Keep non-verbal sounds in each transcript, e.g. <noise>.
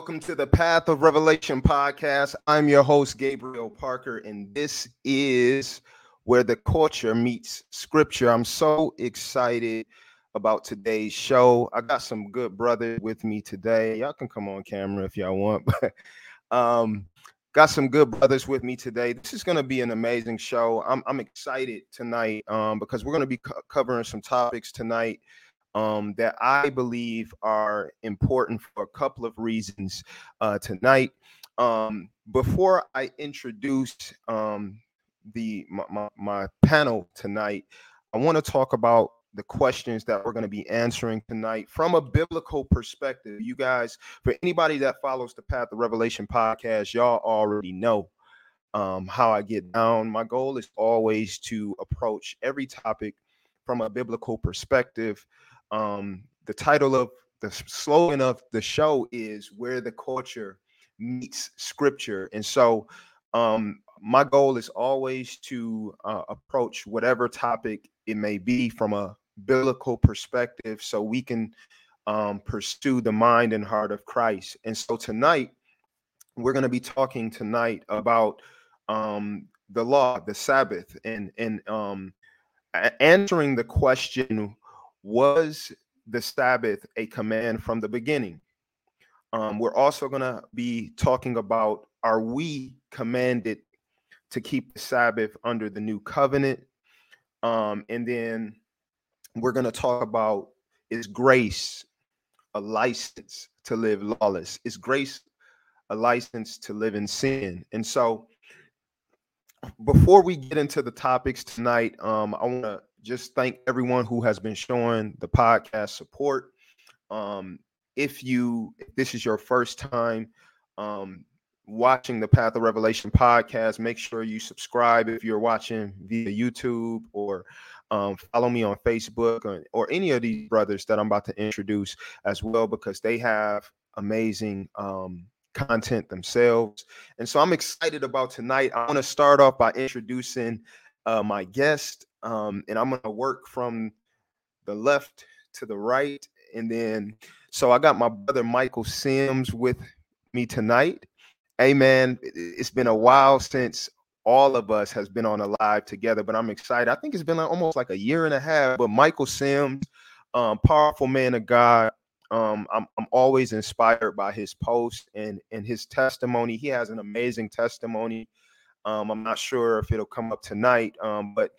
welcome, to the Path of Revelation podcast. I'm your host, Gabriel Parker, and this is where the culture meets scripture. I'm so excited about today's show. I got some good brothers with me today. Y'all can come on camera if y'all want, <laughs> but um, got some good brothers with me today. This is going to be an amazing show. I'm, I'm excited tonight um, because we're going to be co- covering some topics tonight um, that I believe are important for a couple of reasons uh, tonight. Um, before I introduce um, the my, my, my panel tonight, I want to talk about the questions that we're going to be answering tonight from a biblical perspective. You guys, for anybody that follows the Path of Revelation podcast, y'all already know um, how I get down. My goal is always to approach every topic from a biblical perspective um, the title of the slogan of the show is where the culture meets scripture. And so um, my goal is always to uh, approach whatever topic it may be from a biblical perspective so we can um, pursue the mind and heart of christ. And so tonight we're going to be talking tonight about um, the law the sabbath and and um, answering the question was the Sabbath a command from the beginning? Um, we're also going to be talking about are we commanded to keep the Sabbath under the new covenant? Um, and then we're going to talk about is grace a license to live lawless? Is grace a license to live in sin? And so, before we get into the topics tonight, um, I want to just thank everyone who has been showing the podcast support. Um, if you if this is your first time um, watching the Path of Revelation podcast, make sure you subscribe if you're watching via YouTube or um, follow me on Facebook or, or, any of these brothers that I'm about to introduce as well because they have amazing um, content themselves. And so I'm excited about tonight. I want to start off by introducing uh, my guest um, and I'm to work from the left to the right. And then, so I got my brother Michael Sims with me tonight. Hey, man, it's been a while since all of us has been on a live together, but I'm excited. I think it's been like almost like a year and a half. But Michael Sims, um, powerful man of God. Um, I'm, I'm always inspired by his post and and his testimony. He has an amazing testimony. Um, I'm not sure if it'll come up tonight, um, but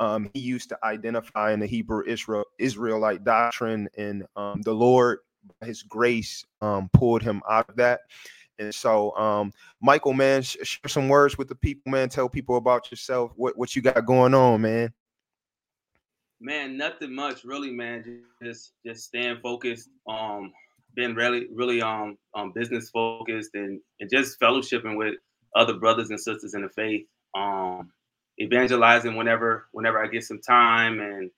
um, he used to identify in the Hebrew Israel Israelite doctrine, and um, the Lord, His grace, um, pulled him out of that. And so, um, Michael, man, sh- share some words with the people, man. Tell people about yourself, what what you got going on, man. Man, nothing much, really, man. Just just staying focused. Um, been really really um um business focused and and just fellowshipping with other brothers and sisters in the faith. Um, evangelizing whenever whenever I get some time. And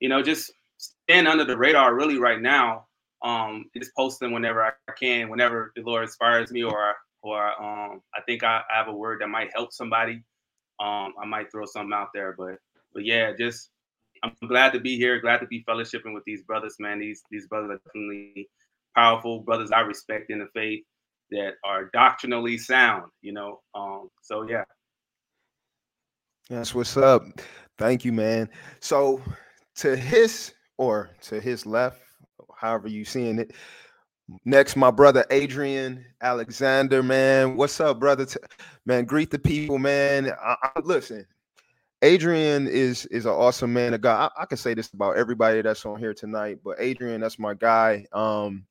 you know just staying under the radar really right now um just posting whenever I can whenever the Lord inspires me or or um I think I, I have a word that might help somebody um I might throw something out there. But but yeah just I'm glad to be here glad to be fellowshipping with these brothers man. These these brothers are definitely powerful brothers I respect in the faith that are doctrinally sound you know? Um so yeah that's what's up. Thank you, man. So to his or to his left, however you seeing it. Next, my brother Adrian Alexander, man. What's up, brother? Man, greet the people, man. I, I, listen, Adrian is is an awesome man of God. I, I can say this about everybody that's on here tonight, but Adrian, that's my guy. Um,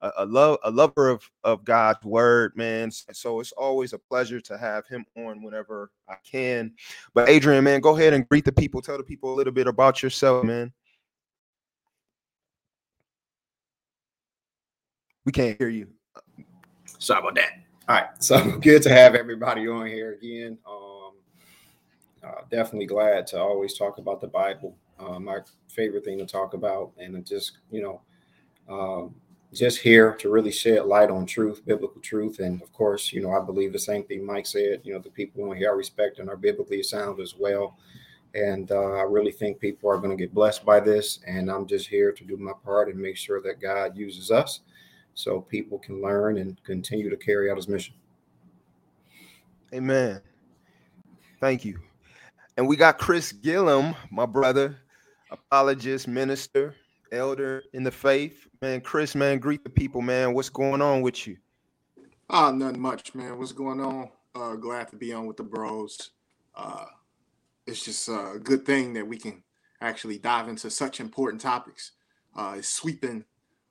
a, a love a lover of of God's word, man. So it's always a pleasure to have him on whenever I can. But Adrian, man, go ahead and greet the people. Tell the people a little bit about yourself, man. We can't hear you. Sorry about that. All right, so <laughs> good to have everybody on here again. Um, uh, definitely glad to always talk about the Bible. Uh, my favorite thing to talk about, and just you know, um, just here to really shed light on truth, biblical truth. And of course, you know, I believe the same thing Mike said. You know, the people on here I respect and are biblically sound as well. And uh, I really think people are going to get blessed by this. And I'm just here to do my part and make sure that God uses us so people can learn and continue to carry out his mission. Amen. Thank you. And we got Chris Gillum, my brother, apologist, minister, elder in the faith. Man, Chris, man, greet the people, man. What's going on with you? Ah, uh, nothing much, man. What's going on? Uh, glad to be on with the bros. Uh, it's just a good thing that we can actually dive into such important topics. Uh, it's sweeping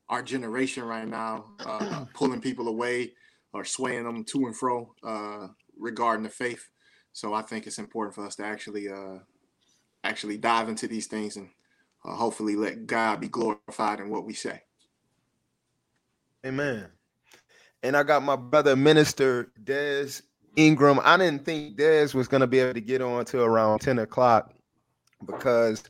our generation right now, uh, <clears throat> pulling people away or swaying them to and fro uh, regarding the faith. So I think it's important for us to actually uh, actually dive into these things and uh, hopefully let God be glorified in what we say. Amen. And I got my brother minister Des Ingram. I didn't think Des was gonna be able to get on till around 10 o'clock because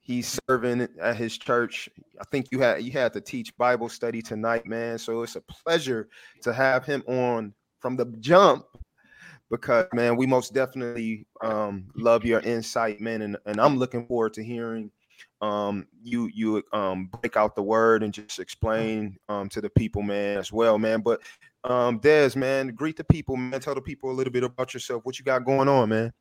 he's serving at his church. I think you had you had to teach Bible study tonight, man. So it's a pleasure to have him on from the jump because man, we most definitely um, love your insight, man, and, and I'm looking forward to hearing um, you you um, break out the word and just explain um, to the people, man, as well, man. But um, Des, man, greet the people, man. Tell the people a little bit about yourself. What you got going on, man?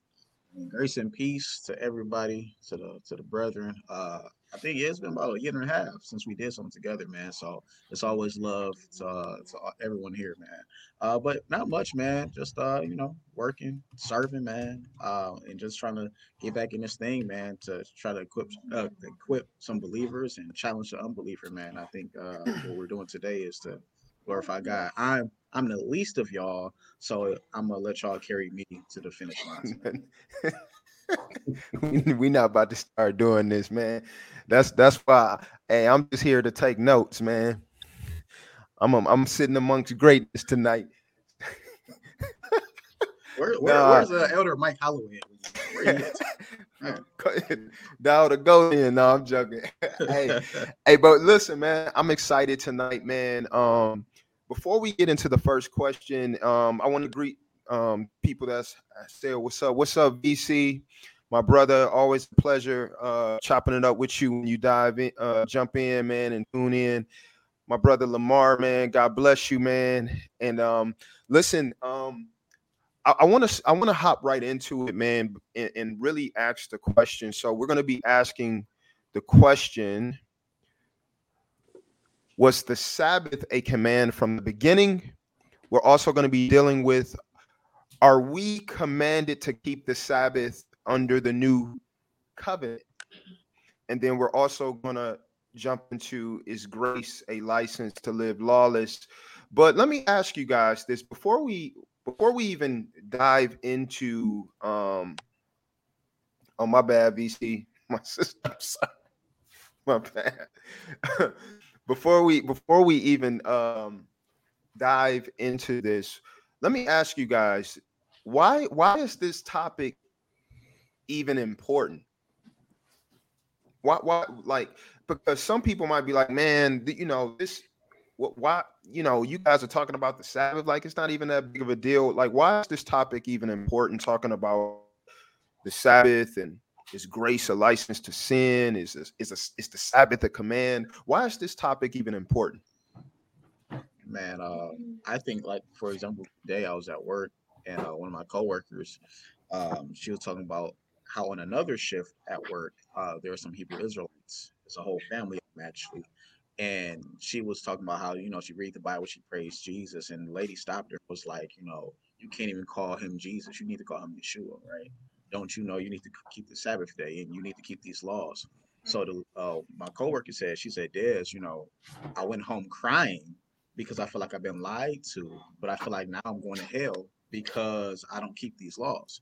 Grace and peace to everybody, to the to the brethren. Uh, I think yeah, it's been about a year and a half since we did something together, man. So it's always love to, uh, to everyone here, man. Uh, but not much, man. Just uh, you know, working, serving, man, uh, and just trying to get back in this thing, man, to try to equip uh, equip some believers and challenge the unbeliever, man. I think uh, what we're doing today is to glorify God. I'm I'm the least of y'all, so I'm gonna let y'all carry me to the finish line. <laughs> We're not about to start doing this, man. That's that's why. Hey, I'm just here to take notes, man. I'm I'm, I'm sitting amongst greatness tonight. Where, where, nah. Where's the elder Mike Holloway? Where he <laughs> Down to go in. No, I'm joking. <laughs> hey, <laughs> hey, but listen, man, I'm excited tonight, man. Um, before we get into the first question, um, I want to greet um, people that's say what's up. What's up, VC? My brother, always a pleasure uh, chopping it up with you when you dive in, uh, jump in, man, and tune in. My brother Lamar, man, God bless you, man. And um, listen, um, I want to I want to hop right into it, man, and, and really ask the question. So we're going to be asking the question was the Sabbath a command from the beginning? We're also going to be dealing with are we commanded to keep the Sabbath under the new covenant? And then we're also going to jump into is grace a license to live lawless? But let me ask you guys this before we before we even dive into um oh my bad VC <laughs> my sister sorry <laughs> my bad <laughs> before we before we even um, dive into this, let me ask you guys why why is this topic even important? Why why like because some people might be like, man, you know this. Why you know you guys are talking about the Sabbath like it's not even that big of a deal. Like why is this topic even important? Talking about the Sabbath and is grace a license to sin? Is this, is a, is the Sabbath a command? Why is this topic even important? Man, uh, I think like for example, today I was at work and uh, one of my coworkers, um, she was talking about how on another shift at work, uh, there are some Hebrew Israelites. It's a whole family actually, and she was talking about how you know she read the Bible, she praised Jesus, and the lady stopped her was like, you know, you can't even call him Jesus, you need to call him Yeshua, right? don't you know you need to keep the Sabbath day and you need to keep these laws? So the uh, my coworker said, she said, Des, you know, I went home crying because I feel like I've been lied to, but I feel like now I'm going to hell because I don't keep these laws.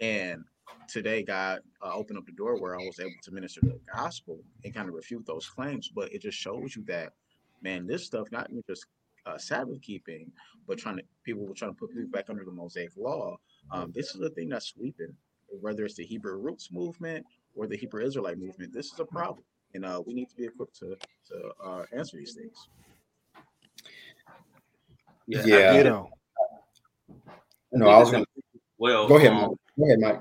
And today, God uh, opened up the door where I was able to minister the gospel and kind of refute those claims. But it just shows you that, man, this stuff not even just uh, Sabbath keeping, but trying to people were trying to put people back under the Mosaic law. Um, this is a thing that's sweeping whether it's the Hebrew roots movement or the Hebrew Israelite movement, this is a problem. And uh, we need to be equipped to, to uh, answer these things. Yeah. yeah. You know. No, I was going to. Well, go ahead, um, Mike. Go ahead, Mike.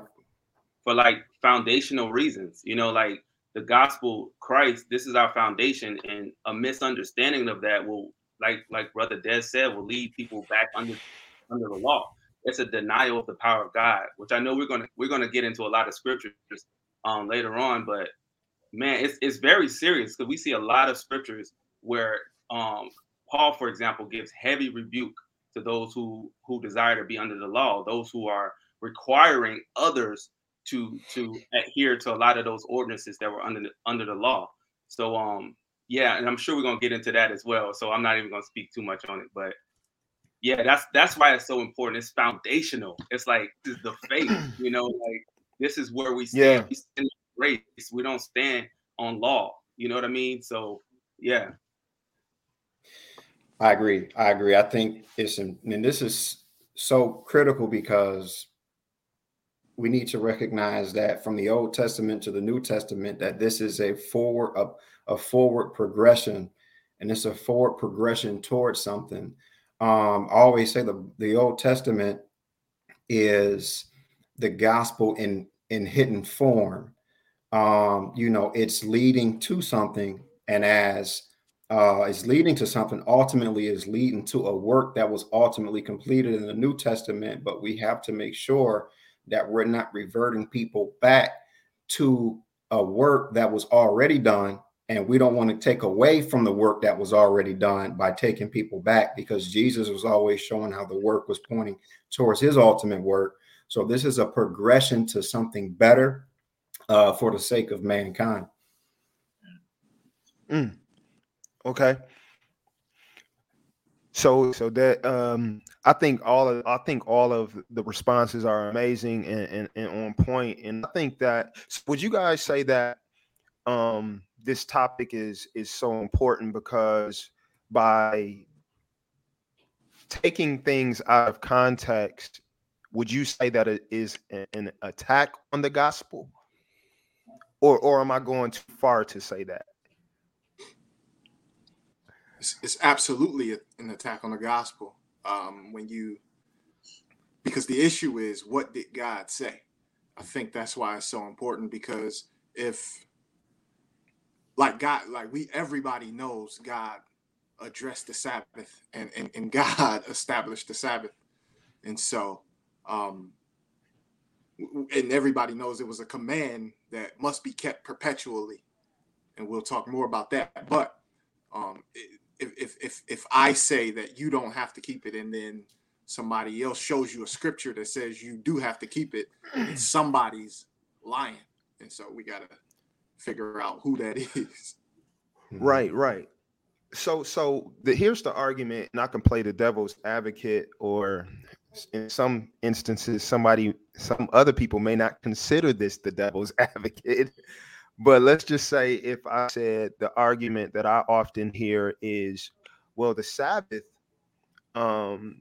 For like foundational reasons, you know, like the gospel Christ, this is our foundation, and a misunderstanding of that will like like Brother Des said, will lead people back under under the law. It's a denial of the power of God, which I know we're gonna we're gonna get into a lot of scriptures um later on, but man, it's it's very serious because we see a lot of scriptures where um Paul, for example, gives heavy rebuke to those who who desire to be under the law, those who are requiring others to to adhere to a lot of those ordinances that were under the, under the law. So um yeah, and I'm sure we're gonna get into that as well. So I'm not even gonna speak too much on it, but yeah, that's that's why it's so important. It's foundational. It's like the faith, <clears throat> you know, like this is where we stand. Yeah. We stand grace. We don't stand on law. You know what I mean? So yeah. I agree. I agree. I think it's and this is so critical because we need to recognize that from the Old Testament to the New Testament, that this is a forward a, a forward progression, and it's a forward progression towards something. Um, I always say the the Old Testament is the gospel in in hidden form. Um, you know, it's leading to something, and as uh, is leading to something ultimately is leading to a work that was ultimately completed in the New Testament. But we have to make sure that we're not reverting people back to a work that was already done. And we don't want to take away from the work that was already done by taking people back because Jesus was always showing how the work was pointing towards his ultimate work. So this is a progression to something better uh, for the sake of mankind. Mm. Okay. So so that um I think all of I think all of the responses are amazing and, and, and on. And I think that would you guys say that um this topic is is so important because by taking things out of context, would you say that it is an attack on the gospel? Or or am I going too far to say that? It's, it's absolutely an attack on the gospel um, when you because the issue is what did God say? I think that's why it's so important because if like God, like we everybody knows God addressed the Sabbath and and, and <laughs> God established the Sabbath. And so um and everybody knows it was a command that must be kept perpetually. And we'll talk more about that. But um it, if, if if if I say that you don't have to keep it, and then somebody else shows you a scripture that says you do have to keep it, <clears throat> somebody's lying, and so we gotta figure out who that <laughs> is. Hmm. Right, right. So so the, here's the argument, and I can play the devil's advocate, or in some instances, somebody, some other people may not consider this the devil's <laughs> advocate. But let's just say if I said the argument that I often hear is, well, the Sabbath um,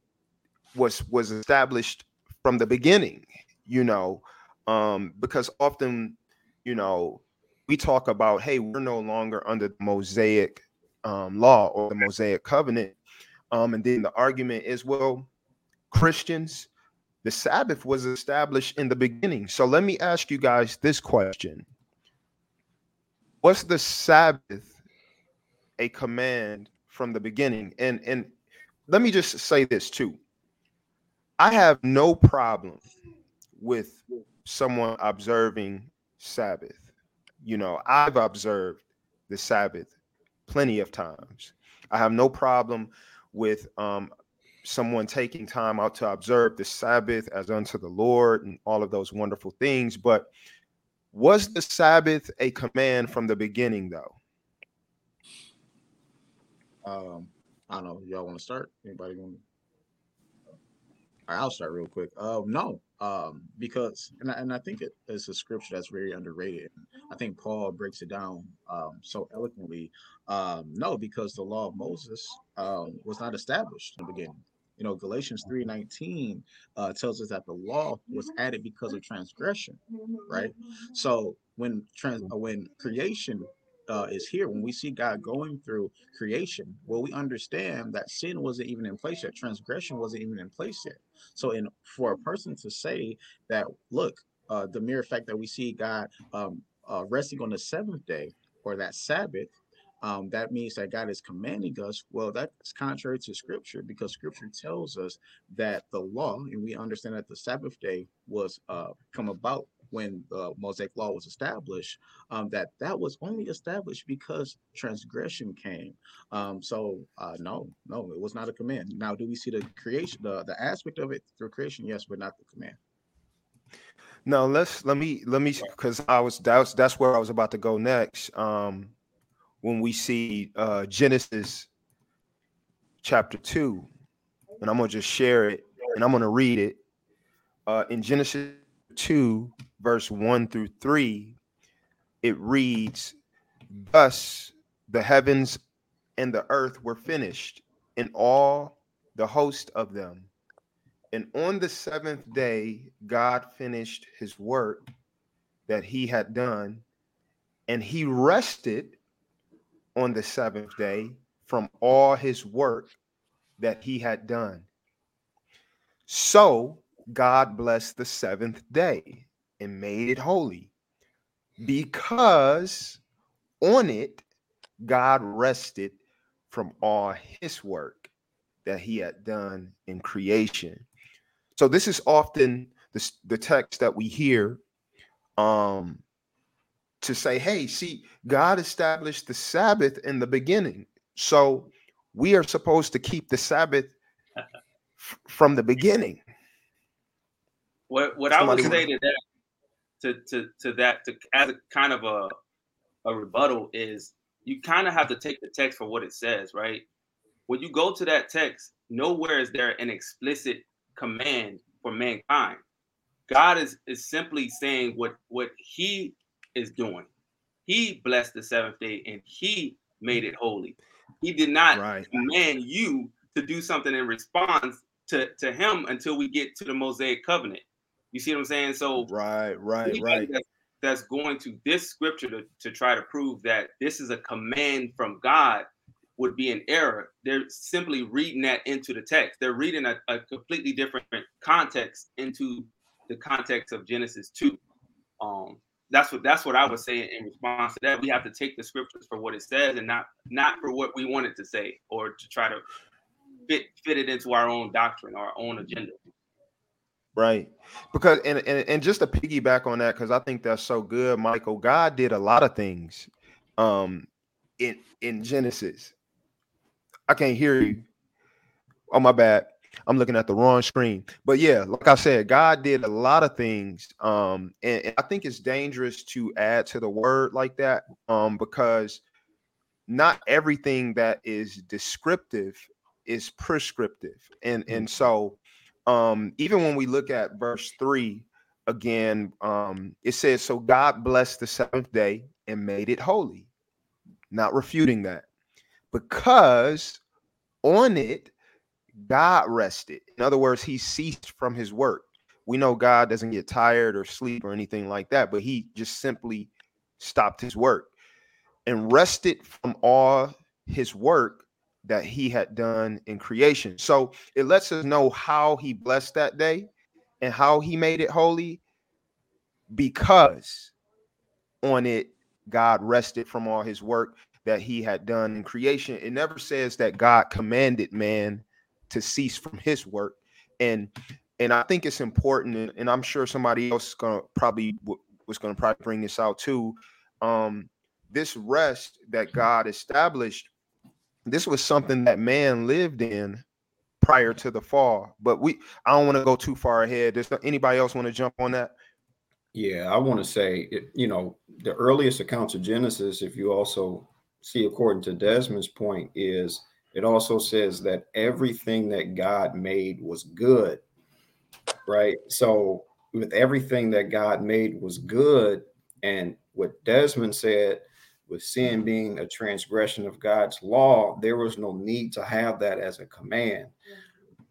was was established from the beginning, you know, um, because often, you know, we talk about, hey, we're no longer under the Mosaic um, law or the Mosaic covenant, um, and then the argument is, well, Christians, the Sabbath was established in the beginning. So let me ask you guys this question was the Sabbath a command from the beginning? And and let me just say this too. I have no problem with someone observing Sabbath. You know, I've observed the Sabbath plenty of times. I have no problem with um, someone taking time out to observe the Sabbath as unto the Lord and all of those wonderful things. But was the Sabbath a command from the beginning, though? Um, I don't know. Y'all want to start? Anybody want? Right, I'll start real quick. Um, no, um, because and I, and I think it is a scripture that's very underrated. I think Paul breaks it down um, so eloquently. Um, no, because the law of Moses um, was not established in the beginning. You know, Galatians 3:19 uh, tells us that the law was added because of transgression, right? So when trans when creation uh, is here, when we see God going through creation, well, we understand that sin wasn't even in place yet, transgression wasn't even in place yet. So, in for a person to say that, look, uh, the mere fact that we see God um, uh, resting on the seventh day or that Sabbath um, that means that God is commanding us. Well, that's contrary to scripture because scripture tells us that the law, and we understand that the Sabbath day was uh, come about when the Mosaic law was established, um, that that was only established because transgression came. Um, so uh, no, no, it was not a command. Now, do we see the creation, the, the aspect of it through creation? Yes, but not the command. Now let's let me let me because I was that's that's where I was about to go next. Um, when we see uh, Genesis chapter 2, and I'm going to just share it and I'm going to read it. Uh, in Genesis 2, verse 1 through 3, it reads, Thus the heavens and the earth were finished, and all the host of them. And on the seventh day, God finished his work that he had done, and he rested on the seventh day from all his work that he had done. So God blessed the seventh day and made it holy because on it God rested from all his work that he had done in creation. So this is often the, the text that we hear um, to say, hey, see, God established the Sabbath in the beginning. So we are supposed to keep the Sabbath f- from the beginning. What what Somebody I would say to that to, to, to that to as a kind of a a rebuttal is you kind of have to take the text for what it says, right? When you go to that text, nowhere is there an explicit command for mankind. God is is simply saying what what he is doing. He blessed the seventh day and he made it holy. He did not right. command you to do something in response to, to him until we get to the Mosaic covenant. You see what I'm saying? So right, right, right. That's, that's going to this scripture to, to try to prove that this is a command from God would be an error. They're simply reading that into the text. They're reading a, a completely different context into the context of Genesis 2. Um, that's what that's what I would say in response to that. We have to take the scriptures for what it says and not not for what we want it to say or to try to fit fit it into our own doctrine, our own agenda. Right. Because and and, and just to piggyback on that, because I think that's so good, Michael. God did a lot of things um in in Genesis. I can't hear you. Oh my bad. I'm looking at the wrong screen. But yeah, like I said, God did a lot of things. Um, and, and I think it's dangerous to add to the word like that. Um, because not everything that is descriptive is prescriptive. And and mm-hmm. so um even when we look at verse three again, um, it says, So God blessed the seventh day and made it holy, not refuting that, because on it God rested. In other words, he ceased from his work. We know God doesn't get tired or sleep or anything like that, but he just simply stopped his work and rested from all his work that he had done in creation. So it lets us know how he blessed that day and how he made it holy because on it God rested from all his work that he had done in creation. It never says that God commanded man to cease from his work. And and i think it's important and, i'm sure somebody else is gonna probably was gonna probably bring this out too. Um this rest that god established this was something that man lived in prior to the fall but we i don't want to go too far ahead. Does anybody else want to jump on that? Yeah i want to say you know the earliest accounts of genesis if you also see according to desmond's point is it also says that everything that God made was good, right? So, with everything that God made was good, and what Desmond said, with sin being a transgression of God's law, there was no need to have that as a command.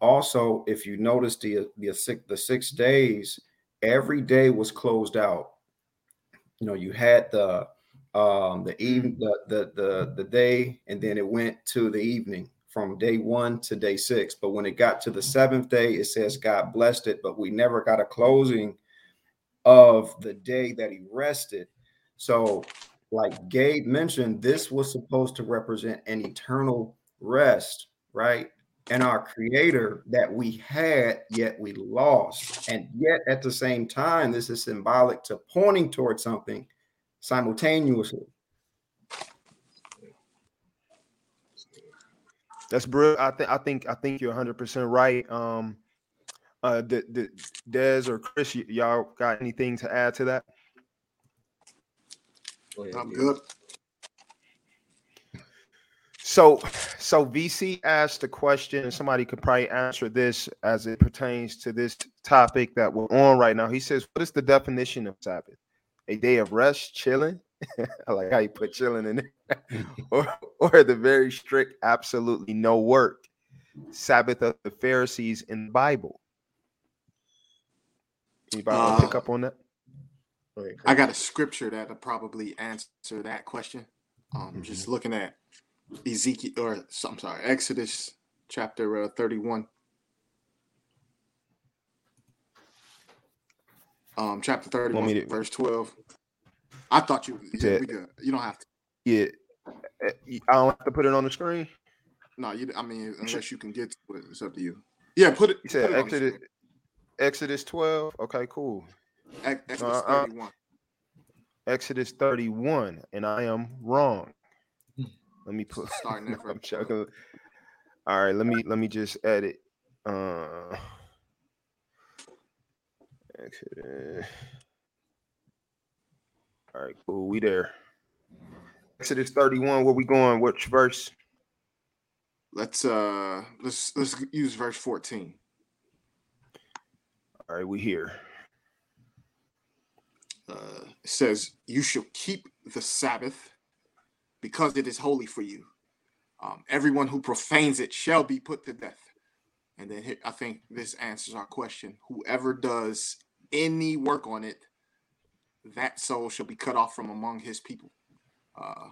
Also, if you notice the the six, the six days, every day was closed out. You know, you had the um, the even the, the the the day, and then it went to the evening from day one to day six. But when it got to the seventh day, it says God blessed it, but we never got a closing of the day that He rested. So like Gabe mentioned, this was supposed to represent an eternal rest, right? And our creator that we had, yet we lost. And yet at the same time, this is symbolic to pointing towards something simultaneously. That's brilliant. I think I think I think you're 100 percent right. Um, uh, the, the Des or Chris, y- y'all got anything to add to that? Go ahead, I'm good. So, so VC asked a question, and somebody could probably answer this as it pertains to this topic that we're on right now. He says, "What is the definition of Sabbath? A day of rest, chilling? <laughs> I like how you put chilling in there, <laughs> or, or the very strict, absolutely no work Sabbath of the Pharisees in the Bible." Anybody want to pick Uh, up on that? Go ahead, I got a scripture that'll probably answer that question. Um, just Mm-hmm. looking at Ezekiel, or I'm sorry, Exodus chapter uh, 31. Um, chapter 31, me to- verse 12. I thought you, yeah, we good. You don't have to. Yeah, Uh, I don't have to put it on the screen. No, you. I mean, unless you can get to it, it's up to you. Yeah, put it. You said put it on the Exodus. Exodus 12. Okay, cool. Ex- Exodus Uh, uh, 31. Exodus 31, and I am wrong. Let me put <laughs> Starting no, I'm joking. All right, let me let me just edit. Uh Exodus. All right, cool. We there. Exodus 31, where we going? Which verse? Let's uh, let's let's use verse 14. All right, we here. uh, it says, "You shall keep the Sabbath, because it is holy for you. Um, everyone who profanes it shall be put to death." And then here, I think this answers our question: Whoever does any work on it, that soul shall be cut off from among his people. Uh,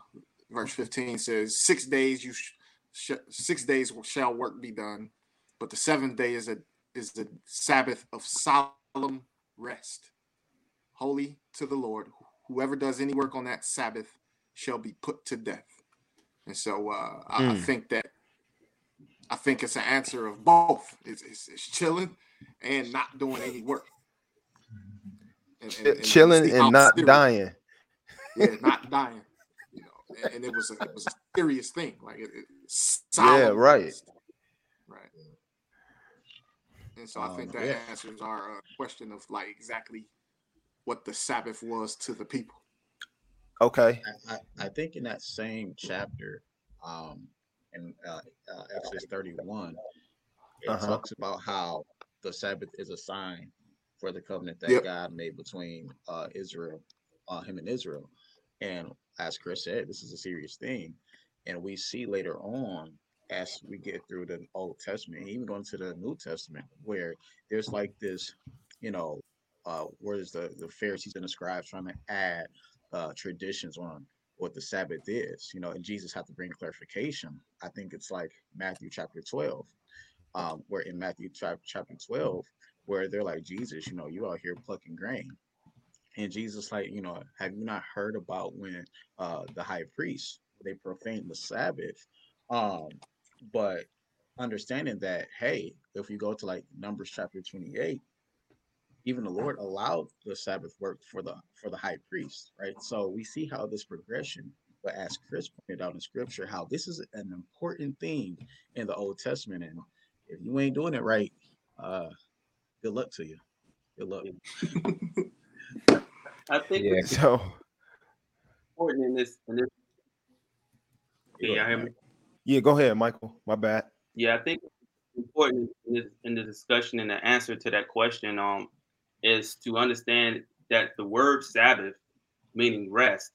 verse 15 says, Six days you sh- sh- six days shall work be done, but the seventh day is a is the Sabbath of solemn rest, holy to the Lord. Whoever does any work on that Sabbath shall be put to death. And so uh, I, I Hmm. think that I think it's an answer of both. It's, it's, it's chilling and not doing any work. And- and- and Chilling and not opposite. dying. Yeah, <laughs> not dying. You know, and, and it was a, it was a serious thing. Like it, it Yeah, right. rest. Right. And so I think Um, that yeah. answers our uh, question of like exactly what the Sabbath was to the people. Okay. I, I, I think in that same chapter, um, in uh, uh, Exodus 31, it Uh-huh. talks about how the Sabbath is a sign for the covenant that Yep. God made between uh, Israel, uh, him and Israel. And as Chris said, this is a serious thing. And we see later on, as we get through the Old Testament, even going to the New Testament, where there's like this, you know, uh, where is the, the Pharisees and the scribes trying to add uh, traditions on what the Sabbath is, you know, and Jesus had to bring clarification. I think it's like Matthew chapter 12, um, where in Matthew chapter 12, where they're like, Jesus, you know, you out here plucking grain. And Jesus, like, you know, have you not heard about when uh, the high priest they profaned the Sabbath? Um, but understanding that, hey, if you go to like Numbers chapter 28, even the Lord allowed the Sabbath work for the for the high priest, right? So we see how this progression, but as Chris pointed out in scripture, how this is an important thing in the Old Testament. And if you ain't doing it right, uh good luck to you. Good luck. <laughs> I think Yeah. So important in this, in this Go yeah, ahead, I hear me? Mike. yeah, go ahead, Michael. My bad. Yeah, I think important in, this, in the discussion and the answer to that question um, is to understand that the word Sabbath, meaning rest,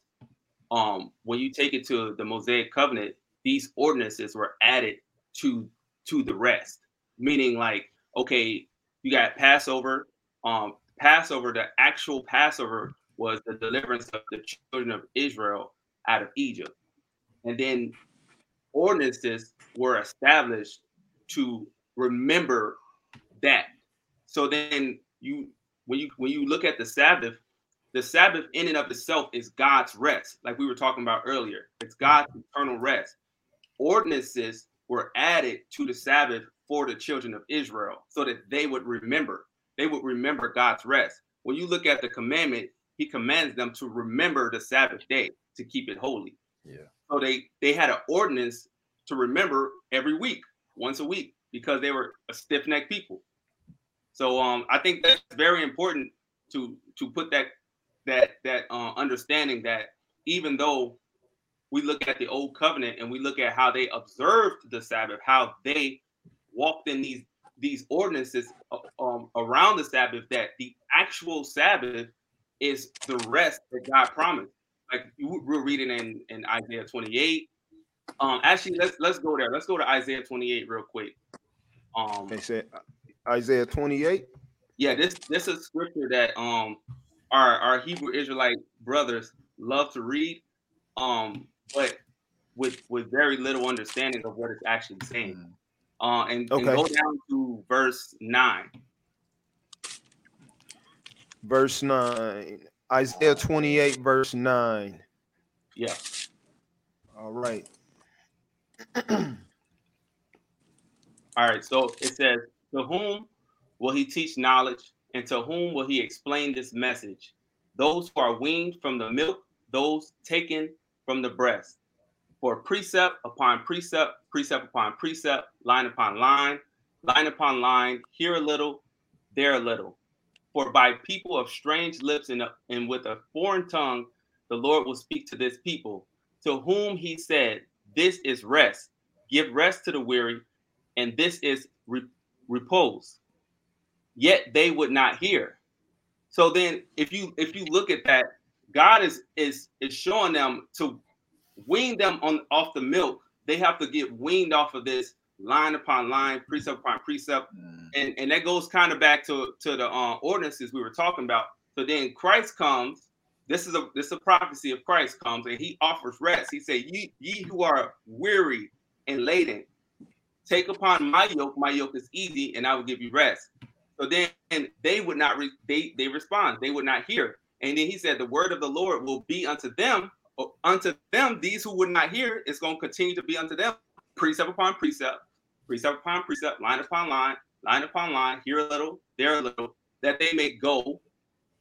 um, when you take it to the Mosaic covenant, these ordinances were added to to the rest, meaning like okay, you got Passover. Um, Passover, the actual Passover was the deliverance of the children of Israel out of Egypt, and then ordinances were established to remember that. So then you when you when you look at the Sabbath, the Sabbath in and of itself is God's rest, like we were talking about earlier. It's God's eternal rest. Ordinances were added to the Sabbath for the children of Israel so that they would remember. They would remember God's rest. When you look at the commandment, he commands them to remember the Sabbath day to keep it holy. Yeah. So they they had an ordinance to remember every week, once a week, because they were a stiff-necked people. So um I think that's very important to to put that that that uh, understanding that even though we look at the old covenant and we look at how they observed the Sabbath, how they walked in these these ordinances uh, um, around the Sabbath, that the actual Sabbath is the rest that God promised. Like we're reading in, in Isaiah 28. Um, actually, let's let's go there. Let's go to Isaiah 28 real quick. Um, they said Isaiah 28. Yeah, this this is scripture that um our our Hebrew Israelite brothers love to read, um, but with with very little understanding of what it's actually saying. Uh, and, okay. and go down to verse nine. Verse nine, Isaiah twenty eight, verse nine. Yeah. All right. <clears throat> All right. So it says, "To whom will he teach knowledge, and to whom will he explain this message? Those who are weaned from the milk, those taken from the breast. For precept upon precept, precept upon precept, line upon line, line upon line, here a little, there a little. For by people of strange lips and, and with a foreign tongue, the Lord will speak to this people, to whom he said, This is rest. Give rest to the weary, and this is re- repose yet they would not hear. So then if you if you look at that, God is is is showing them to wean them on off the milk. They have to get weaned off of this line upon line, precept upon precept, mm. and and that goes kind of back to to the uh, ordinances we were talking about. So then Christ comes. This is a this is a prophecy of Christ comes, and He offers rest. He said, "Ye ye who are weary and laden, take upon my yoke. My yoke is easy, and I will give you rest." So then they would not re- they they respond. They would not hear. And then he said, "The word of the Lord will be unto them, unto them. These who would not hear, it's going to continue to be unto them, precept upon precept, precept upon precept, line upon line, line upon line. Here a little, there a little, that they may go,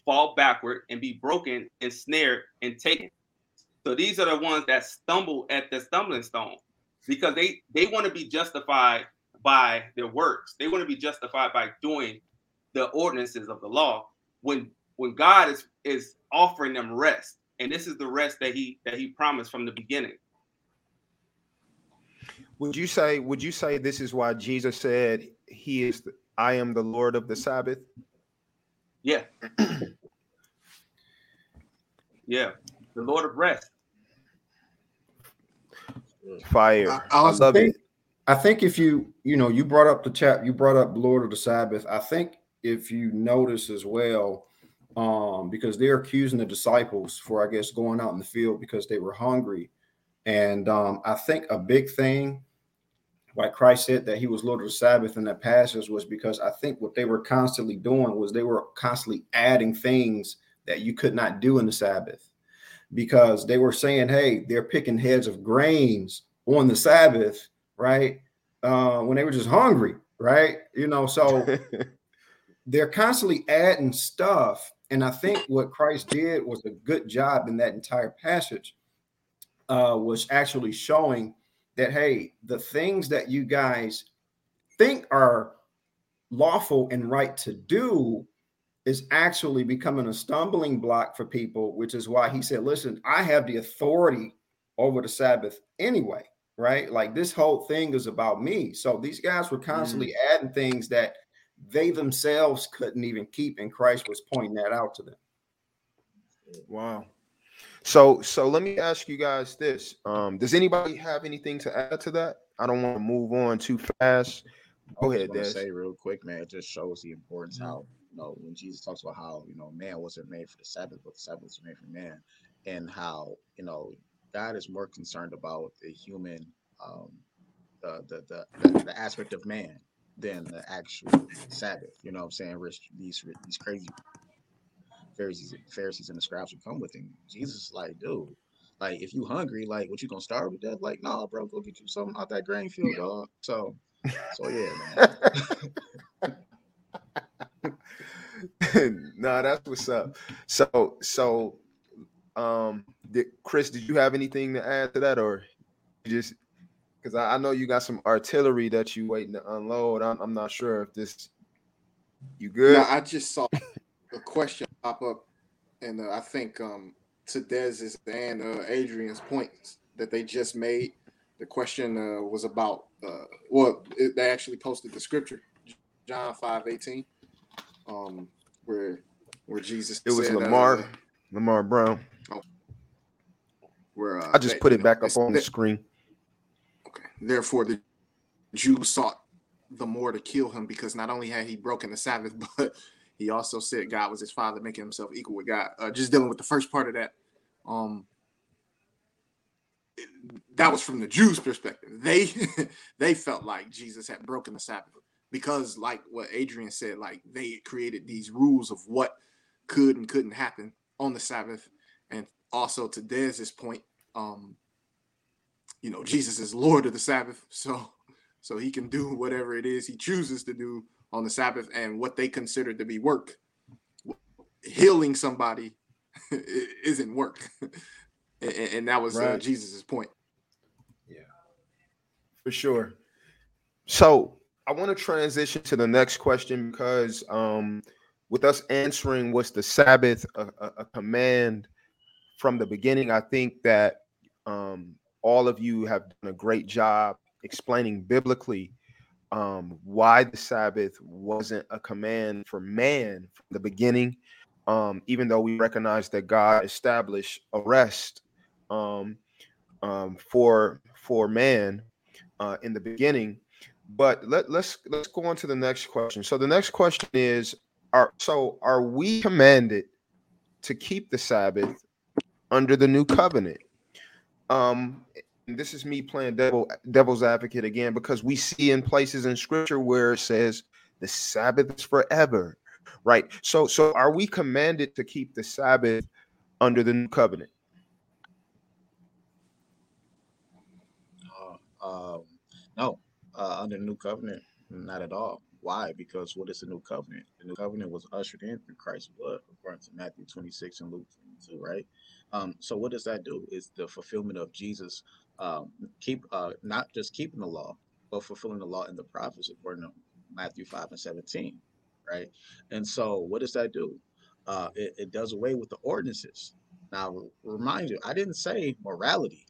fall backward, and be broken and snared and taken." So these are the ones that stumble at the stumbling stone because they they want to be justified by their works. They want to be justified by doing the ordinances of the law when when God is is offering them rest. And this is the rest that he that he promised from the beginning. Would you say would you say this is why Jesus said he is the, I am the Lord of the Sabbath? Yeah. <clears throat> yeah. The Lord of rest. Fire. I, I, I love think, it. I think if you, you know, you brought up the chap, you brought up Lord of the Sabbath. I think if you notice as well, um, because they're accusing the disciples for, I guess, going out in the field because they were hungry. And um, I think a big thing, why Christ said that he was Lord of the Sabbath in that passage was because I think what they were constantly doing was they were constantly adding things that you could not do in the Sabbath because they were saying, hey, they're picking heads of grains on the Sabbath right? Uh, when they were just hungry, right? You know, so <laughs> they're constantly adding stuff. And I think what Christ did was a good job in that entire passage, uh, was actually showing that, hey, the things that you guys think are lawful and right to do is actually becoming a stumbling block for people, which is why he said, listen, I have the authority over the Sabbath anyway right? Like this whole thing is about me. So these guys were constantly mm. adding things that they themselves couldn't even keep, and Christ was pointing that out to them. Wow. So so let me ask you guys this. Um, does anybody have anything to add to that? I don't want to move on too fast. Go ahead, Des. Say real quick, man. It just shows the importance mm-hmm. how you know when Jesus talks about how you know man wasn't made for the Sabbath, but the Sabbath was made for man, and how you know God is more concerned about the human, um, the, the, the, the, the aspect of man than the actual Sabbath. You know what I'm saying? These, these crazy Pharisees, Pharisees and the scribes would come with him. Jesus is like, dude, like if you hungry, like what you gonna starve to death? Like, nah, bro, go get you something out that grain field, dog. So, so yeah, man. <laughs> no, that's what's up. So, so, um, did, Chris, did you have anything to add to that, or you just because I, I, know you got some artillery that you waiting to unload. I'm, I'm not sure if this you good. No, I just saw a question pop up, and uh, I think um, to Dez's and uh, Adrian's points that they just made. The question uh, was about uh, well, it, they actually posted the scripture, John five eighteen, um, where where Jesus. It was said, Lamar, uh, Lamar Brown. Oh, where uh, I just put it back up on the screen. Therefore, the Jews sought the more to kill him because not only had he broken the Sabbath, <laughs> but he also said God was his father, making himself equal with God. Uh, just dealing with the first part of that. Um, that was from the Jews' perspective. They <laughs> they felt like Jesus had broken the Sabbath because, like what Adrian said, like they created these rules of what could and couldn't happen on the Sabbath, and also to Dez's point, um, you know, Jesus is Lord of the Sabbath, <laughs> so so he can do whatever it is he chooses to do on the Sabbath and what they consider to be work. Healing somebody <laughs> isn't work, <laughs> and, and, that was uh, right. uh, Jesus's point. Yeah, for sure. So I want to transition to the next question because um, with us answering was the Sabbath a, a, a, command from the beginning, I think that um, all of you have done a great job explaining biblically um, why the Sabbath wasn't a command for man from the beginning, um, even though we recognize that God established a rest um, um for for man uh, in the beginning. But let, let's let's go on to the next question. So the next question is: Are so are we commanded to keep the Sabbath under the new covenant? Um, this is me playing devil devil's advocate again because we see in places in scripture where it says the sabbath is forever right? So so are we commanded to keep the sabbath under the new covenant? Uh, um, no uh, under the new covenant not at all. Why? Because what is the new covenant? The new covenant was ushered in through christ's blood according to matthew 26 and luke 22 right um, so what does that do? Is the fulfillment of Jesus um, keep uh, not just keeping the law, but fulfilling the law in the prophets, according to Matthew 5 and 17, right? And so, what does that do? Uh, it, it does away with the ordinances. Now, remind you, I didn't say morality,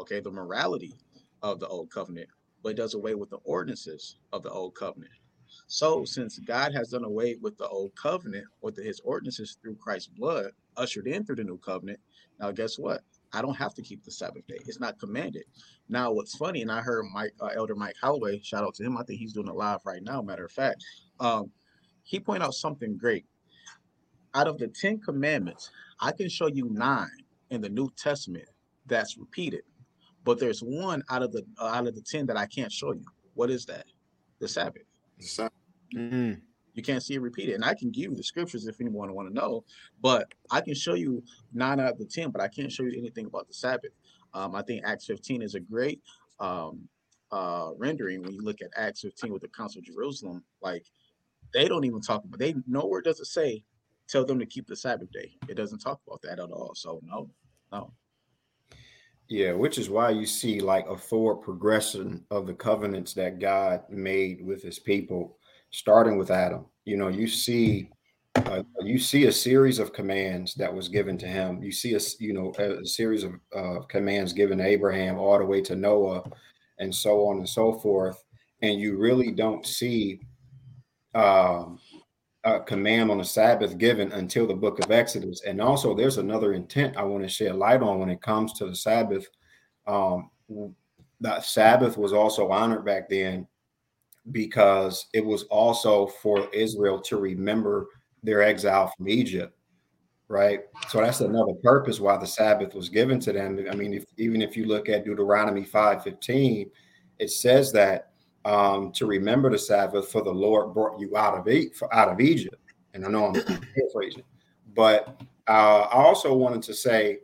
okay, the morality of the old covenant, but it does away with the ordinances of the old covenant. So, since God has done away with the old covenant, with his ordinances through Christ's blood, ushered in through the new covenant, now guess what? I don't have to keep the Sabbath day. It's not commanded. Now, what's funny, and I heard Mike, uh, Elder Mike Holloway, shout out to him. I think he's doing it live right now. Matter of fact, um, he pointed out something great. Out of the Ten Commandments, I can show you nine in the New Testament that's repeated, but there's one out of the uh, out of the ten that I can't show you. What is that? The Sabbath. The Sabbath. Mm-hmm. You can't see it repeated. And I can give you the scriptures if anyone want to know, but I can show you nine out of the 10, but I can't show you anything about the Sabbath. Um, I think Acts 15 is a great um, uh, rendering when you look at Acts 15 with the Council of Jerusalem. Like they don't even talk about they nowhere does it say tell them to keep the Sabbath day. It doesn't talk about that at all. So no, no. Yeah, which is why you see like a forward progression of the covenants that God made with his people starting with Adam. You know, you see uh, you see a series of commands that was given to him. You see a you know a, series of uh, commands given to Abraham all the way to Noah, and so on and so forth. And you really don't see um, a command on the Sabbath given until the Book of Exodus. And also, there's another intent I want to shed light on when it comes to the Sabbath. Um, the Sabbath was also honored back then because it was also for Israel to remember their exile from Egypt, right? So that's another purpose why the Sabbath was given to them. I mean, if, even if you look at Deuteronomy 5:15, it says that um, to remember the Sabbath for the Lord brought you out of out of Egypt. And I know I'm <clears throat> paraphrasing, But uh, I also wanted to say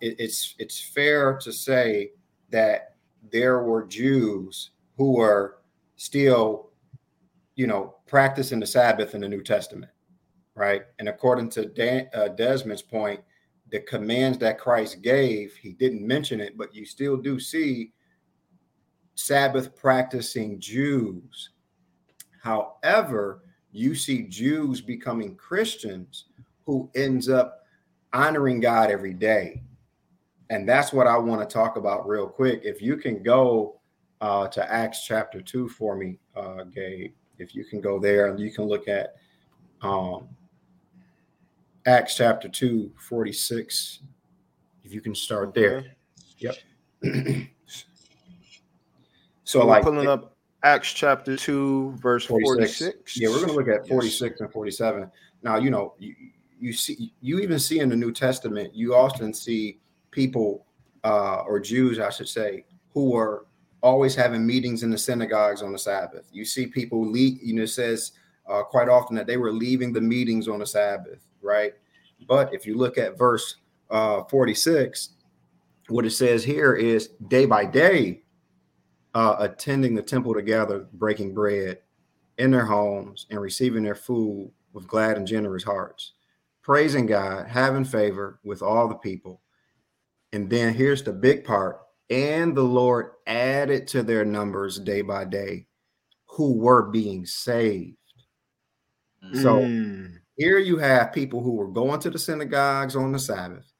it's it's fair to say that there were Jews who were still, you know, practicing the Sabbath in the New Testament, right? And according to Dan, uh, Desmond's point, the commands that Christ gave, he didn't mention it, but you still do see Sabbath practicing Jews. However, you see Jews becoming Christians who ends up honoring God every day. And that's what I want to talk about real quick. If you can go uh, to Acts chapter 2 for me, uh, Gabe, if you can go there and you can look at um, Acts chapter 2, 46. If you can start there. Yep. <clears throat> so, we're like pulling up Acts chapter 2, verse 46. 46. Yeah, we're going to look at 46 yes. and 47. Now, you know, you, you see, you even see in the New Testament, you often see people uh, or Jews, I should say, who were always having meetings in the synagogues on the Sabbath. You see people leave, you know, says uh, quite often that they were leaving the meetings on the Sabbath, right? But if you look at verse uh, 46, what it says here is day by day, uh, attending the temple together, breaking bread in their homes and receiving their food with glad and generous hearts, praising God, having favor with all the people. And then here's the big part and the Lord added to their numbers day by day who were being saved. So mm. here you have people who were going to the synagogues on the Sabbath,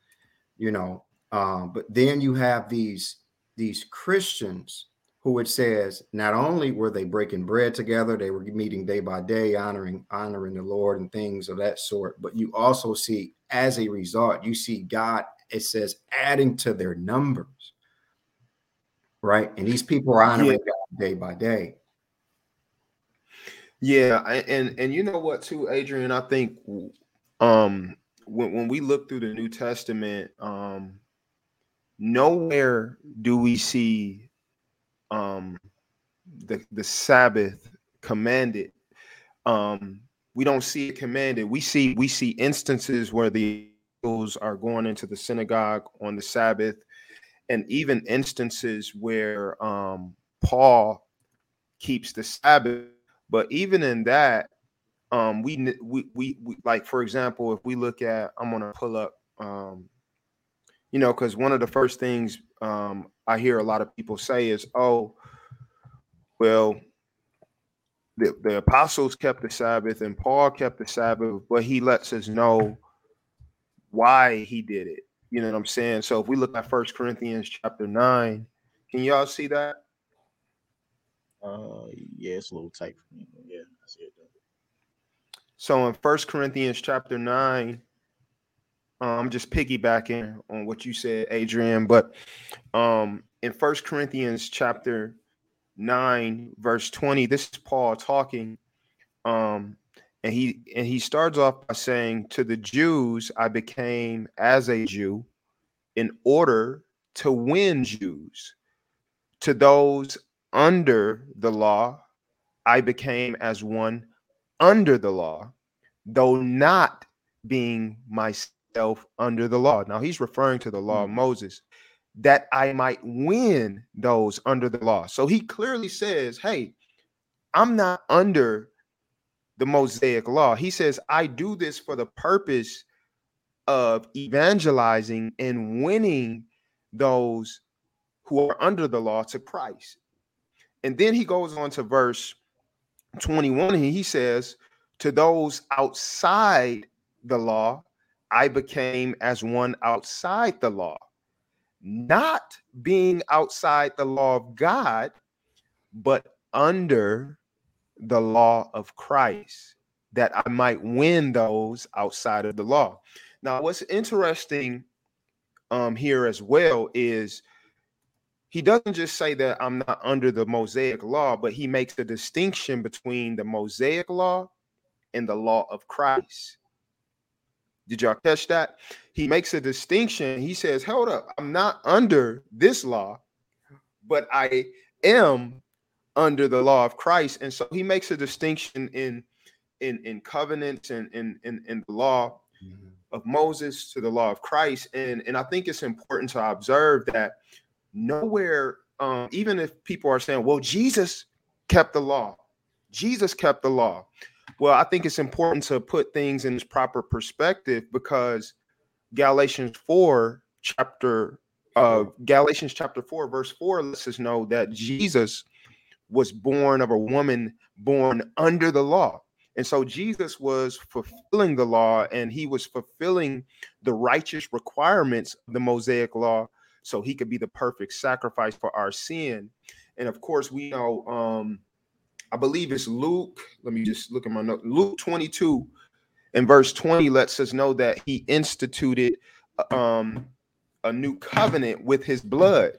you know, um, but then you have these these Christians who it says not only were they breaking bread together, they were meeting day by day, honoring honoring the Lord and things of that sort. But you also see, as a result, you see God. It says adding to their numbers right? And these people are honoring yeah. God day by day. Yeah, and and you know what too, Adrian? I think um when when we look through the New Testament, um nowhere do we see um the the Sabbath commanded. Um we don't see it commanded. We see we see instances where the are going into the synagogue on the Sabbath and even instances where um, Paul keeps the Sabbath. But even in that, um, we, we, we we like for example, if we look at, I'm gonna pull up, um, you know, because one of the first things um, I hear a lot of people say is, "Oh, well, the, the apostles kept the Sabbath and Paul kept the Sabbath, but he lets us know why he did it. You know what I'm saying? So if we look at First Corinthians chapter nine, can y'all see that? Uh, yeah, it's a little tight for me. Yeah, I see it. So in First Corinthians chapter nine, I'm um, just piggybacking on what you said, Adrian. But um, in First Corinthians chapter nine, verse 20, this is Paul talking. Um, and he and he starts off by saying to the jews i became as a jew in order to win jews. To those under the law i became as one under the law though not being myself under the law. Now he's referring to the law of mm. moses that i might win those under the law. So he clearly says hey i'm not under the Mosaic law. He says, I do this for the purpose of evangelizing and winning those who are under the law to Christ. And then he goes on to verse 21 and he says, To those outside the law, I became as one outside the law, not being outside the law of God, but under the law of Christ, that I might win those outside of the law. Now, what's interesting um, here as well is he doesn't just say that I'm not under the Mosaic law, but he makes a distinction between the Mosaic law and the law of Christ. Did y'all catch that? He makes a distinction. He says, Hold up, I'm not under this law, but I am under the law of Christ. And so he makes a distinction in in in covenants and in in, in the law. Mm-hmm. of Moses to the law of Christ. And, and I think it's important to observe that nowhere, um, even if people are saying, well, Jesus kept the law, Jesus kept the law. Well, I think it's important to put things in its proper perspective because Galatians 4, chapter uh Galatians chapter 4, verse 4 lets us know that Jesus was born of a woman born under the law. And so Jesus was fulfilling the law and he was fulfilling the righteous requirements of the Mosaic law so he could be the perfect sacrifice for our sin. And of course, we know um I believe it's Luke. Let me just look at my note. Luke 22 and verse 20 lets us know that he instituted um, a new covenant with his blood.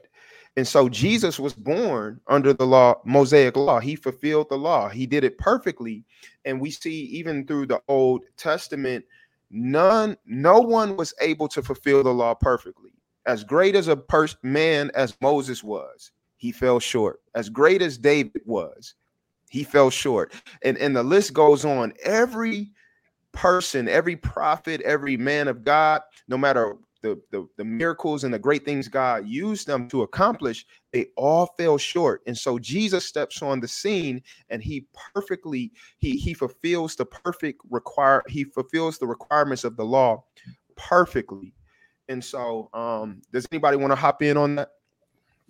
And so Jesus was born under the law, Mosaic law. He fulfilled the law. He did it perfectly. And we see even through the Old Testament, none, no one was able to fulfill the law perfectly. As great as a pers- man as Moses was, he fell short. As great as David was, he fell short. And, and the list goes on. Every person, every prophet, every man of God, no matter the, the, the miracles and the great things God used them to accomplish, they all fell short. And so Jesus steps on the scene and he perfectly he he fulfills the perfect require he fulfills the requirements of the law perfectly. And so um does anybody want to hop in on that?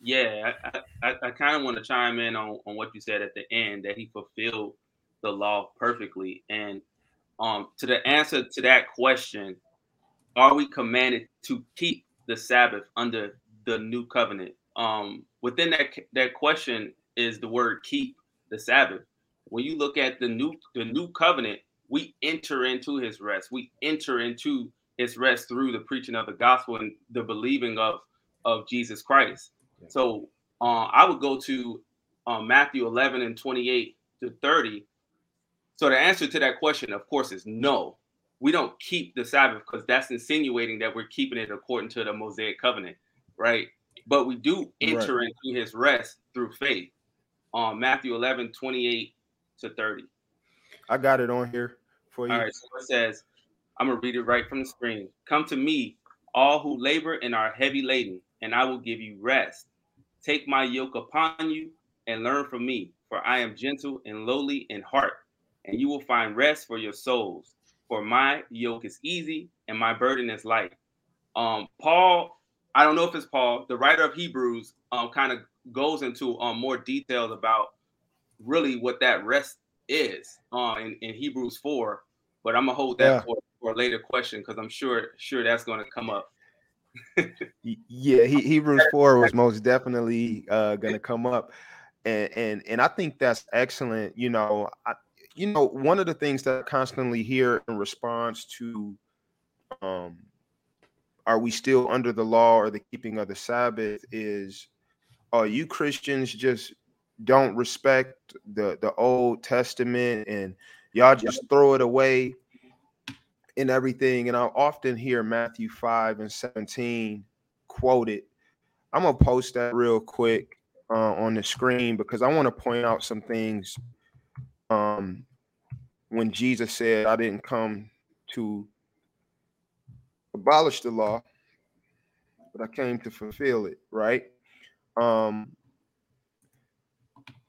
Yeah, I, I, I kind of want to chime in on, on what you said at the end that he fulfilled the law perfectly. And um, to the answer to that question, are we commanded to keep the Sabbath under the new covenant? Um, within that that question is the word keep the Sabbath. When you look at the new the new covenant, we enter into his rest. We enter into his rest through the preaching of the gospel and the believing of of Jesus Christ. So uh, I would go to uh, Matthew 11 and 28 to 30. So the answer to that question, of course, is no we don't keep the Sabbath because that's insinuating that we're keeping it according to the Mosaic covenant, right? But we do enter right. into his rest through faith. On um, Matthew 11, 28 to 30. I got it on here for you. All right, so it says, I'm gonna read it right from the screen. Come to me, all who labor and are heavy laden, and I will give you rest. Take my yoke upon you and learn from me, for I am gentle and lowly in heart, and you will find rest for your souls for my yoke is easy and my burden is light. Um, Paul, I don't know if it's Paul, the writer of Hebrews, um, kind of goes into um, more details about really what that rest is uh, in, in Hebrews 4. But I'm gonna hold that yeah. for, for a later question because I'm sure sure that's gonna come up. <laughs> yeah, he, Hebrews 4 was most definitely uh, gonna come up. And, and and I think that's excellent. You know, I, you know, one of the things that I constantly hear in response to um are we still under the law or the keeping of the Sabbath is are you Christians just don't respect the the Old Testament and y'all just throw it away and everything. And I often hear Matthew 5 and 17 quoted. I'm gonna post that real quick uh, on the screen because I want to point out some things um, when Jesus said, I didn't come to abolish the law, but I came to fulfill it, right? Um,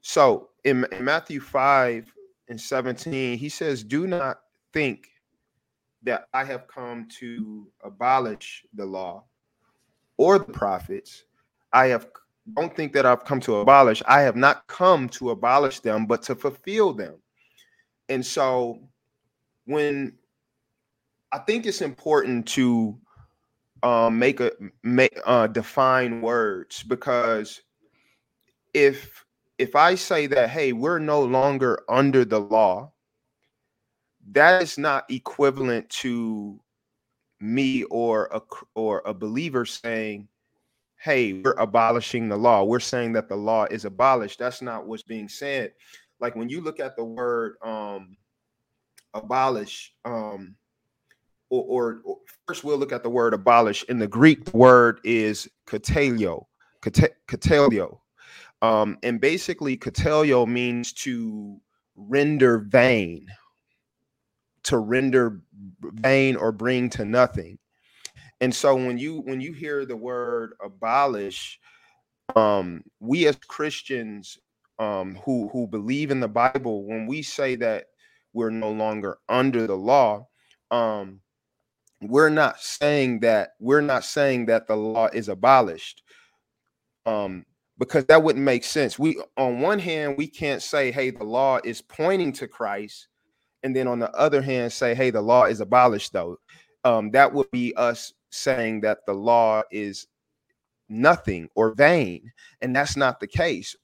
so in, in Matthew 5 and 17, he says, Do not think that I have come to abolish the law or the prophets. I have don't think that I've come to abolish. I have not come to abolish them, but to fulfill them. And so when I think it's important to um, make a make uh, define words because if if I say that hey we're no longer under the law, that is not equivalent to me or a or a believer saying hey we're abolishing the law. We're saying that the law is abolished. That's not what's being said. Like when you look at the word um abolish um or, or, or first we'll look at the word abolish. In the greek the word is katelio katelio um and basically katelio means to render vain to render vain or bring to nothing. And so when you when you hear the word abolish, um, we as Christians um, who who believe in the Bible, when we say that we're no longer under the law, um, we're not saying that we're not saying that the law is abolished. Um, because that wouldn't make sense. We on one hand, we can't say, hey, the law is pointing to Christ, and then on the other hand, say, hey, the law is abolished, though. Um, that would be us saying that the law is nothing or vain. And that's not the case.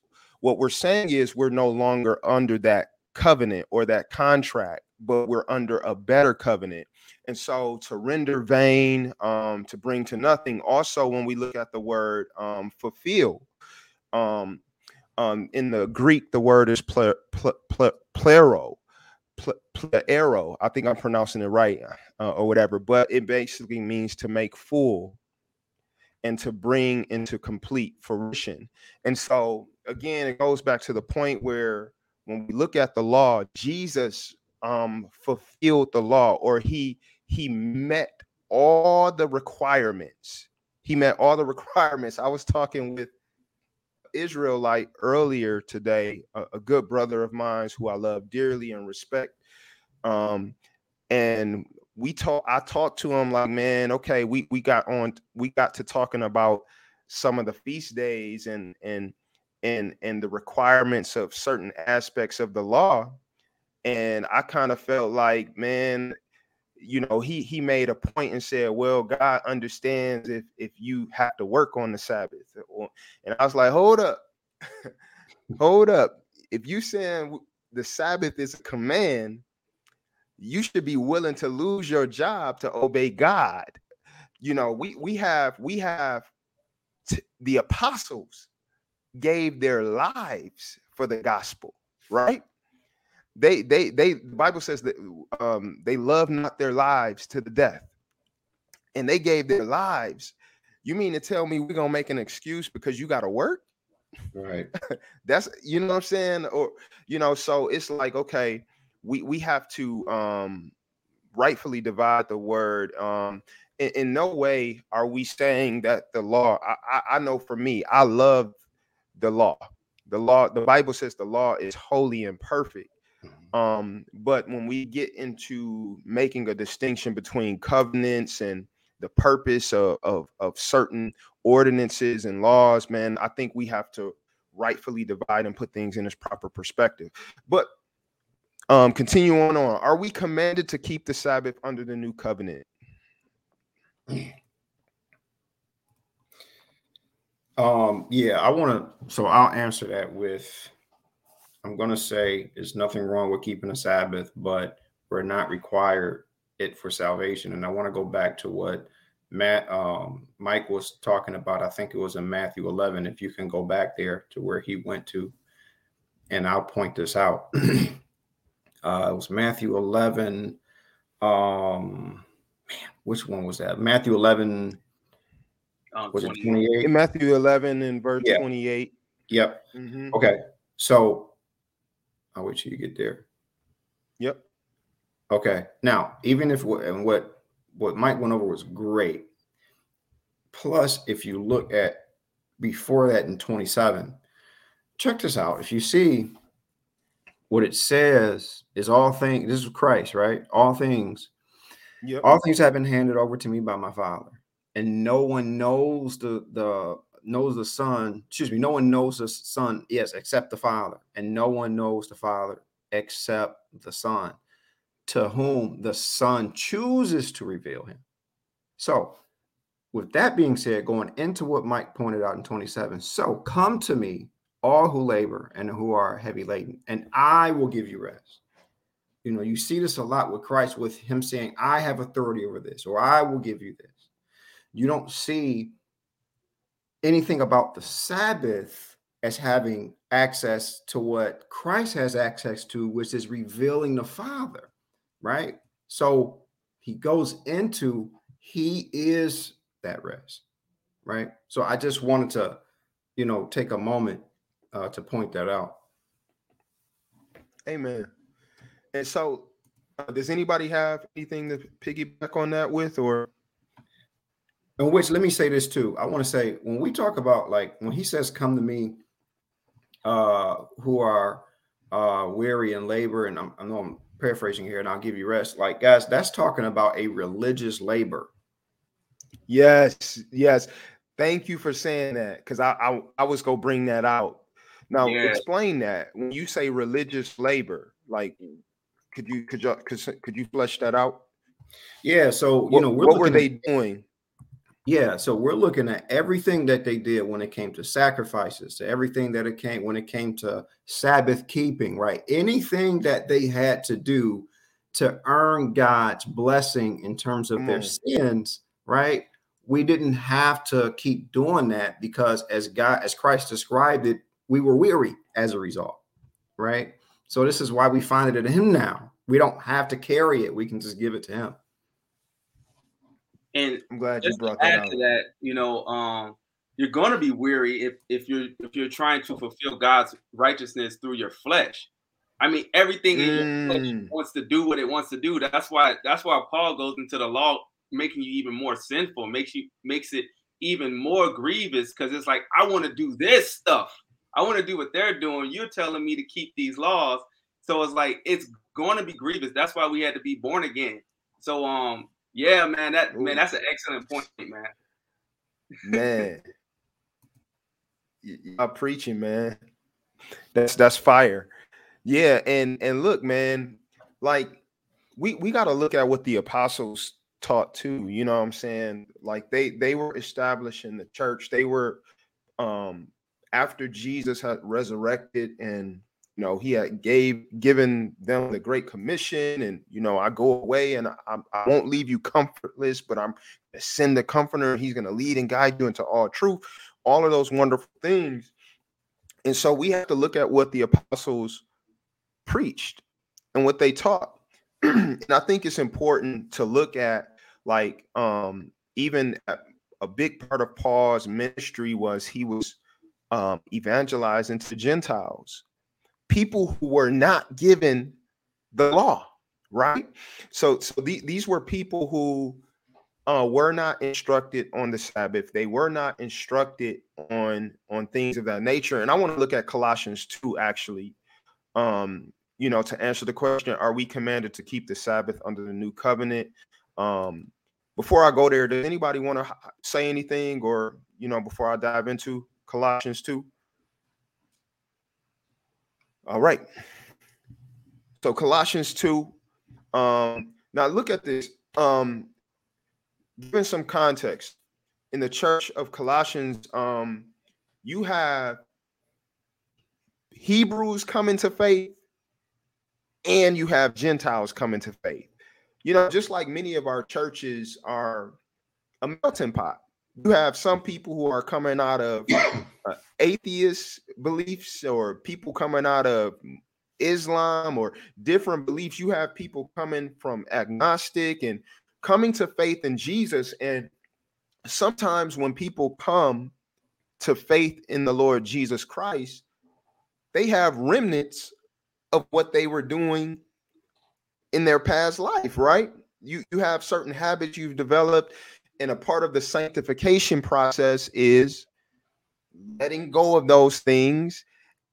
What we're saying is we're no longer under that covenant or that contract, but we're under a better covenant. And so to render vain, um, to bring to nothing, also when we look at the word um, fulfill, um, um, in the Greek, the word is ple, ple, ple, plero, plero. I think I'm pronouncing it right uh, or whatever, but it basically means to make full and to bring into complete fruition. And so again, it goes back to the point where when we look at the law, Jesus um, fulfilled the law, or he he met all the requirements. He met all the requirements. I was talking with Israelite earlier today, a, a, good brother of mine who I love dearly and respect. Um, and we talk I talked to him like, man, okay, we we got on, we got to talking about some of the feast days and and and and the requirements of certain aspects of the law. And I kind of felt like, man, you know, he he made a point and said, "Well, God understands if if you have to work on the Sabbath." And I was like, "Hold up, <laughs> hold up. If you saying the Sabbath is a command, you should be willing to lose your job to obey God." You know, we we have we have t- the apostles gave their lives for the gospel, right? They they they the bible says that um they love not their lives to the death. And they gave their lives. You mean to tell me we're gonna make an excuse because you gotta work? Right. <laughs> That's you know what i'm saying? Or you know so it's like okay we we have to um rightfully divide the word. Um in, in no way are we saying that the law I, I i know for me i love the law. The law the bible says the law is holy and perfect um, but when we get into making a distinction between covenants and the purpose of, of, of certain ordinances and laws, man, I think we have to rightfully divide and put things in its proper perspective. But um, continue on on. Are we commanded to keep the Sabbath under the new covenant? Um, yeah, I want to. So I'll answer that with I'm going to say there's nothing wrong with keeping a Sabbath, but we're not required it for salvation. And I want to go back to what Matt um, Mike was talking about. I think it was in Matthew 11. If you can go back there to where he went to, and I'll point this out. <clears throat> uh, it was Matthew 11. Um, man, which one was that? Matthew 11. Um, was 28? it 28? In Matthew 11 and verse yeah. 28. Yep. Mm-hmm. Okay. So I'll wait till you get there. Yep. Okay. Now, even if and what what Mike went over was great. Plus, if you look at before that in 27, check this out. If you see what it says is all things, this is Christ, right? All things, yep. all things have been handed over to me by my father. And no one knows the the knows the son, excuse me, no one knows the son, yes, except the father, and no one knows the father except the son, to whom the son chooses to reveal him. So, with that being said, going into what Mike pointed out in 27, so come to me, all who labor and who are heavy laden, and I will give you rest. You know, you see this a lot with Christ, with him saying, I have authority over this, or I will give you this. You don't see anything about the Sabbath as having access to what Christ has access to, which is revealing the Father, right? So he goes into he is that rest, right? So I just wanted to, you know, take a moment uh, to point that out. Amen. And so Uh, does anybody have anything to piggyback on that with, or? In which, let me say this too. I want to say when we talk about like when he says, "Come to me," uh, who are uh, weary and labor, and I'm, I know I'm paraphrasing here, and I'll give you rest. Like guys, that's talking about a religious labor. Yes, yes. Thank you for saying that because I, I I was gonna bring that out. Now Yeah. explain that when you say religious labor, like could you could you could, could you flesh that out? Yeah. So you What, know, we're what were they at- doing? Yeah, so we're looking at everything that they did when it came to sacrifices, to everything that it came when it came to Sabbath keeping, right? Anything that they had to do to earn God's blessing in terms of Come their mm. sins, right? We didn't have to keep doing that because as God as Christ described it, we were weary as a result, right? So this is why we find it in him now. We don't have to carry it. We can just give it to him. And I'm glad you brought that to that, you know, um, you're going to be weary if if you're if you're trying to fulfill God's righteousness through your flesh. I mean, everything in your flesh Mm. wants to do what it wants to do. That's why that's why Paul goes into the law, making you even more sinful, makes you makes it even more grievous because it's like I want to do this stuff. I want to do what they're doing. You're telling me to keep these laws, so it's like it's going to be grievous. That's why we had to be born again. So um, yeah, man, that Ooh. man, that's an excellent point, man. man. <laughs> Y'all preaching, man. That's that's fire. Yeah, and and look, man, like we we got to look at what the apostles taught too. You know what I'm saying? Like they they were establishing the church. They were um after Jesus had resurrected and you know he had gave given them the great commission and you know I go away and I, I won't leave you comfortless but I'm gonna send the comforter he's going to lead and guide you into all truth all of those wonderful things. And so we have to look at what the apostles preached and what they taught. <clears throat> And I think it's important to look at like um even a big part of Paul's ministry was he was um evangelizing to Gentiles people who were not given the law, right? So, so the- these were people who uh, were not instructed on the Sabbath. They were not instructed on on things of that nature. And I want to look at Colossians two actually. Um, you know, to answer the question, are we commanded to keep the Sabbath under the new covenant? Um, before I go there, does anybody want to say anything, or you know, before I dive into Colossians two? All right. So Colossians 2. Um, now look at this. Um, given some context, in the church of Colossians, um, you have Hebrews coming to faith, and you have Gentiles coming to faith. You know, just like many of our churches are a melting pot. You have some people who are coming out of uh, atheist beliefs or people coming out of Islam or different beliefs. You have people coming from agnostic and coming to faith in Jesus. And sometimes when people come to faith in the Lord Jesus Christ, they have remnants of what they were doing in their past life, right? You you have certain habits you've developed, and a part of the sanctification process is letting go of those things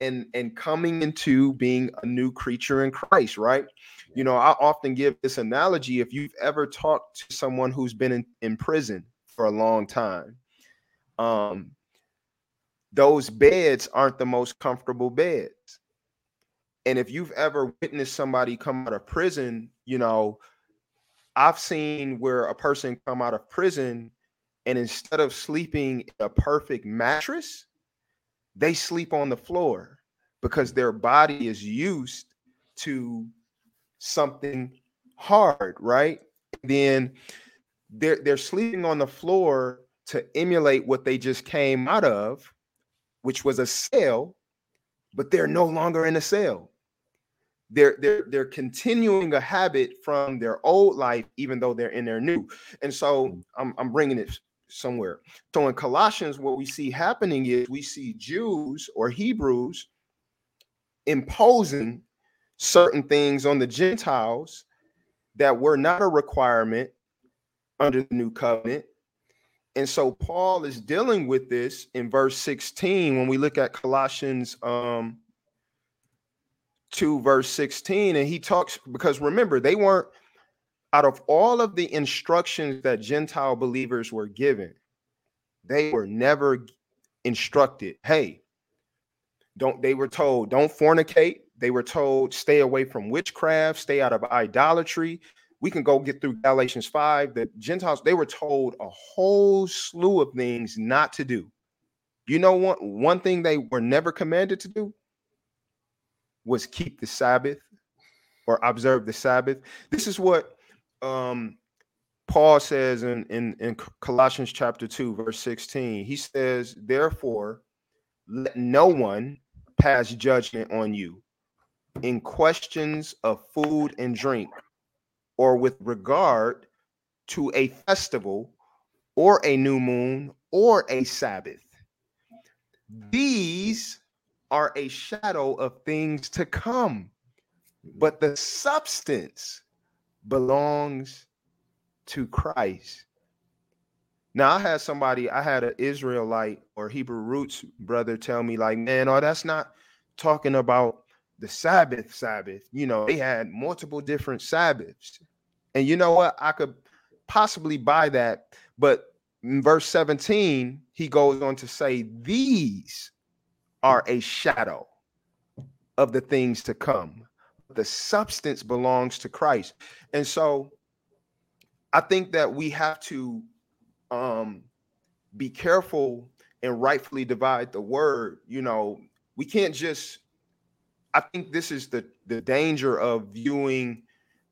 and and coming into being a new creature in Christ, right? You know, I often give this analogy if you've ever talked to someone who's been in, in prison for a long time, um, those beds aren't the most comfortable beds. And if you've ever witnessed somebody come out of prison, you know, I've seen where a person come out of prison and instead of sleeping a perfect mattress, they sleep on the floor because their body is used to something hard, right? Then they're they're sleeping on the floor to emulate what they just came out of, which was a cell, but they're no longer in a cell. They're they're they're continuing a habit from their old life, even though they're in their new. And so hmm. I'm I'm bringing it somewhere. So in Colossians, what we see happening is we see Jews or Hebrews imposing certain things on the Gentiles that were not a requirement under the new covenant. And so Paul is dealing with this in verse 16 when we look at Colossians um 2 verse 16 and he talks because remember they weren't out of all of the instructions that Gentile believers were given they were never instructed hey don't they were told don't fornicate they were told stay away from witchcraft stay out of idolatry we can go get through Galatians 5. The Gentiles, they were told a whole slew of things not to do. You know what? One thing they were never commanded to do was keep the Sabbath or observe the Sabbath. This is what um, Paul says in, in, in Colossians chapter 2, verse 16. He says, Therefore, let no one pass judgment on you in questions of food and drink or with regard to a festival or a new moon or a Sabbath. These are a shadow of things to come, but the substance belongs to Christ. Now, I had somebody, I had an Israelite or Hebrew roots brother tell me, like, man, oh, that's not talking about the Sabbath, Sabbath. You know, they had multiple different Sabbaths. And you know what? I could possibly buy that. But in verse 17, he goes on to say, These are a shadow of the things to come. The substance belongs to Christ. And so I think that we have to um, be careful and rightfully divide the word. You know, we can't just I think this is the the danger of viewing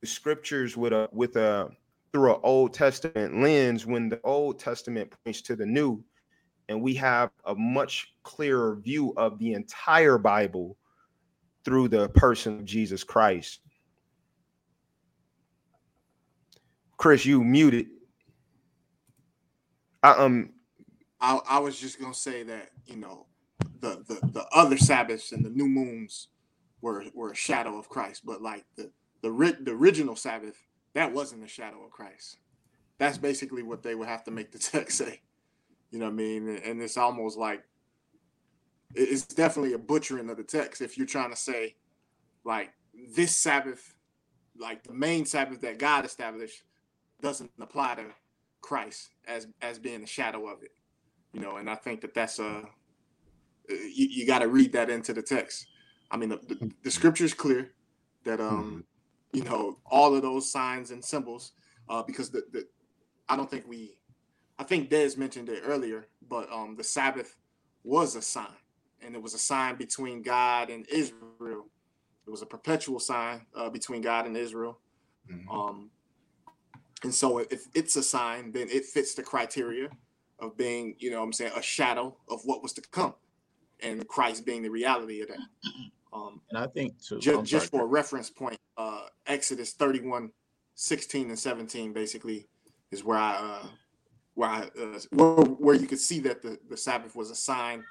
the scriptures with a with a through an Old Testament lens when the Old Testament points to the New, and we have a much clearer view of the entire Bible through the person of Jesus Christ. Chris, you muted. I um I, I was just gonna say that you know the, the the other Sabbaths and the new moons were were a shadow of Christ, but like the the the original Sabbath that wasn't a shadow of Christ. That's basically what they would have to make the <laughs> text say. You know what I mean? And it's almost like it's definitely a butchering of the text if you're trying to say like this Sabbath, like the main Sabbath that God established, doesn't apply to Christ as as being a shadow of it. You know, and I think that that's a you, you got to read that into the text. I mean, the, the, the scripture is clear that um, mm-hmm. you know, all of those signs and symbols, uh, because the, the I don't think we, I think Des mentioned it earlier, but um, the Sabbath was a sign, and it was a sign between God and Israel. It was a perpetual sign uh, between God and Israel. Mm-hmm. Um, and so if it's a sign, then it fits the criteria of being, you know I'm saying, a shadow of what was to come. And Christ being the reality of that. <clears throat> Um, and I think too, just, just for a reference point, uh, Exodus 31, 16 and 17 basically is where I uh, where I uh, where, where you could see that the, the Sabbath was a sign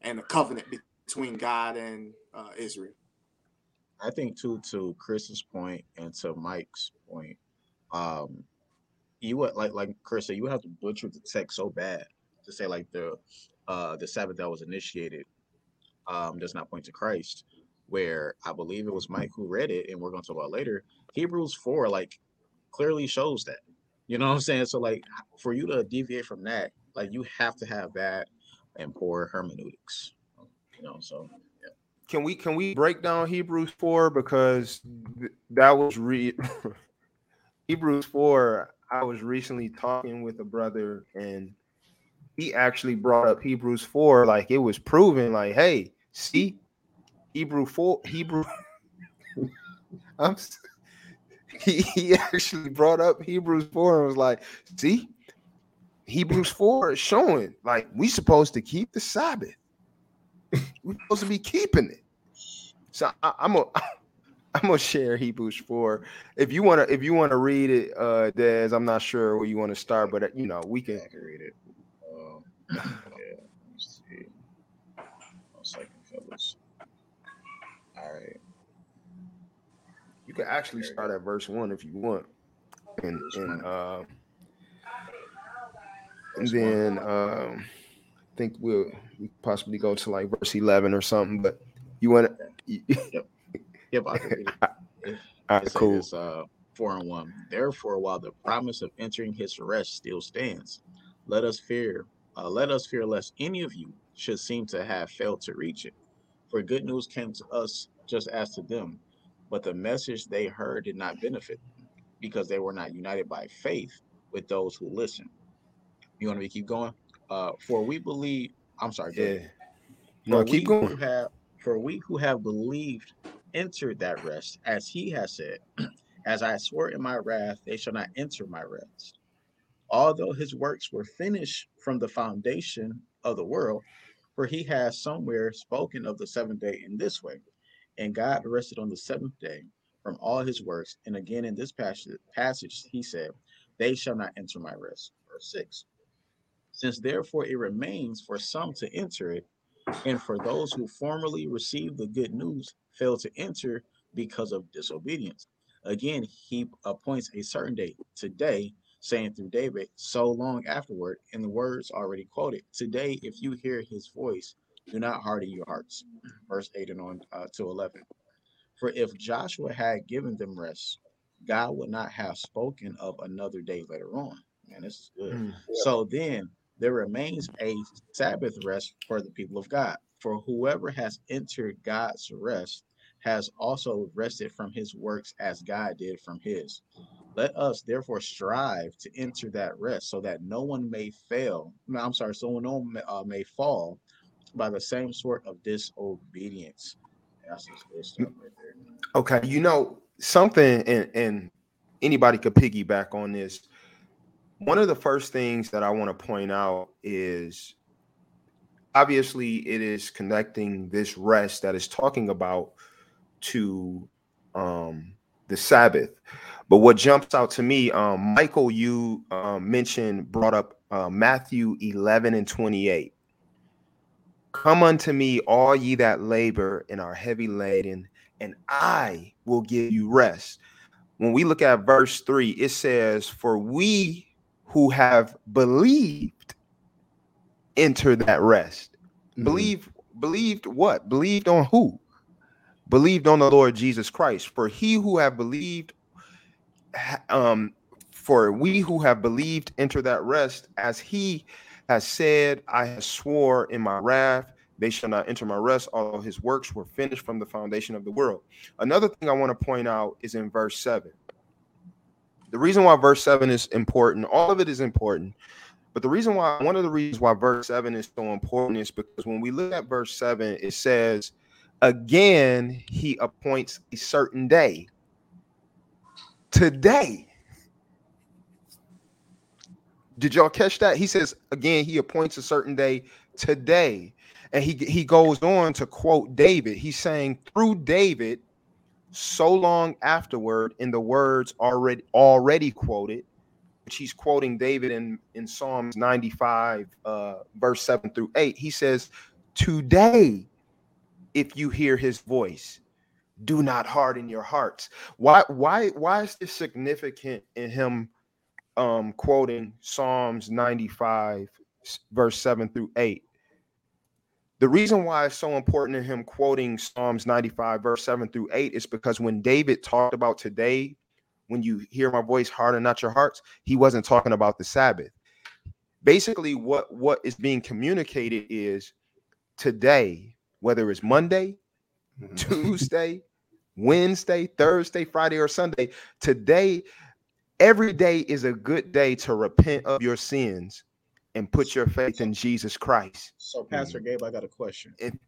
and a covenant between God and uh, Israel. I think too to Chris's point and to Mike's point, um, you would like like Chris said, you would have to butcher the text so bad to say like the uh the Sabbath that was initiated um does not point to Christ where I believe it was Mike who read it, and we're to talk about later. Hebrews 4 like clearly shows that. You know what I'm saying? So like for you to deviate from that, like you have to have that and poor hermeneutics. You know, so. Can we can we break down Hebrews 4 because th- that was re <laughs> Hebrews 4 I was recently talking with a brother and he actually brought up Hebrews 4 like it was proven like hey, see Hebrew four Hebrew. <laughs> I'm he, he actually brought up Hebrews four and was like, see, Hebrews four is showing like we supposed to keep the Sabbath. We're supposed to be keeping it. So I, am a I'm gonna share Hebrews four. If you wanna if you wanna read it, uh Des, I'm not sure where you want to start, but uh, you know we can, can read it. Um, <laughs> yeah, let me see. One second, fellas. All right. You can actually start at verse one if you want. and and uh, and then um, I think we'll we possibly go to like verse eleven or something. But you want to? yep. Can read it. All right, cool. This, uh, four and one. Therefore, while the promise of entering his rest still stands, let us fear. Uh, let us fear lest any of you should seem to have failed to reach it. For good news came to us just as to them, but the message they heard did not benefit because they were not united by faith with those who listen. You want me to keep going? Uh, for we believe. I'm sorry. Yeah. No, keep going. Have, for we who have believed entered that rest, as he has said, <clears throat> As I swore in my wrath, they shall not enter my rest. Although his works were finished from the foundation of the world, for he has somewhere spoken of the seventh day in this way, and God rested on the seventh day from all his works. And again in this passage, passage he said, They shall not enter my rest. Verse 6. Since therefore it remains for some to enter it, and for those who formerly received the good news failed to enter because of disobedience. Again, he appoints a certain date today, saying through David, so long afterward, in the words already quoted. Today, if you hear his voice, do not harden your hearts. Verse 8 and on uh, to 11. For if Joshua had given them rest, God would not have spoken of another day later on. Man, this is good. Mm, yeah. So then there remains a Sabbath rest for the people of God. For whoever has entered God's rest has also rested from his works as God did from his. Let us therefore strive to enter that rest so that no one may fail. No, I'm sorry, so no one may, uh, may fall by the same sort of disobedience. Right okay, you know something, and, and anybody could piggyback on this. One of the first things that I want to point out is obviously it is connecting this rest that is talking about to um, the Sabbath. But what jumps out to me, um, Michael, you um, mentioned, brought up uh, Matthew 11 and 28. Come unto me, all ye that labor and are heavy laden, and I will give you rest. When we look at verse 3, it says, For we who have believed enter that rest. Mm-hmm. Believe, believed what? Believed on who? believed on the Lord Jesus Christ. For he who have believed, um, for we who have believed enter that rest, as he has said, I have swore in my wrath, they shall not enter my rest, although his works were finished from the foundation of the world. Another thing I want to point out is in verse 7. The reason why verse 7 is important, all of it is important, but the reason why, one of the reasons why verse 7 is so important is because when we look at verse 7, it says, again he appoints a certain day. Today. Did y'all catch that? He says again he appoints a certain day today. And he he goes on to quote david. He's saying through david so long afterward in the words already already quoted which he's quoting david in in psalms 95 uh verse 7 through 8 he says today if you hear his voice do not harden your hearts. Why why why is this significant in him um quoting psalms 95 verse 7 through 8 the reason why it's so important in him quoting psalms 95 verse 7 through 8 is because when david talked about today when you hear my voice harden not your hearts he wasn't talking about the sabbath basically what what is being communicated is today whether it's Monday, mm-hmm. Tuesday, Wednesday, Thursday, Friday, or Sunday. Today, every day is a good day to repent of your sins and put your faith in Jesus Christ. So, Pastor mm-hmm. Gabe, I got a question. And,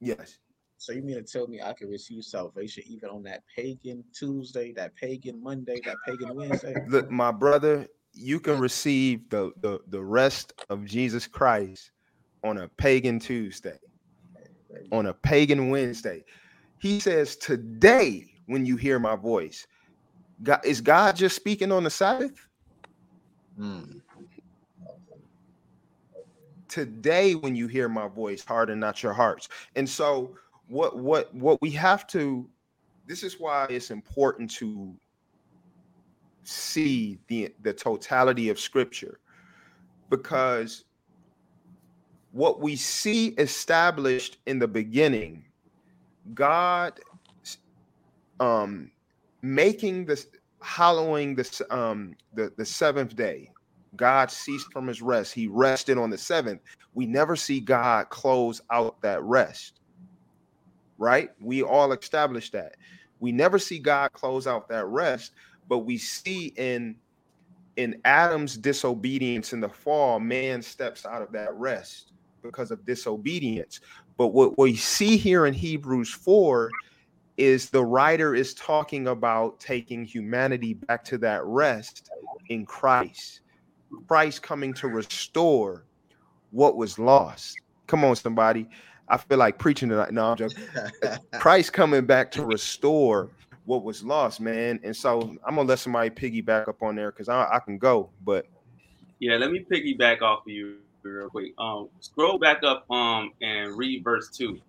yes. So you mean to tell me I can receive salvation even on that pagan Tuesday, that pagan Monday, that pagan Wednesday? Look, my brother, you can receive the the, the rest of Jesus Christ on a pagan Tuesday on a pagan Wednesday. He says, Today, when you hear my voice, God, is God just speaking on the Sabbath? Mm. Today, when you hear my voice, harden not your hearts. And so, what what what we have to this is why it's important to see the the totality of scripture. Because what we see established in the beginning god um making this hallowing this um the the seventh day. God ceased from his rest. He rested on the seventh. We never see god close out that rest right we all establish that we never see god close out that rest but we see in in adam's disobedience in the fall man steps out of that rest because of disobedience but what we see here in hebrews 4 is the writer is talking about taking humanity back to that rest in Christ. Christ coming to restore what was lost. Come on, somebody. I feel like preaching tonight. No, I'm joking. <laughs> Christ coming back to restore what was lost, man. And so I'm gonna let somebody piggyback up on there because I, I can go, but yeah, let me piggyback off of you real quick. Um, scroll back up um and read verse two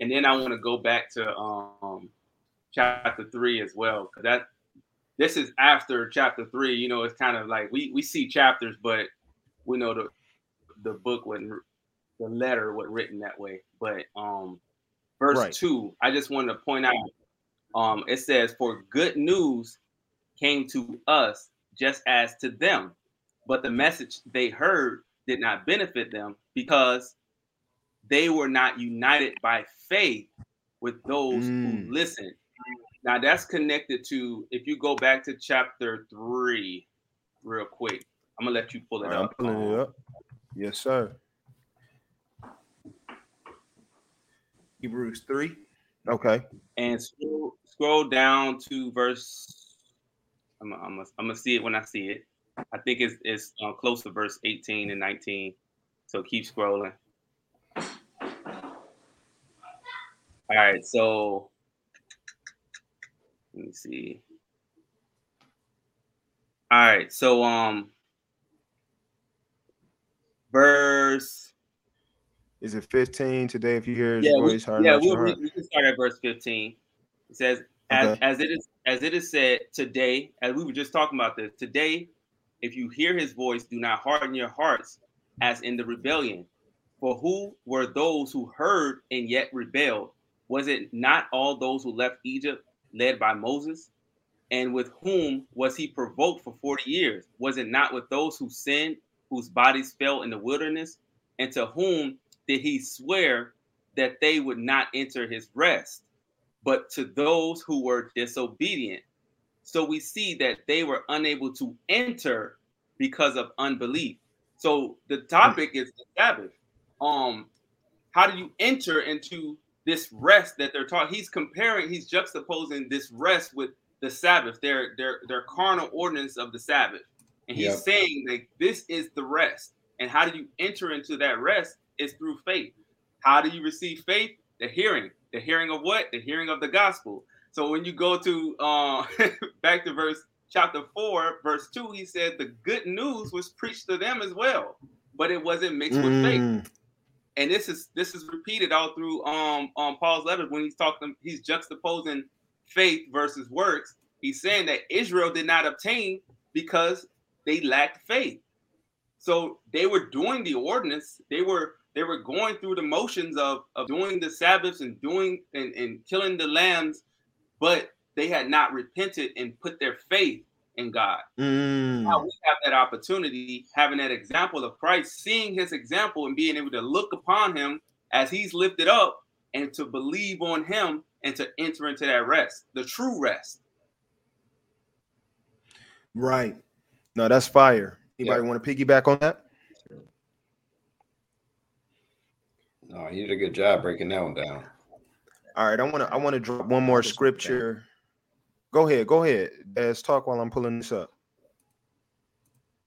and then I want to go back to um, chapter three as well because that this is after chapter three. You know, it's kind of like we we see chapters, but we know the the book wasn't the letter was written that way. But um, verse right. two, I just wanted to point out. Um, it says, "For good news came to us just as to them, but the message they heard did not benefit them because they were not united by faith with those mm. who listened." Now that's connected to if you go back to chapter three, real quick. I'm gonna let you pull it right, up. I'm pulling it up. Yes, sir. Hebrews three. Okay. And scroll, scroll down to verse. I'm, I'm, I'm gonna see it when I see it. I think it's it's uh, close to verse 18 and 19. So keep scrolling. All right, so let me see. All right, so um verse is it 15 today if you hear his yeah, voice we, yeah we, we, we, can start at verse 15 it says as, okay. as it is as it is said today as we were just talking about this today if you hear his voice do not harden your hearts as in the rebellion for who were those who heard and yet rebelled was it not all those who left Egypt led by Moses? And with whom was he provoked for 40 years? Was it not with those who sinned, whose bodies fell in the wilderness? And to whom did he swear that they would not enter his rest, but to those who were disobedient? So we see that they were unable to enter because of unbelief. So the topic is the Sabbath. Um, how do you enter into this rest that they're taught. He's comparing, he's juxtaposing this rest with the Sabbath, their their their carnal ordinance of the Sabbath. And he's yep. saying like this is the rest. And how do you enter into that rest is through faith. How do you receive faith? The hearing. The hearing of what? The hearing of the gospel. So when you go to uh <laughs> back to verse chapter 4, verse 2, he said the good news was preached to them as well, but it wasn't mixed mm. with faith. Mm and this is this is repeated all through um um Paul's letters when he's talking he's juxtaposing faith versus works. He's saying that Israel did not obtain because they lacked faith. So they were doing the ordinance, they were they were going through the motions of of doing the Sabbaths and doing and, and killing the lambs, but they had not repented and put their faith in God. Mm. Now we have that opportunity, having that example of Christ, seeing his example and being able to look upon him as he's lifted up and to believe on him and to enter into that rest, the true rest. Right. No, that's fire. Anybody yeah. want to piggyback on that? No, you did a good job breaking that one down. All right, I want to I want to drop one more scripture Go ahead, go ahead. Let's talk while I'm pulling this up.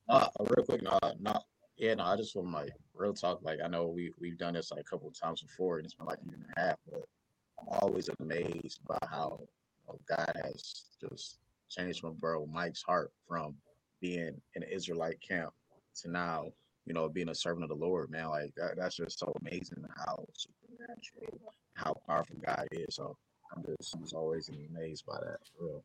Uh, real quick, no, not yeah, no. I just want my real talk. Like I know we we've done this like a couple of times before, and it's been like a year and a half. But I'm always amazed by how you know, God has just changed my bro Mike's heart from being in an Israelite camp to now, you know, being a servant of the Lord. Man, like that, that's just so amazing how supernatural, how powerful God is. So I'm just, I'm just always amazed by that. Real.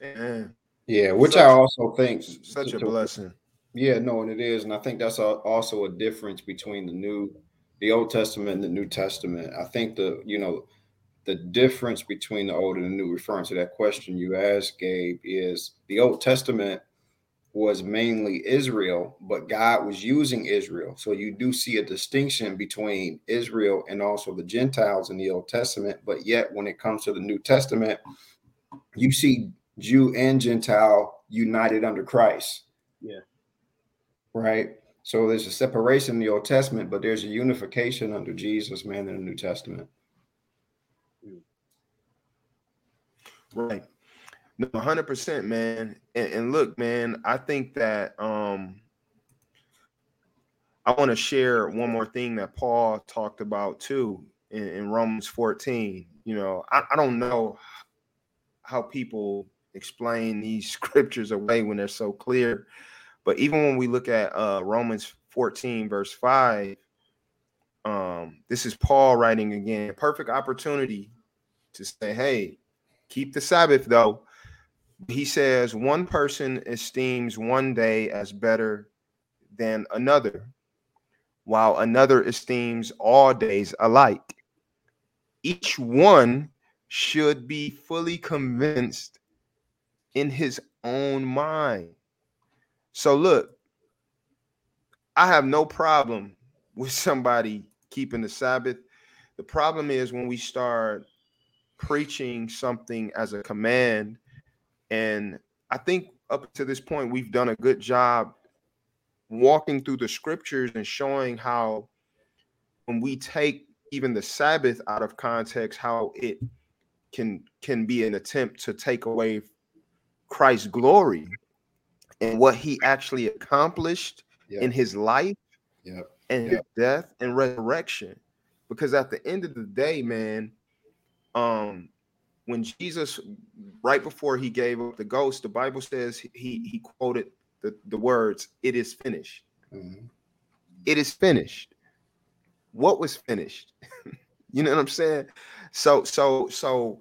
Man, Yeah, which Such- I also think such a to- blessing. Yeah, no, and it is, and I think that's a, also a difference between the new, the Old Testament and the New Testament. I think the you know, the difference between the Old and the New, referring to that question you asked, Gabe, is the Old Testament was mainly Israel, but God was using Israel. So you do see a distinction between Israel and also the Gentiles in the Old Testament. But yet, when it comes to the New Testament, you see Jew and Gentile united under Christ. Yeah. Right. So there's a separation in the Old Testament, but there's a unification under Jesus, man, in the New Testament. Hmm. Right. No, 100%, man. And, and look, man, I think that um I want to share one more thing that Paul talked about too in, in Romans 14. You know, I, I don't know how people explain these <laughs> scriptures away when they're so clear. But even when we look at uh Romans 14, verse 5, um, this is Paul writing again, perfect opportunity to say, hey, keep the Sabbath though. He says one person esteems one day as better than another, while another esteems all days alike. Each one should be fully convinced in his own mind. So, look, I have no problem with somebody keeping the Sabbath. The problem is when we start preaching something as a command. And I think up to this point, we've done a good job walking through the scriptures and showing how when we take even the Sabbath out of context, how it can can be an attempt to take away Christ's glory and what he actually accomplished Yeah. in his life Yeah. and his death and resurrection. Because at the end of the day, man, um, when Jesus, right before he gave up the ghost, the Bible says he he quoted the, the words, It is finished. Mhm. It is finished. What was finished? <laughs> you know what I'm saying? So, so, so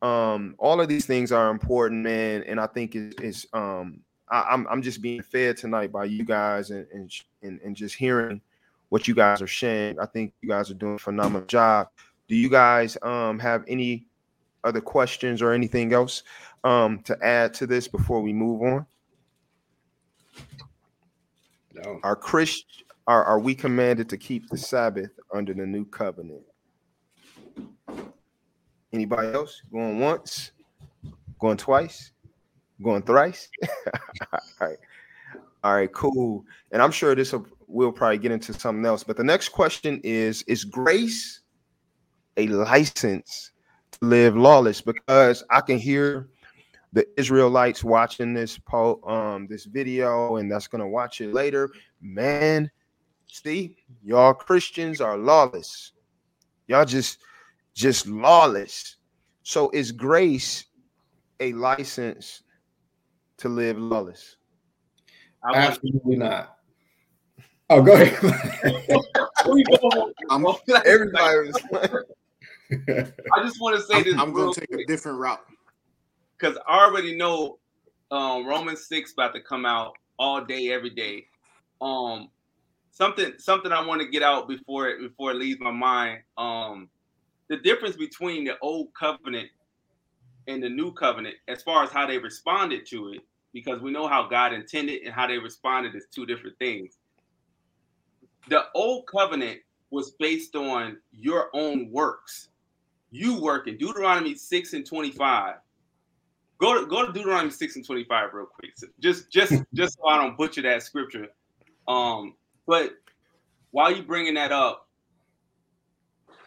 um all of these things are important, man. And I think is is um I, I'm I'm just being fed tonight by you guys and and, and and just hearing what you guys are sharing. I think you guys are doing a phenomenal job. Do you guys um have any other questions or anything else um to add to this before we move on? No. Are Christ are, are we commanded to keep the Sabbath under the new covenant? Anybody else going once, going twice, going thrice? <laughs> All right. All right, cool. And I'm sure this will we'll probably get into something else. But the next question is Is grace a license live lawless? Because I can hear the Israelites watching this po um this video and that's gonna watch it later. Man, see, y'all Christians are lawless. Y'all just just lawless. So is grace a license to live lawless? Absolutely not. Oh, go ahead. <laughs> I'm, <laughs> Everybody was <laughs> I just want to say this. I'm, I'm going to take a different route. because I already know um Romans six about to come out all day, every day. Um, something something I want to get out before it before it leaves my mind. Um, the difference between the old covenant and the new covenant, as far as how they responded to it, because we know how God intended and how they responded is two different things. The old covenant was based on your own works. You work in Deuteronomy 6 and 25 go to go to Deuteronomy 6 and 25 real quick. So just just <laughs> just so I don't butcher that scripture. Um, but while you bringing that up,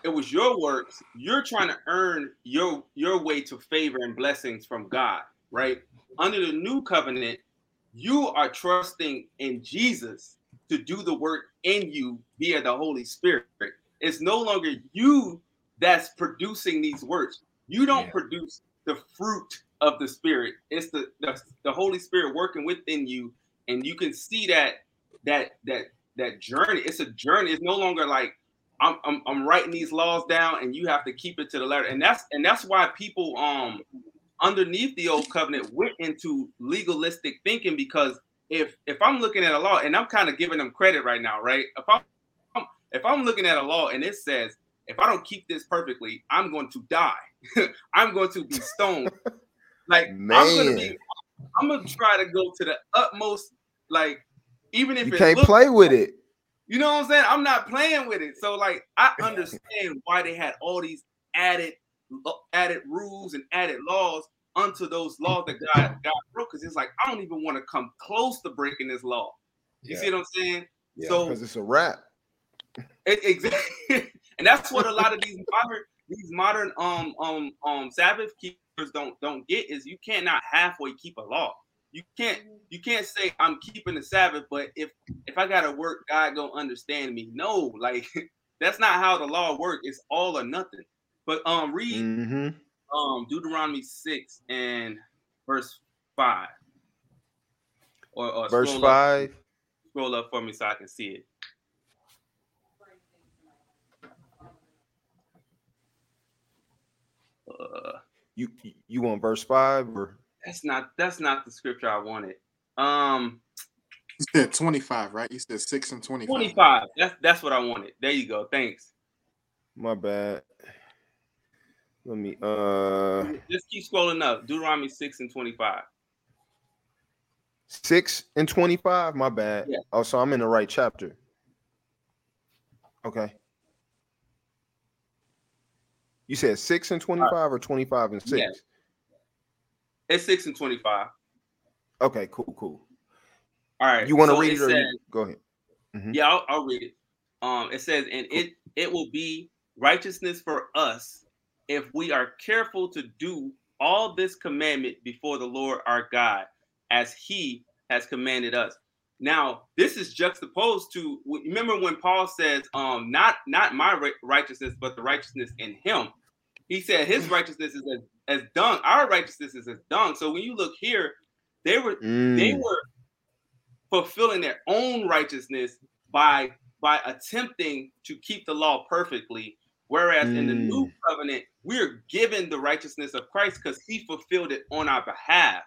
it was your works. You're trying to earn your your way to favor and blessings from God, right? Under the new covenant, you are trusting in Jesus to do the work in you via the Holy Spirit. It's no longer you that's producing these works. You don't Yeah. produce the fruit of the Spirit. It's the, the the Holy Spirit working within you, and you can see that that that that journey. It's a journey. It's no longer like I'm, I'm I'm writing these laws down, and you have to keep it to the letter. And that's and that's why people um underneath the old covenant went into legalistic thinking because if if I'm looking at a law and I'm kind of giving them credit right now, right? If I'm if I'm looking at a law and it says if I don't keep this perfectly, I'm going to die. <laughs> I'm going to be stoned. <laughs> like Man. I'm gonna be I'm gonna try to go to the utmost, like even if you can't play with it. You know what I'm saying? I'm not playing with it. So like I <laughs> understand why they had all these added uh, added rules and added laws unto those laws that God God broke. Because it's like I don't even want to come close to breaking this law. You yeah. see what I'm saying? Yeah, so because it's a wrap. It, exactly, and that's what a lot of these modern these modern um um um Sabbath keepers don't don't get is you cannot halfway keep a law. You can't you can't say I'm keeping the Sabbath, but if if I gotta work, God gonna understand me. No, like <laughs> that's not how the law works. It's all or nothing. But um, read mm-hmm. um Deuteronomy six and verse five. Or, or verse five. Up, scroll up for me so I can see it. Uh, you you want verse five or that's not that's not the scripture I wanted. Um you said 25, right? You said six and 25. 25. That's that's what I wanted. There you go. Thanks. My bad. Let me uh just keep scrolling up. Deuteronomy 6 and 25. 6 and 25. My bad. Yeah. Oh, so I'm in the right chapter. Okay. You said 6 and 25 right. or 25 and 6? Yeah. It's 6 and 25. Okay, cool, cool. All right. You want to so read it? Says, go ahead. Mm-hmm. Yeah, I'll, I'll read it. Um, it says, and it it will be righteousness for us if we are careful to do all this commandment before the Lord our God, as He has commanded us. Now, this is juxtaposed to remember when Paul says, um, not not my righteousness, but the righteousness in him. He said his righteousness is as, as dung, our righteousness is as dung. So when you look here, they were mm. they were fulfilling their own righteousness by by attempting to keep the law perfectly Whereas mm. in the new mm. covenant, we're given the righteousness of Christ because he fulfilled it on our behalf.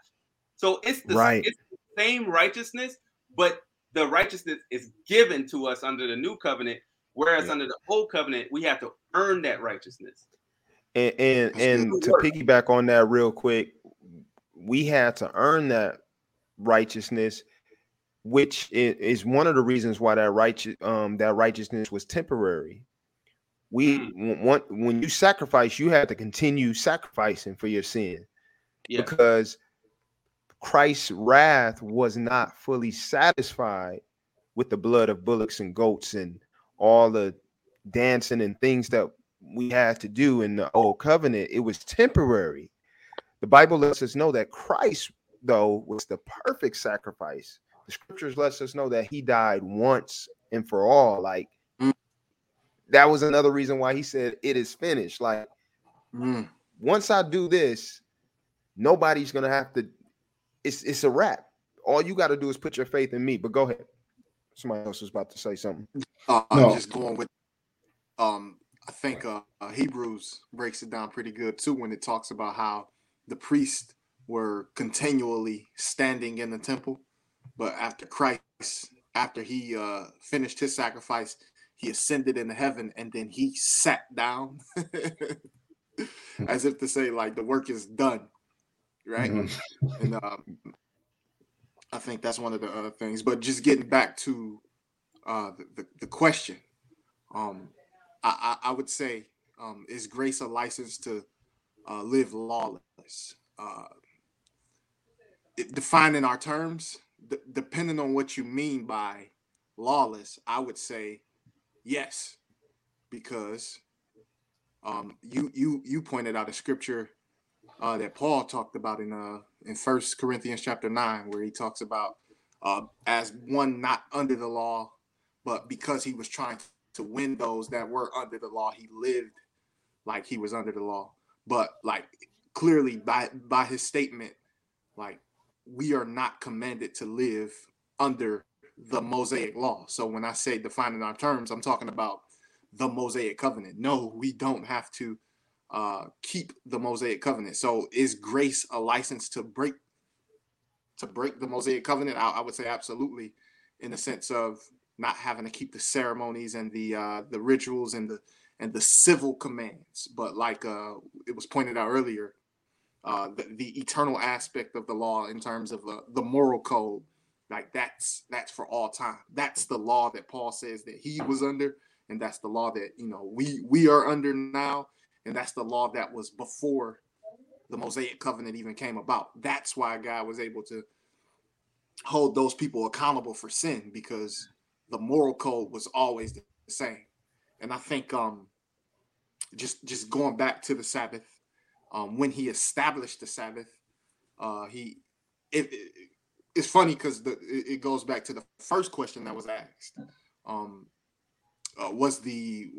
So it's the, right. it's the same righteousness, but the righteousness is given to us under the new covenant. Whereas yeah. under the old covenant, we have to earn that righteousness. And and, and to piggyback on that real quick, we had to earn that righteousness, which is one of the reasons why that righteous um that righteousness was temporary we mm. want when you sacrifice, you have to continue sacrificing for your sin yeah. because Christ's wrath was not fully satisfied with the blood of bullocks and goats and all the dancing and things that we had to do in the old covenant. It was temporary. The Bible lets us know that Christ, though, was the perfect sacrifice. The scriptures lets us know that he died once and for all. Like that was another reason why he said it is finished. Like mm. once I do this, nobody's gonna have to. It's it's a wrap. All you got to do is put your faith in me. But go ahead. Somebody else was about to say something. Uh, no. I'm just going with. Um, I think uh, uh, Hebrews breaks it down pretty good too when it talks about how the priests were continually standing in the temple, but after Christ, after he uh, finished his sacrifice, he ascended into heaven and then he sat down <laughs> as if to say like the work is done right mm-hmm. and um, i think that's one of the other things but just getting back to uh, the, the, the, question um, I, I, would say um, is grace a license to uh, live lawless? Uh, defining our terms d- depending on what you mean by lawless i would say Yes, because um, you you you pointed out a scripture uh, that Paul talked about in uh in First Corinthians chapter nine, where he talks about uh, as one not under the law, but because he was trying to win those that were under the law, he lived like he was under the law. But like clearly by by his statement, like we are not commanded to live under the Mosaic law. So when I say defining our terms, I'm talking about the Mosaic covenant. No, we don't have to uh, keep the Mosaic covenant. So is grace a license to break to break the Mosaic covenant? I, I would say absolutely, in the sense of not having to keep the ceremonies and the uh, the rituals and the and the civil commands. But like uh, it was pointed out earlier, uh, the, the eternal aspect of the law in terms of uh, the moral code, like that's that's for all time. That's the law that Paul says that he was under, and that's the law that you know we we are under now, and that's the law that was before the Mosaic covenant even came about. That's why God was able to hold those people accountable for sin because the moral code was always the same. And I think um just just going back to the Sabbath, um, when he established the Sabbath, uh, he it, it it's funny because it goes back to the first question that was asked. Um, uh, was the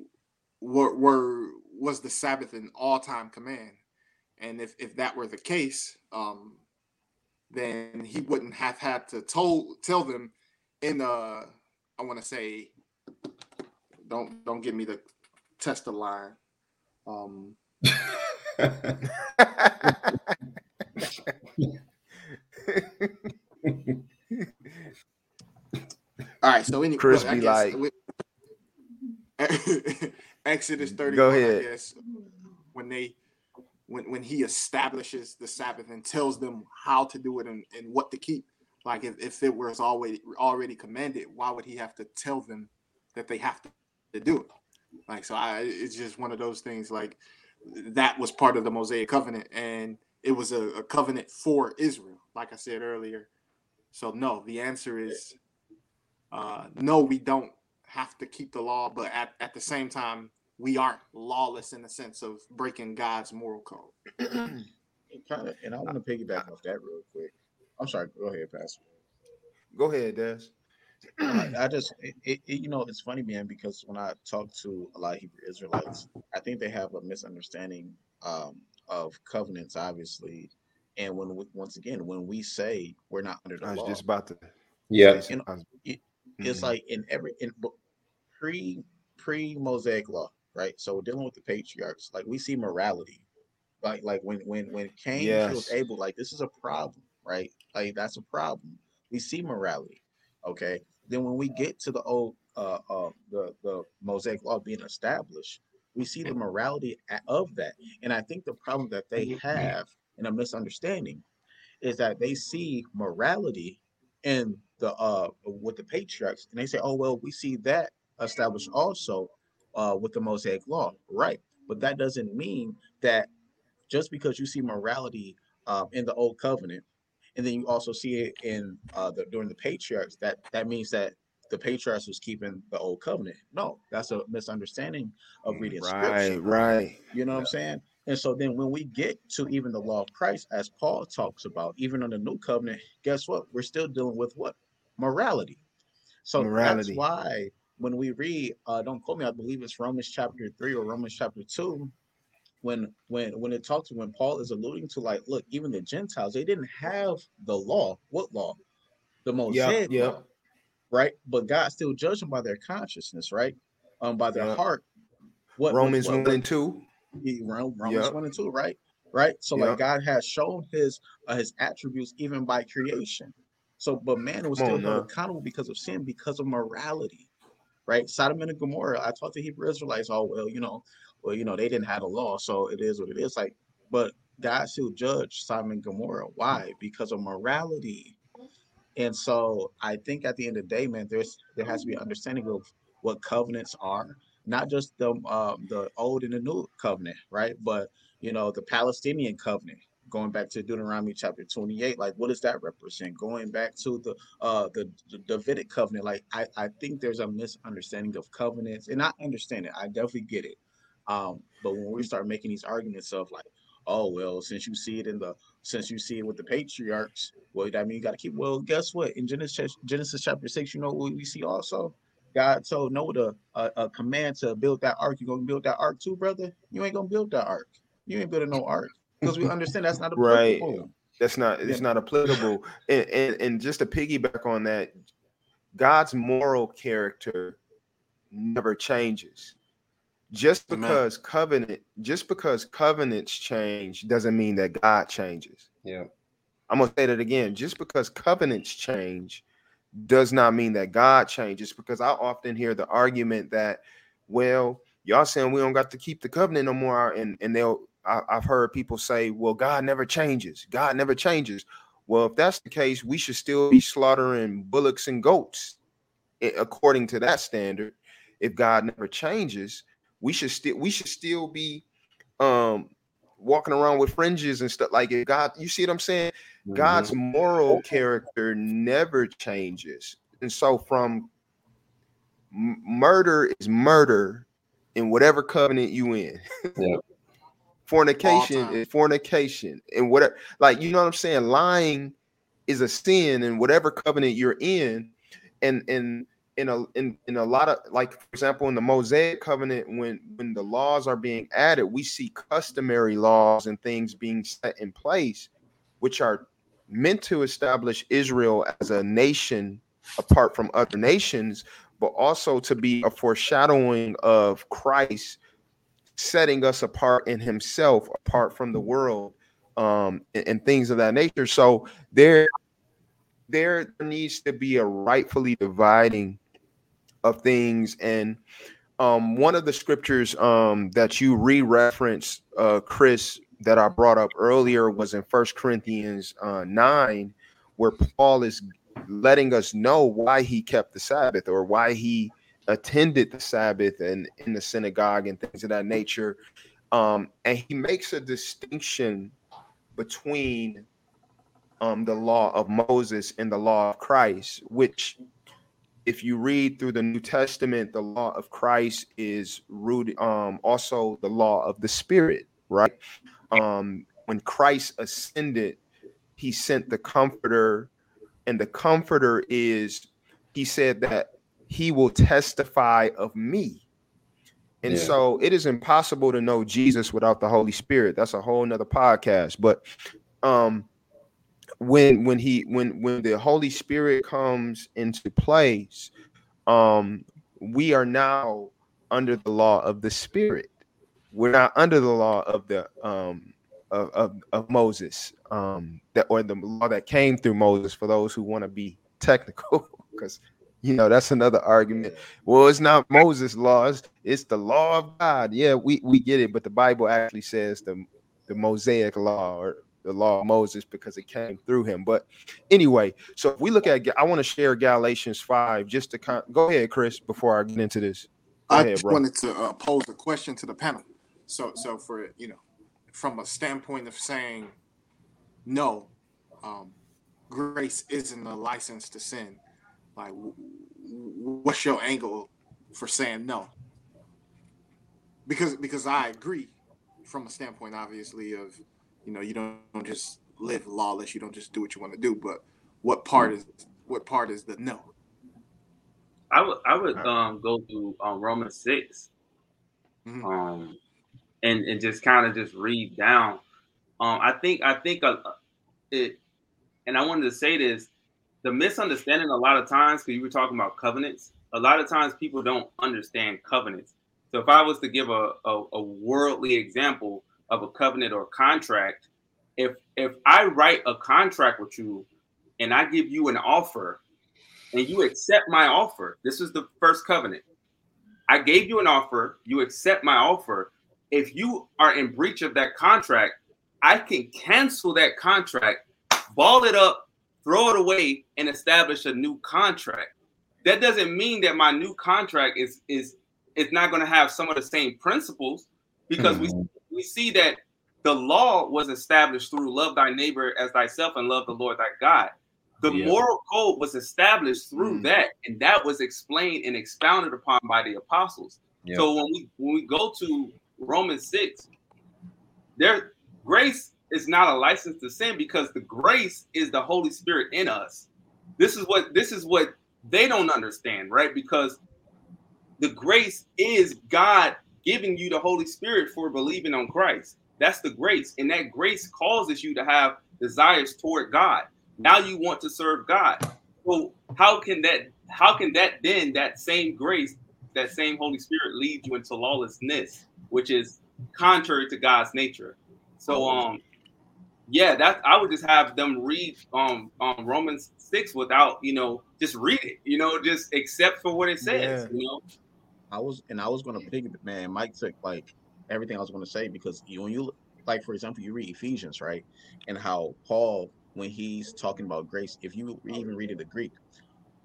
were, were was the Sabbath an all time command? And if if that were the case, um, then he wouldn't have had to told tell them in uh I want to say don't don't give me the test the line. Um all right, so anyway, be like- <laughs> Exodus 31, Go I ahead. guess, when they when when he establishes the Sabbath and tells them how to do it and, and what to keep. Like if, if it was already already commanded, why would he have to tell them that they have to, to do it? Like so I it's just one of those things like that was part of the Mosaic covenant and it was a, a covenant for Israel, like I said earlier. So no, the answer is uh no, we don't have to keep the law, but at, at the same time, we aren't lawless in the sense of breaking God's moral code. <clears throat> Kind of, and I want to piggyback off that real quick. I'm sorry. Go ahead, Pastor. Go ahead, Des. I, I just, it, it, it- you know, it's funny, man, because when I talk to a lot of Hebrew Israelites, I think they have a misunderstanding um, of covenants, obviously. And when we, once again, when we say we're not under the I was law, just about to. Yeah. You know, I was- it's Mhm. like in every in pre pre Mosaic law, right? So dealing with the patriarchs, like we see morality, like like when when when Cain kills Yes. Abel, like this is a problem, right? Like that's a problem. We see morality, okay. Then when we get to the old uh uh the the Mosaic law being established, we see the morality of that, and I think the problem that they have and a misunderstanding is that they see morality in the uh with the patriarchs and they say oh well we see that established also uh with the mosaic law right but that doesn't mean that just because you see morality um in the old covenant and then you also see it in uh the during the patriarchs that that means that the patriarchs was keeping the old covenant no that's a misunderstanding of reading right, scripture right. you know what I'm saying? And so then when we get to even the law of Christ, as Paul talks about, even on the new covenant, guess what? We're still dealing with what? Morality. So Morality. that's why when we read, uh, don't quote me, I believe it's Romans chapter three or Romans chapter two, when when when it talks when Paul is alluding to like, look, even the Gentiles, they didn't have the law. What law? The Mosaic yep. law, right? But God still judged them by their consciousness, right? Um, by their Yep. heart. What what- Romans what- 1 and 2. he- Ro- Romans Yep. one and two, right? Right. So like God has shown his uh, his attributes even by creation. So, but man was Come still on held accountable because of sin, because of morality, right? Sodom and Gomorrah. I talked to Hebrew Israelites. Oh well, you know, well you know they didn't have a law, so it is what it is. Like, but God still judged Sodom and Gomorrah. Why? Because of morality. And so I think at the end of the day, man, there's there has to be an understanding of what covenants are, not just the um, the old and the new covenant, right? But you know, the Palestinian covenant, going back to Deuteronomy chapter 28, like what does that represent? Going back to the uh the, the Davidic covenant, like I, I think there's a misunderstanding of covenants, and I understand it, I definitely get it. Um, but when we start making these arguments of like, oh well, since you see it in the since you see it with the patriarchs, well, that mean you got to keep. Well, guess what? In Genesis Genesis chapter six, you know what we see also. God told Noah to, a, a command to build that ark. You gonna build that ark too, brother? You ain't gonna build that ark. You ain't building no ark because we <laughs> understand that's not Right. applicable. That's not it's Yeah. not applicable. and, and and just to piggyback on that, God's moral character never changes. Just because Amen. covenant just because covenants change doesn't mean that God changes. Yeah. I'm gonna say that again. Just because covenants change does not mean that God changes. Because I often hear the argument that, well, y'all saying we don't got to keep the covenant no more, and and they'll I, I've heard people say, well, God never changes. God never changes. Well, if that's the case, we should still be slaughtering bullocks and goats eh, according to that standard. If God never changes, we should still we should still be um walking around with fringes and stuff like it. God, you see what I'm saying? Mm-hmm. God's moral character never changes. And so from m- murder is murder in whatever covenant you in. Yeah. <laughs> fornication is fornication and whatever like you know what I'm saying? Lying is a sin in whatever covenant you're in. And and in a in, in a lot of like for example in the mosaic covenant when when the laws are being added we see customary laws and things being set in place which are meant to establish israel as a nation apart from other nations but also to be a foreshadowing of christ setting us apart in himself apart from the world um and, and things of that nature. So there there needs to be a rightfully dividing of things. And um, one of the scriptures um, that you re-referenced, uh, Chris, that I brought up earlier was in First Corinthians uh, nine, where Paul is letting us know why he kept the Sabbath or why he attended the Sabbath and in the synagogue and things of that nature. Um, and he makes a distinction between um, the law of Moses and the law of Christ, which if you read through the New Testament, the law of Christ is rooted um also the law of the spirit, right? Um when Christ ascended, he sent the comforter, and the comforter is he said that he will testify of me. And yeah. so it is impossible to know Jesus without the Holy Spirit. That's a whole nother podcast. But um when when he when when the holy spirit comes into place um we are now under the law of the spirit. We're not under the law of the um of, of, of moses um that or the law that came through moses for those who want to be technical <laughs> because you know that's another argument. Well it's not moses laws it's the law of god. Yeah we we get it but the bible actually says the the mosaic law or the law of Moses because it came through him. But anyway, so if we look at, I want to share Galatians 5 just to kind go ahead, Chris, before I get into this. Go I ahead, just wanted to uh, pose a question to the panel. So, so for, you know, from a standpoint of saying no, um, grace isn't a license to sin. Like, what's your angle for saying no? Because because I agree from a standpoint, obviously, of you know, you don't, don't just live lawless. You don't just do what you want to do. But what part is what part is the no? I would I would um, go to um, Romans 6 mm-hmm. um, and and just kind of just read down. Um, I think I think uh, it, and I wanted to say this: the misunderstanding a lot of times because you were talking about covenants. A lot of times people don't understand covenants. So if I was to give a, a, a worldly example, of a covenant or contract, if if I write a contract with you and I give you an offer and you accept my offer, this is the first covenant. I gave you an offer, you accept my offer. If you are in breach of that contract, I can cancel that contract, ball it up, throw it away, and establish a new contract. That doesn't mean that my new contract is is is not going to have some of the same principles because mm-hmm. we see that the law was established through love thy neighbor as thyself and love the Lord thy God. The yeah. moral code was established through mm. that, and that was explained and expounded upon by the apostles. Yeah. So when we when we go to Romans 6, there grace is not a license to sin because the grace is the Holy Spirit in us. This is what this is what they don't understand, right? Because the grace is God giving you the Holy Spirit for believing on Christ. That's the grace. And that grace causes you to have desires toward God. Now you want to serve God. So how can that how can that then that same grace that same Holy Spirit leads you into lawlessness, which is contrary to God's nature. So um yeah, that I would just have them read um, um Romans six without you know just read it, you know, just accept for what it says, yeah. you know. I was and I was gonna pick it, man. Mike took like everything I was gonna say because you when you like for example you read Ephesians right, and how Paul when he's talking about grace, if you even read it in the Greek,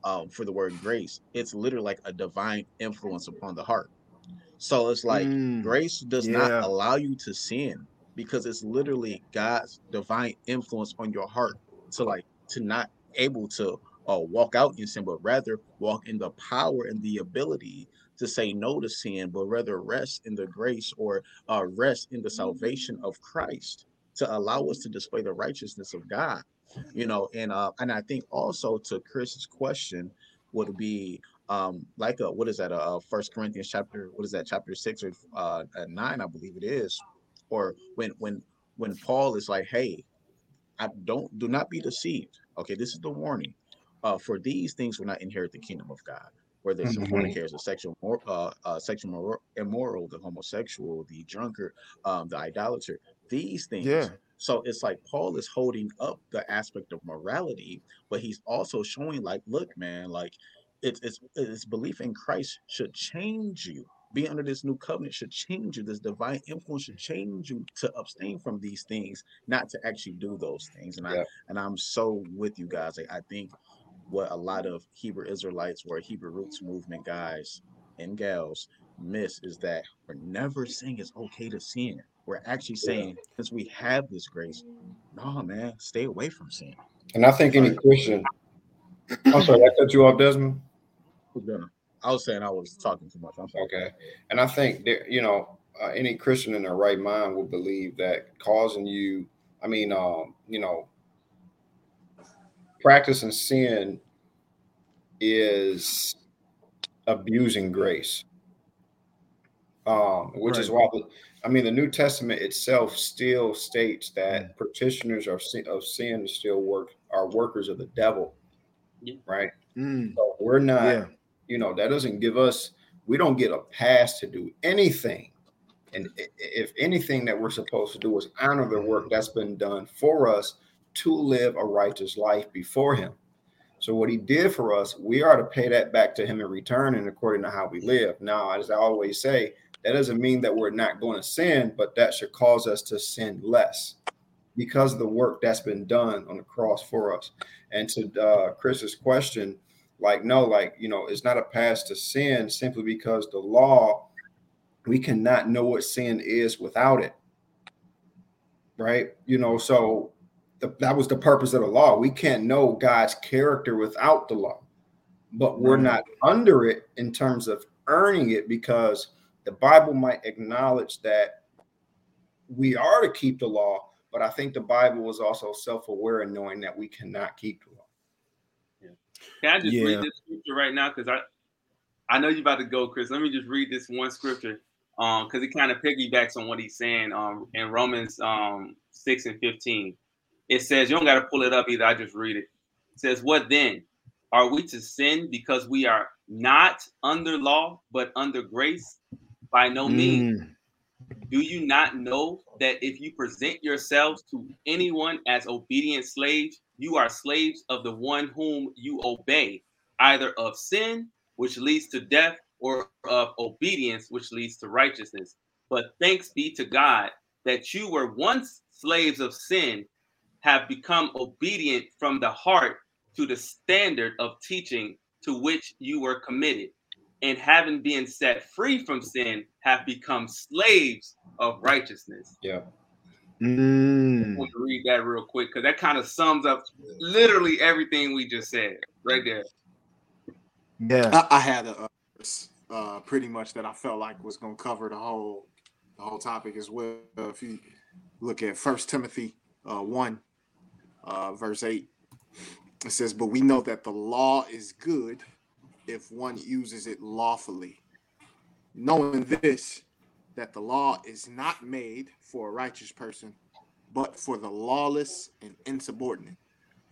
um, for the word grace, it's literally like a divine influence upon the heart. So it's like mm, grace does yeah. not allow you to sin because it's literally God's divine influence on your heart to like to not able to uh, walk out in sin, but rather walk in the power and the ability to say no to sin, but rather rest in the grace or uh, rest in the salvation of Christ to allow us to display the righteousness of God. You know, and uh, and I think also to Chris's question would be um like a what is that a, First Corinthians chapter what is that chapter six or uh, nine I believe it is or when when when Paul is like, "Hey, I don't do not be deceived." Okay, this is the warning. Uh, for these things will not inherit the kingdom of God. Whether it's mm-hmm. fornicators, the sexual, uh, uh, sexual immoral, the homosexual, the drunkard, um, the idolater, these things. Yeah. So it's like Paul is holding up the aspect of morality, but he's also showing like, look, man, like it's it's, it's belief in Christ should change you being under this new covenant should change you. This divine influence should change you to abstain from these things, not to actually do those things. And yeah. I and I'm so with you guys. I, I think what a lot of Hebrew Israelites or Hebrew roots movement guys and gals miss is that we're never saying it's okay to sin. We're actually saying yeah. since we have this grace, no man, stay away from sin. And I think any Christian, I'm sorry, I cut you off, Desmond. Who's? I was saying I was talking too much. I'm sorry. Okay, and I think that you know uh, any Christian in their right mind will believe that causing you, I mean, um, you know, practicing sin is abusing grace. Um, which right. is why, I mean, the New Testament itself still states that mm. petitioners of sin, of sin still work are workers of the devil, yeah. right? Mm. So we're not. Yeah you know, that doesn't give us, we don't get a pass to do anything. And if anything that we're supposed to do is honor the work that's been done for us to live a righteous life before Him. So, what He did for us, we are to pay that back to Him in return and according to how we live. Now, as I always say, that doesn't mean that we're not going to sin, but that should cause us to sin less because of the work that's been done on the cross for us. And to uh, Chris's question, like no like you know it's not a pass to sin simply because the law we cannot know what sin is without it right you know so the, that was the purpose of the law we can't know god's character without the law but we're not under it in terms of earning it because the bible might acknowledge that we are to keep the law but i think the bible is also self-aware in knowing that we cannot keep the law can I just yeah. read this scripture right now? Because I I know you're about to go, Chris. Let me just read this one scripture. Um, because it kind of piggybacks on what he's saying um in Romans um 6 and 15. It says, you don't gotta pull it up either. I just read it. It says, What then? Are we to sin because we are not under law but under grace? By no mm. means. Do you not know that if you present yourselves to anyone as obedient slaves, you are slaves of the one whom you obey, either of sin, which leads to death, or of obedience, which leads to righteousness. But thanks be to God that you were once slaves of sin, have become obedient from the heart to the standard of teaching to which you were committed, and having been set free from sin, have become slaves of righteousness. Yeah. Mm. I want to read that real quick because that kind of sums up literally everything we just said right there. Yeah, I, I had a uh, pretty much that I felt like was going to cover the whole the whole topic as well. If you look at First Timothy uh, one, uh, verse eight, it says, "But we know that the law is good if one uses it lawfully, knowing this." that the law is not made for a righteous person, but for the lawless and insubordinate,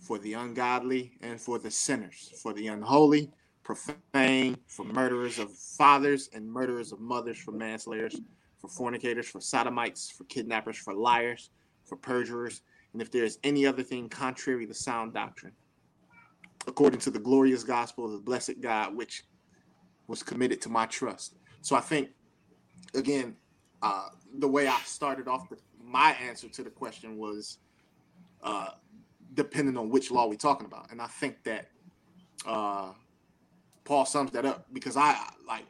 for the ungodly and for the sinners, for the unholy, profane, for murderers of fathers and murderers of mothers, for manslayers, for fornicators, for sodomites, for kidnappers, for liars, for perjurers, and if there is any other thing contrary to sound doctrine, according to the glorious gospel of the blessed God, which was committed to my trust. So I think, again, uh, the way I started off my answer to the question was uh, depending on which law we're talking about, and I think that uh, Paul sums that up because I like,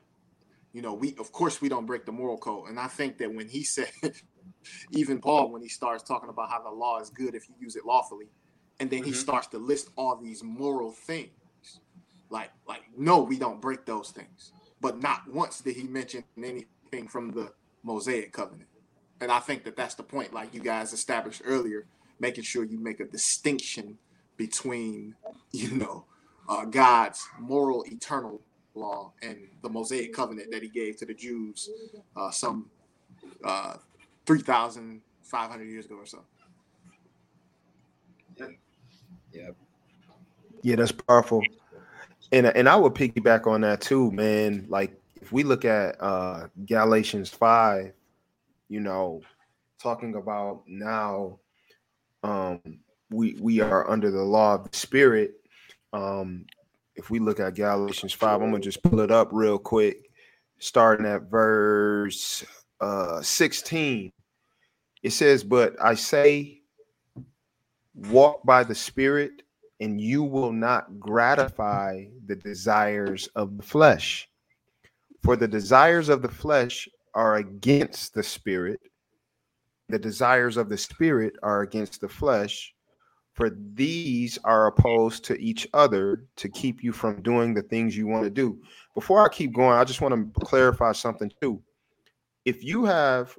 you know, we of course we don't break the moral code, and I think that when he <laughs> said, even Paul, when he starts talking about how the law is good if you use it lawfully, and then mm-hmm. he starts to list all these moral things, like like no, we don't break those things, but not once did he mention anything from the Mosaic covenant, and I think that that's the point, like you guys established earlier, making sure you make a distinction between, you know uh, God's moral eternal law and the Mosaic covenant that he gave to the Jews uh, some uh, 3,500 years ago or so. Yeah. Yeah, that's powerful. And, and I would piggyback on that too, man. Like if we look at uh Galatians 5, you know, talking about now um we we are under the law of the spirit um, if we look at Galatians 5, I'm gonna just pull it up real quick, starting at verse uh 16. It says, But I say, walk by the Spirit, and you will not gratify the desires of the flesh. For the desires of the flesh are against the Spirit, the desires of the Spirit are against the flesh for these are opposed to each other to keep you from doing the things you want to do. Before I keep going, I just want to clarify something too. If you have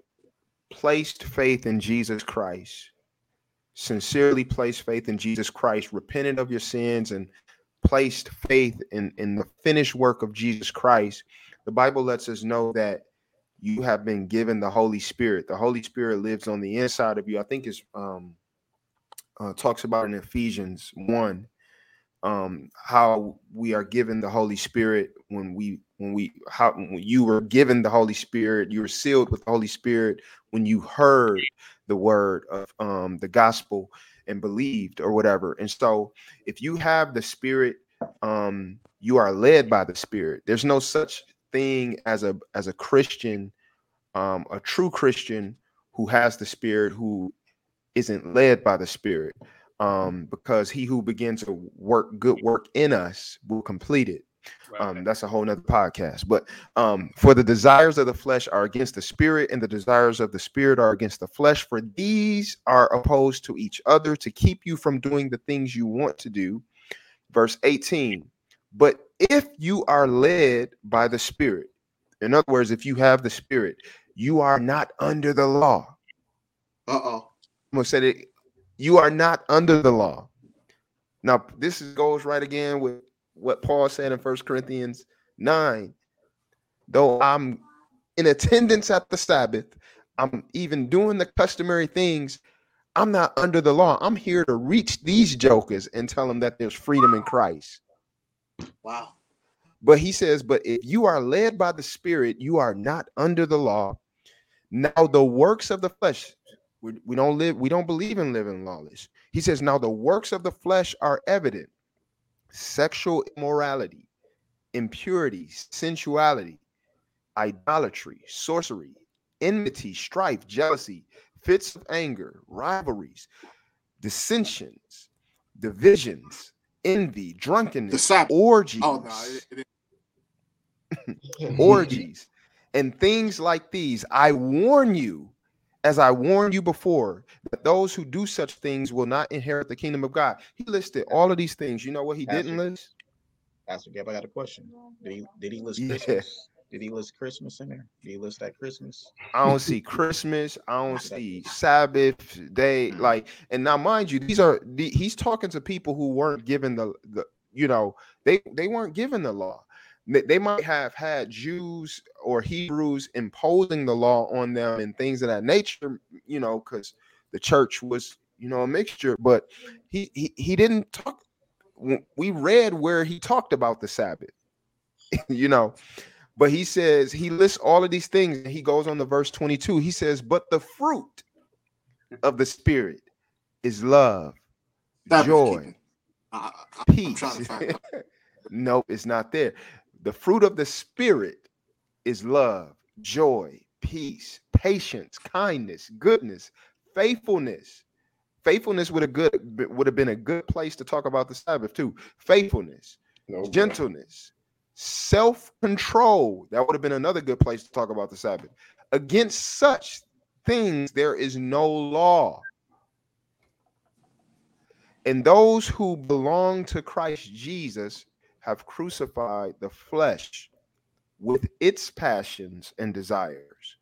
placed faith in Jesus Christ, sincerely placed faith in Jesus Christ, repented of your sins, and placed faith in, in the finished work of Jesus Christ, the Bible lets us know that you have been given the Holy Spirit. The Holy Spirit lives on the inside of you. I think it's um uh, talks about in Ephesians 1 um, how we are given the Holy Spirit when we when we how when you were given the Holy Spirit, you were sealed with the Holy Spirit when you heard the word of um, the gospel and believed or whatever. And so, if you have the Spirit, um, you are led by the Spirit. There's no such thing as a as a Christian, um, a true Christian who has the Spirit who isn't led by the Spirit, um, because he who begins to work good work in us will complete it. Right. Um, that's a whole nother podcast. But um, for the desires of the flesh are against the spirit, and the desires of the spirit are against the flesh. For these are opposed to each other to keep you from doing the things you want to do. Verse 18. But if you are led by the spirit, in other words, if you have the spirit, you are not under the law. Uh oh. I'm gonna say that you are not under the law. Now, this is, goes right again with what Paul said in First Corinthians 9. Though I'm in attendance at the Sabbath, I'm even doing the customary things. I'm not under the law. I'm here to reach these jokers and tell them that there's freedom in Christ. Wow. But he says, but if you are led by the Spirit, you are not under the law. Now, the works of the flesh, we, we don't live, we don't believe in living lawless. He says, Now the works of the flesh are evident sexual immorality, impurity, sensuality, idolatry, sorcery, enmity, strife, jealousy, fits of anger, rivalries, dissensions, divisions, envy, drunkenness, orgies, oh, no, it, it, orgies, and things like these. I warn you as I warned you before, that those who do such things will not inherit the kingdom of God. He listed all of these things. You know what he Pastor, didn't list? Pastor Gab, I got a question. Did he did he list Christmas? Did he list Christmas in there? Did he list that Christmas? I don't see Christmas. I <laughs> don't see Sabbath day. Mm. Like, and now mind you, these are the, he's talking to people who weren't given the the you know they they weren't given the law they might have had Jews or Hebrews imposing the law on them and things of that nature, you know, because the church was, you know, a mixture. But he, he he didn't talk. We read where he talked about the Sabbath. <laughs> you know. But he says he lists all of these things and he goes on to verse 22. He says, But the fruit of the spirit is love, was joy, keeping. I, I, peace. trying to find out. <laughs> nope, it's not there. The fruit of the spirit is love, joy, peace, patience, kindness, goodness, faithfulness. Faithfulness would have good would have been a good place to talk about the Sabbath too. Faithfulness, oh, No, gentleness, self-control. That would have been another good place to talk about the Sabbath. Against such things there is no law. And those who belong to Christ Jesus have crucified the flesh with its passions and desires.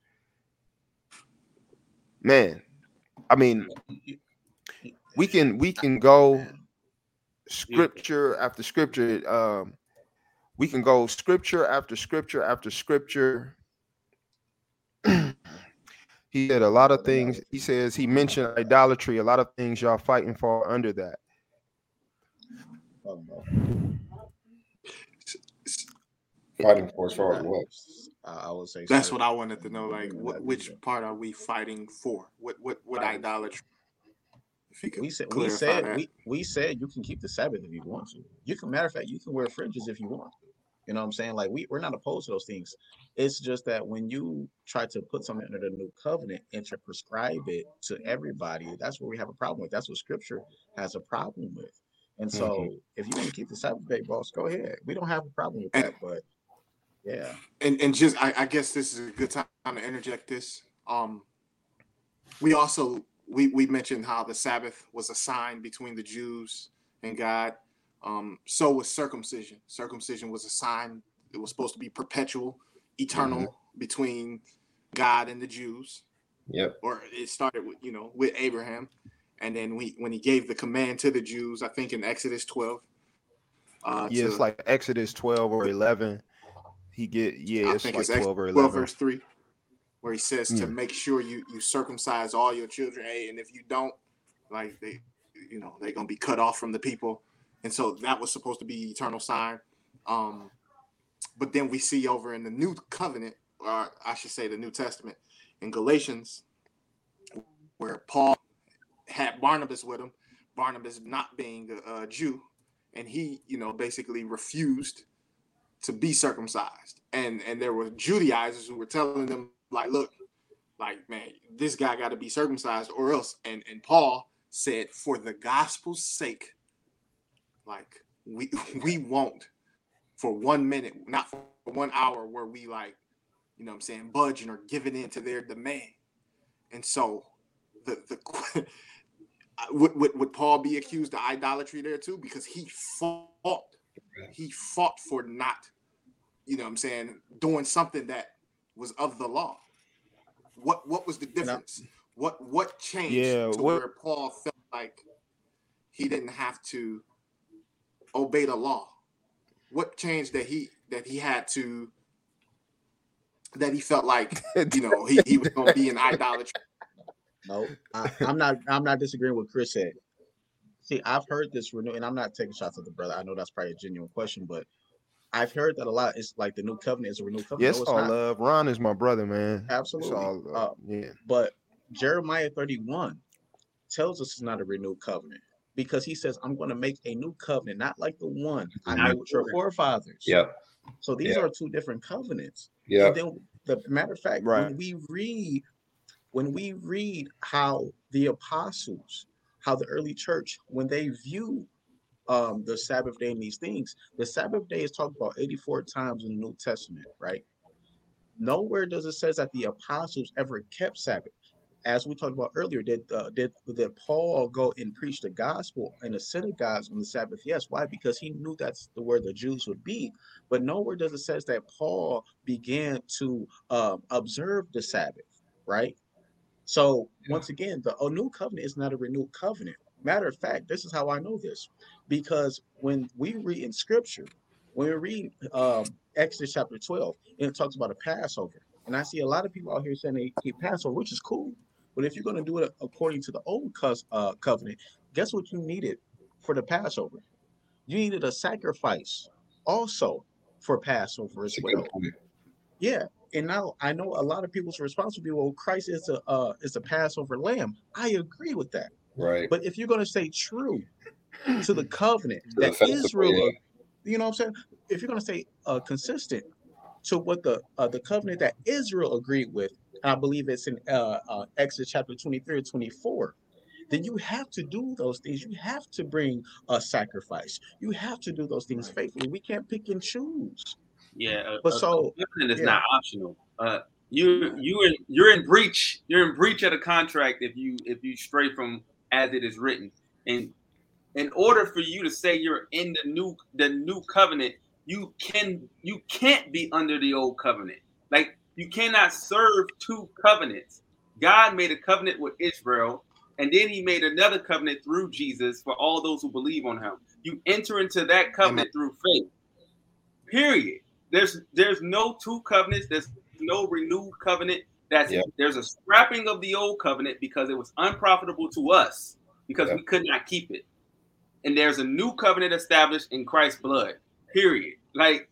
Man, I mean, we can we can go scripture after scripture. Um, we can go scripture after scripture after scripture. <clears throat> he said a lot of things. He says he mentioned idolatry. A lot of things y'all fighting for under that. Talking about- fighting for as far as what? I I would say That's so. what I wanted to know. Like, what, which part are we fighting for? What what what Fighting. idolatry? If you could we said we said that. we, we said you can keep the Sabbath if you want to. You can matter of fact, you can wear fringes if you want. You know what I'm saying? Like we, we're not opposed to those things. It's just that when you try to put something under the new covenant and to prescribe it to everybody, that's where we have a problem with. That's what scripture has a problem with. And so Mm-hmm. if you want to keep the Sabbath day, boss, go ahead. We don't have a problem with that, but yeah. and and just I, I guess this is a good time to interject this. Um, we also we we mentioned how the Sabbath was a sign between the Jews and God. Um, so was circumcision. Circumcision was a sign. It was supposed to be perpetual, eternal between God and the Jews. Yep. Or it started with you know with Abraham, and then we when he gave the command to the Jews, I think in Exodus twelve. Uh, Yeah, to- it's like Exodus 12 or 11. He get yeah, I it's think like it's 12 or 12 11. verse 3 where he says to Hmm. make sure you you circumcise all your children hey and if you don't like they you know they're gonna be cut off from the people and so that was supposed to be eternal sign um but then we see over in the new covenant or i should say the new testament in galatians where paul had barnabas with him barnabas not being a, a jew and he you know basically refused to be circumcised. And and there were judaizers who were telling them like look like man this guy got to be circumcised or else. And and paul said for the gospel's sake like we <laughs> we won't for one minute not for one hour where we like you know what i'm saying budging or giving in to their demand. And so the the <laughs> would, would, would paul be accused of idolatry there too? Because he fought. He fought for not, you know what I'm saying, doing something that was of the law. What what was the difference? What what changed Yeah, to what- where Paul felt like he didn't have to obey the law? What changed that he that he had to that he felt like <laughs> you know he, he was gonna be in idolatry? No, I, I'm not. I'm not disagreeing with Chris said. See, I've heard this renew, and I'm not taking shots at the brother. I know that's probably a genuine question, but I've heard that a lot. It's like the new covenant is a renewed covenant. Yes, no, all not. love. Ron is my brother, man. It's Absolutely. all Uh, yeah. But Jeremiah 31 tells us it's not a renewed covenant because he says, I'm going to make a new covenant, not like the one I made with your forefathers. Yep. So these Yeah. are two different covenants. Yeah. And then the matter of fact, Right. when we read, when we read how the apostles, how the early church, when they view um, the Sabbath day and these things, the Sabbath day is talked about 84 times in the New Testament, right? Nowhere does it says that the apostles ever kept Sabbath. As we talked about earlier, did uh, did did Paul go and preach the gospel in the synagogues on the Sabbath? Yes. Why? Because he knew that's the where the Jews would be. But nowhere does it says that Paul began to um, observe the Sabbath, right? So once again, the a new covenant is not a renewed covenant. Matter of fact, this is how I know this, because when we read in Scripture, when we read um, Exodus chapter twelve, and it talks about a Passover, and I see a lot of people out here saying they keep Passover, which is cool. But if you're going to do it according to the old uh, covenant, guess what you needed for the Passover? You needed a sacrifice also for Passover as well. Yeah, and now I know a lot of people's response will be, "Well, Christ is a uh, is a Passover lamb." I agree with that. Right. But if you're going to stay true to the covenant the that festival, Israel, you know what I'm saying? If you're going to say uh, consistent to what the uh, the covenant that Israel agreed with, I believe it's in uh, uh, Exodus chapter 23 or 24, then you have to do those things. You have to bring a sacrifice. You have to do those things faithfully. We can't pick and choose. Yeah, But a- so- a covenant is yeah. not optional. Uh, you you in you're in breach. You're in breach of the contract if you if you stray from as it is written. And in order for you to say you're in the new the new covenant, you can you can't be under the old covenant. Like you cannot serve two covenants. God made a covenant with Israel, and then He made another covenant through Jesus for all those who believe on Him. You enter into that covenant through faith. Period. There's there's no two covenants. There's no renewed covenant. That's Yep. there's a scrapping of the old covenant because it was unprofitable to us because Yep. we could not keep it. And there's a new covenant established in Christ's blood. Period. Like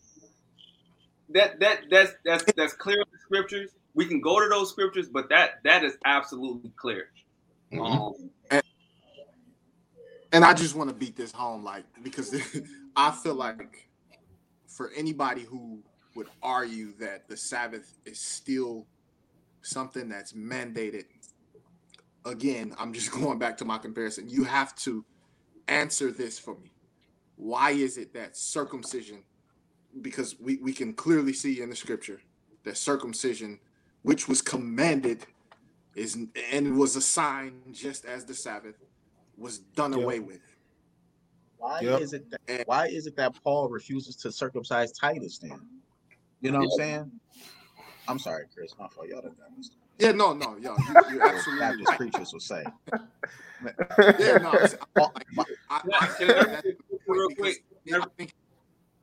that that that's that's that's clear in the scriptures. We can go to those scriptures, but that that is absolutely clear. Mhm. Um, and I just want to beat this home, like because <laughs> I feel like for anybody who would argue that the Sabbath is still something that's mandated, again, I'm just <laughs> going back to my comparison. You have to answer this for me. Why is it that circumcision? Because we, we can clearly see in the scripture that circumcision, which was commanded, is and was a sign just as the Sabbath was done Yep. away with. Why Yep. is it that And- why is it that Paul refuses to circumcise Titus then? You know what I'm saying? I'm sorry, Chris. My fault. Y'all done done this. Yeah, no, no, yo, you, you're <laughs> absolutely Baptist right. preachers will say. <laughs> Yeah, no, it's- I, I, I I- that's the point real quick, I think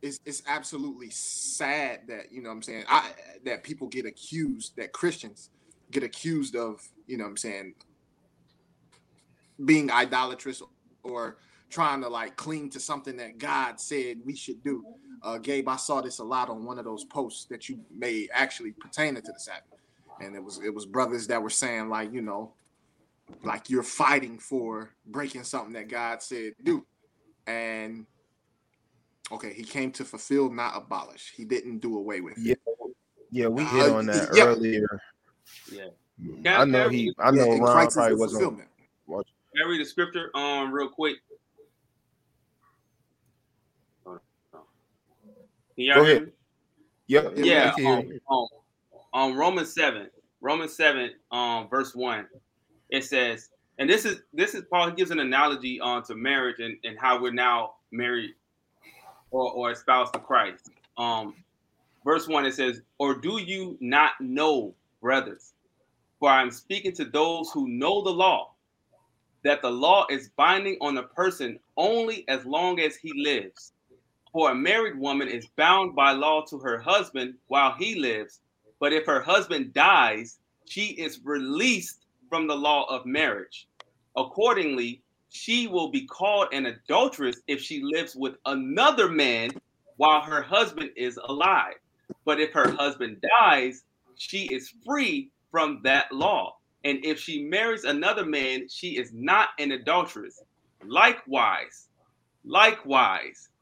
it's it's absolutely sad that you know what I'm saying I that people get accused that Christians get accused of you know what I'm saying being idolatrous or trying to like cling to something that God said we should do. Uh, Gabe, I saw this a lot on one of those posts that you made actually pertaining to the Sabbath, and it was it was brothers that were saying like you know like you're fighting for breaking something that God said do. And okay, he came to fulfill, not abolish. He didn't do away with. Yeah, yeah, we hit Uh, on that yeah. earlier. Yeah. I know he. I know Yeah, Ron probably wasn't. fulfillment. Can I read the scripture um real quick? Can y'all Go hear ahead. me? Yep. Yeah, Yeah, we can hear um, um, um, Romans seven, Romans seven, um, verse one, it says, and this is this is Paul He gives an analogy on to marriage and, and how we're now married or, or espoused to Christ. Um, verse one, it says, or do you not know, brothers, for I'm speaking to those who know the law, that the law is binding on a person only as long as he lives. For a married woman is bound by law to her husband while he lives, but if her husband dies, she is released from the law of marriage. Accordingly, she will be called an adulteress if she lives with another man while her husband is alive. But if her husband dies, she is free from that law. And if she marries another man, she is not an adulteress. Likewise, likewise,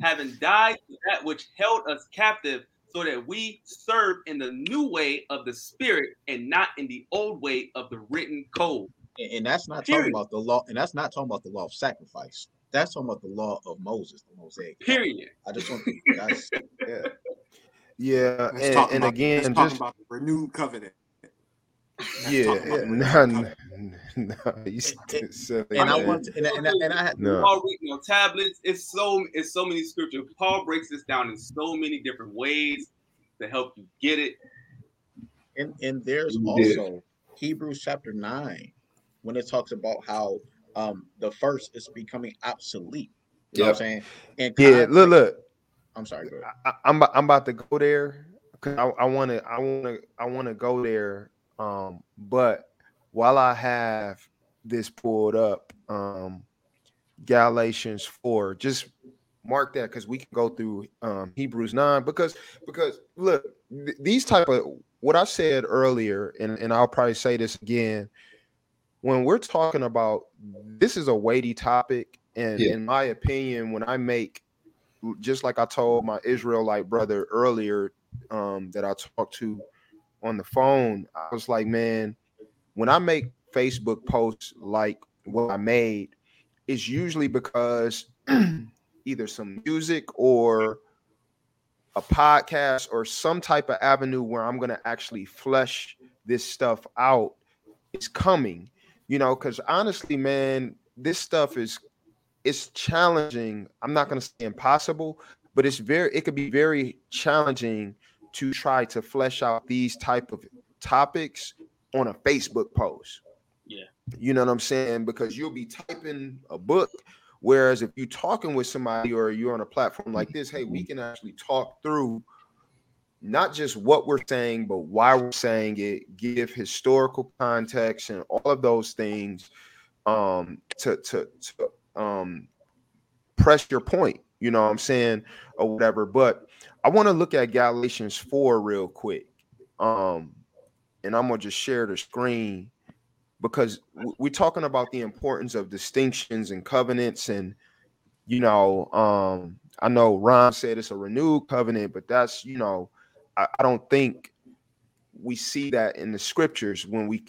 having died to that which held us captive, so that we serve in the new way of the spirit and not in the old way of the written code. And, and that's not Period. talking about the law, and that's not talking about the law of sacrifice. That's talking about the law of Moses, the Mosaic. Period. I just want that's yeah. Yeah, <laughs> and, talk and about, again, let's talk just about the renewed covenant. Yeah, Talk about no, the no, no, you And- silly, And I want to, and, I- and, I- and I had No. Paul reading on tablets. It's so it's so many scriptures. Paul breaks this down in so many different ways to help you get it. And and there's You did. also Hebrews chapter nine when it talks about how um the first is becoming obsolete. You know what I'm saying? And Yeah, context- look, look. I'm sorry, go ahead. I, I'm I'm about to go there because I want to I want to I want to go there. Um, but while I have this pulled up, um, Galatians four, just mark that because we can go through um, Hebrews nine because because look th- these type of what I said earlier and and I'll probably say this again when we're talking about this is a weighty topic and Yeah. in my opinion when I make just like I told my Israelite brother earlier um, that I talked to on the phone, I was like, man, when I make Facebook posts like what I made, it's usually because <clears throat> either some music or a podcast or some type of avenue where I'm going to actually flesh this stuff out is coming, you know, because honestly, man, this stuff is it's challenging. I'm not going to say impossible, but it's very it could be very challenging to try to flesh out these type of topics on a Facebook post. Yeah. You know what I'm saying? Because you'll be typing a book whereas if you're talking with somebody or you're on a platform like this, hey, we can actually talk through not just what we're saying, but why we're saying it, give historical context and all of those things um to to to um press your point you know what i'm saying or whatever but i want to look at galatians 4 real quick um and i'm gonna just share the screen because we're talking about the importance of distinctions and covenants and you know um i know ron said it's a renewed covenant but that's you know i, I don't think we see that in the scriptures when we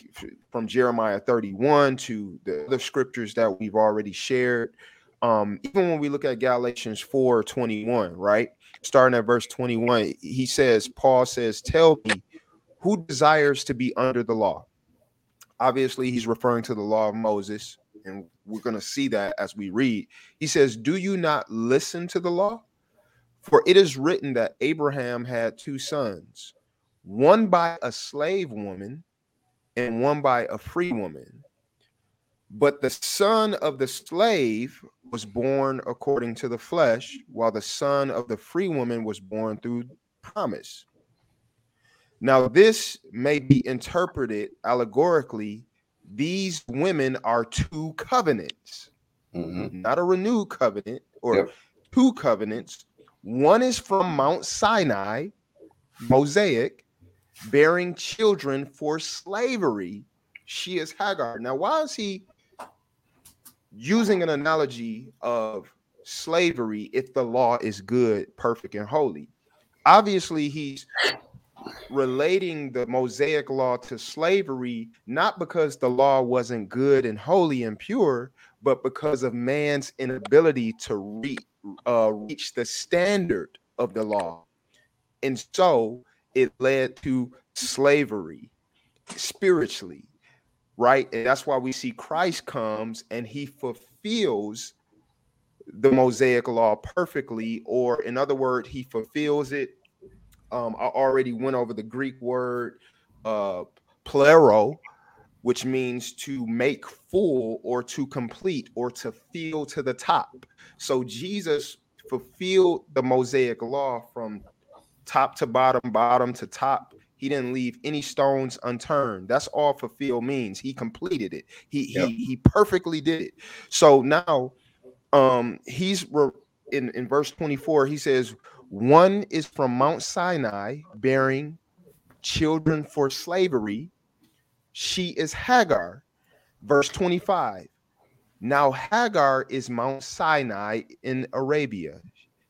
from Jeremiah 31 to the other scriptures that we've already shared. Um, even when we look at Galatians 4 21, right? Starting at verse 21, he says, Paul says, Tell me who desires to be under the law. Obviously, he's referring to the law of Moses, and we're going to see that as we read. He says, Do you not listen to the law? For it is written that Abraham had two sons one by a slave woman and one by a free woman. But the son of the slave was born according to the flesh, while the son of the free woman was born through promise. Now, this may be interpreted allegorically. These women are two covenants, Mhm. not a renewed covenant or Yep. two covenants. One is from Mount Sinai, Mosaic, bearing children for slavery. She is Hagar. Now, why is he using an analogy of slavery if the law is good, perfect, and holy? Obviously, he's relating the Mosaic law to slavery, not because the law wasn't good and holy and pure, but because of man's inability to re- uh, reach the standard of the law. And so it led to slavery spiritually, right? And that's why we see Christ comes and he fulfills the Mosaic law perfectly, or in other words, he fulfills it. Um, I already went over the Greek word uh plero, which means to make full or to complete or to fill to the top. So Jesus fulfilled the Mosaic law from top to bottom, bottom to top. He didn't leave any stones unturned. That's all fulfill means. He completed it. He Yep. he he perfectly did it. So now um he's re- in in verse 24 he says one is from Mount Sinai bearing children for slavery. She is Hagar. Verse 25. Now Hagar is Mount Sinai in Arabia.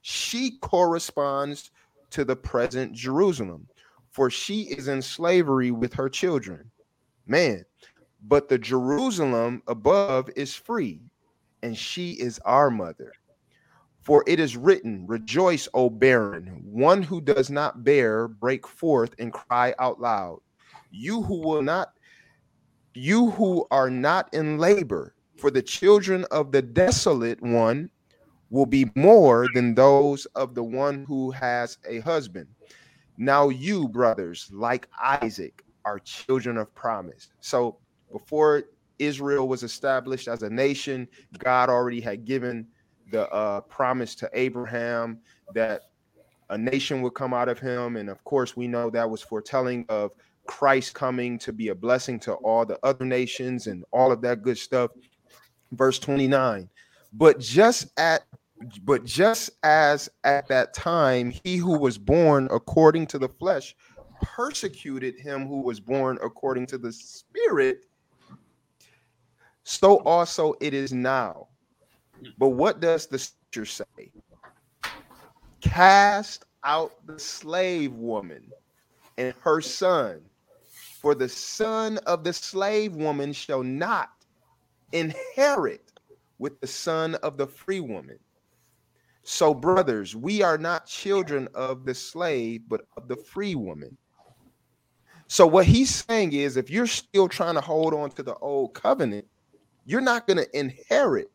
She corresponds to the present Jerusalem, for she is in slavery with her children. Man, but the Jerusalem above is free, and she is our mother. For it is written, Rejoice, O barren, one who does not bear, break forth and cry out loud. You who will not you who are not in labor, for the children of the desolate one will be more than those of the one who has a husband. Now, you, brothers, like Isaac, are children of promise. So, before Israel was established as a nation, God already had given the uh, promise to Abraham that a nation would come out of him. And of course, we know that was foretelling of Christ coming to be a blessing to all the other nations and all of that good stuff. Verse 29. But just at but just as at that time he who was born according to the flesh persecuted him who was born according to the spirit, so also it is now. But what does the scripture say? Cast out the slave woman and her son, for the son of the slave woman shall not inherit with the son of the free woman. So, brothers, we are not children of the slave, but of the free woman. So, what he's saying is if you're still trying to hold on to the old covenant, you're not going to inherit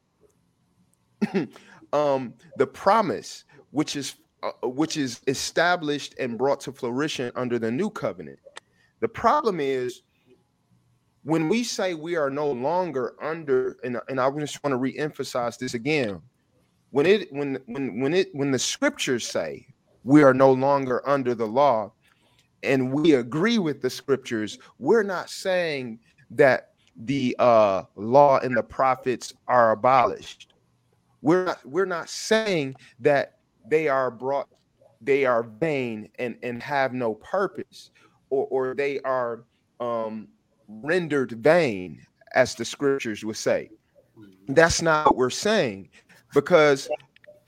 <clears throat> um, the promise, which is uh, which is established and brought to fruition under the new covenant. The problem is when we say we are no longer under, and, and I just want to re-emphasize this again. When it when when when it when the scriptures say we are no longer under the law, and we agree with the scriptures, we're not saying that the uh, law and the prophets are abolished. We're not, we're not saying that they are brought, they are vain and, and have no purpose, or, or they are um, rendered vain, as the scriptures would say. That's not what we're saying, because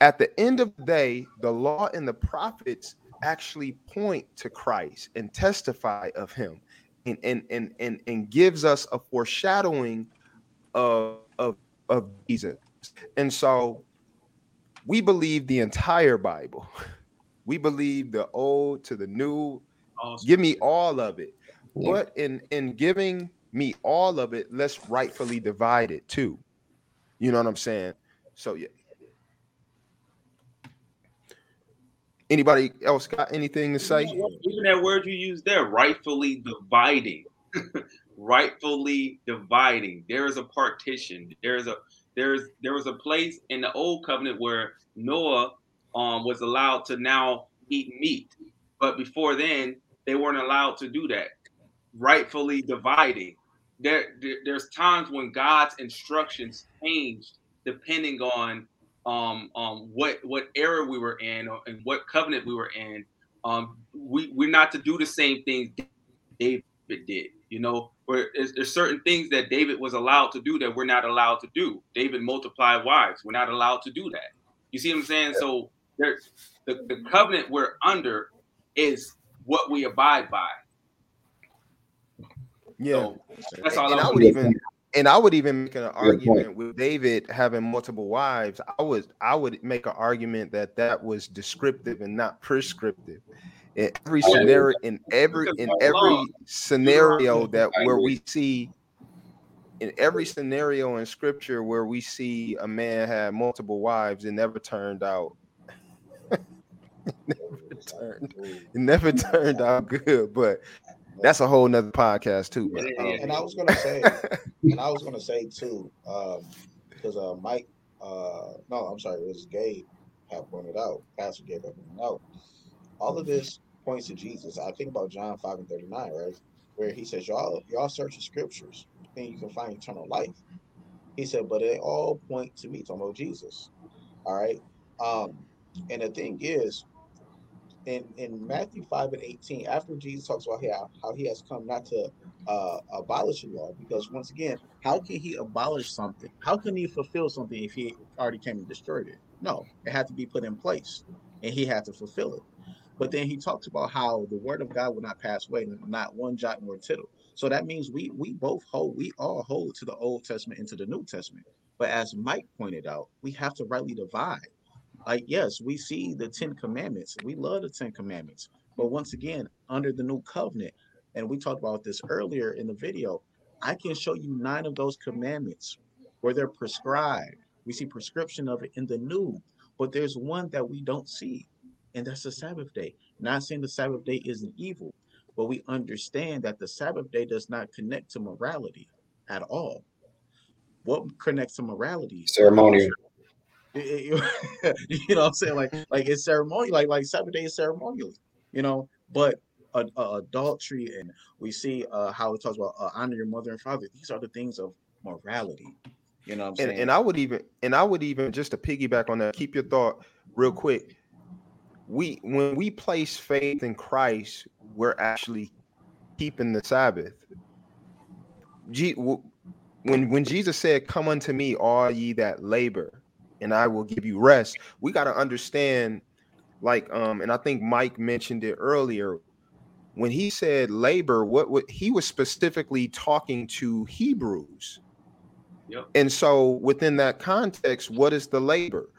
at the end of the day, the law and the prophets actually point to Christ and testify of him and and and and, and gives us a foreshadowing of, of of Jesus. And so we believe the entire Bible. <laughs> We believe the old to the new. Awesome. Give me all of it. Yeah. But in in giving me all of it, let's rightfully divide it too. You know what I'm saying? So yeah. Anybody else got anything to say? Even that word you used there, rightfully dividing. <laughs> rightfully dividing. There is a partition. There is a there's there was a place in the old covenant where Noah um, was allowed to now eat meat, but before then they weren't allowed to do that. Rightfully dividing. There, there there's times when God's instructions changed depending on um, um, what what era we were in or, and what covenant we were in. Um, we we're not to do the same things David did. You know, where there's, there's, certain things that David was allowed to do that we're not allowed to do. David multiplied wives. We're not allowed to do that. You see what I'm saying? So the, the covenant we're under is what we abide by. Yeah, so that's all. And I would even and I would even make an argument with David having multiple wives. I would I would make an argument that that was descriptive and not prescriptive. In every scenario, in every in every scenario that where we see, in every scenario in Scripture where we see a man have multiple wives, it never turned out. <laughs> it never turned. It never <laughs> turned out good, but that's a whole nother podcast too. But, um, and I was gonna say, <laughs> and I was gonna say too, um, because uh, Mike, uh, no, I'm sorry, it was Gabe had pointed out, Pastor Gabe had pointed out, all of this points to Jesus. I think about John five and thirty nine, right, where he says, "Y'all, y'all search the scriptures, and you can find eternal life." He said, but they all point to me, talking about Jesus. All right. Um, and the thing is, in, in Matthew 5 and 18, after Jesus talks about how, how he has come not to uh, abolish the law, because once again, how can he abolish something? How can he fulfill something if he already came and destroyed it? No, it had to be put in place and he had to fulfill it. But then he talks about how the word of God will not pass away, not one jot nor tittle. So that means we we both hold, we all hold to the Old Testament and to the New Testament. But as Mike pointed out, we have to rightly divide like yes we see the 10 commandments we love the 10 commandments but once again under the new covenant and we talked about this earlier in the video I can show you nine of those commandments where they're prescribed. We see prescription of it in the new, but there's one that we don't see, and that's the Sabbath day. Not saying the Sabbath day isn't evil, but we understand that the Sabbath day does not connect to morality at all. What connects to morality? Ceremonial. <laughs> you know what I'm saying? Like, like it's ceremonial, like like Sabbath day is ceremonial, you know. But uh, uh, adultery and we see uh, how it talks about uh, honor your mother and father. These are the things of morality. You know what I'm saying? And, and I would even and I would even just to piggyback on that, keep your thought real quick. We when we place faith in Christ, we're actually keeping the Sabbath. G, when when Jesus said, "Come unto me, all ye that labor, and I will give you rest," we got to understand, like, um, and I think Mike mentioned it earlier. When he said labor, what, what he was specifically talking to Hebrews. Yep. And so, within that context, what is the labor?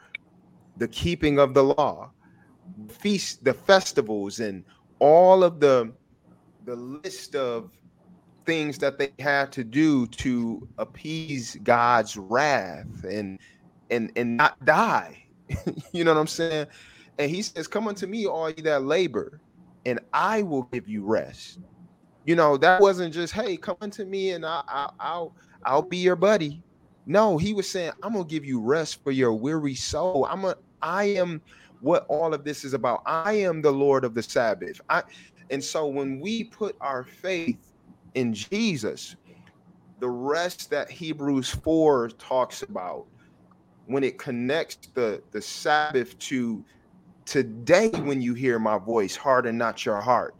The keeping of the law, feast, the festivals, and all of the the list of things that they had to do to appease God's wrath and and and not die. <laughs> you know what I'm saying? And he says, "Come unto me, all you that labor, and I will give you rest." You know that wasn't just, "Hey, come unto me, and I, I, I'll I'll be your buddy." No, he was saying, "I'm gonna give you rest for your weary soul. I'm a I am what all of this is about. I am the Lord of the Sabbath. I and so when we put our faith in Jesus, the rest that Hebrews 4 talks about, when it connects the, the Sabbath to today, when you hear my voice, harden not your heart.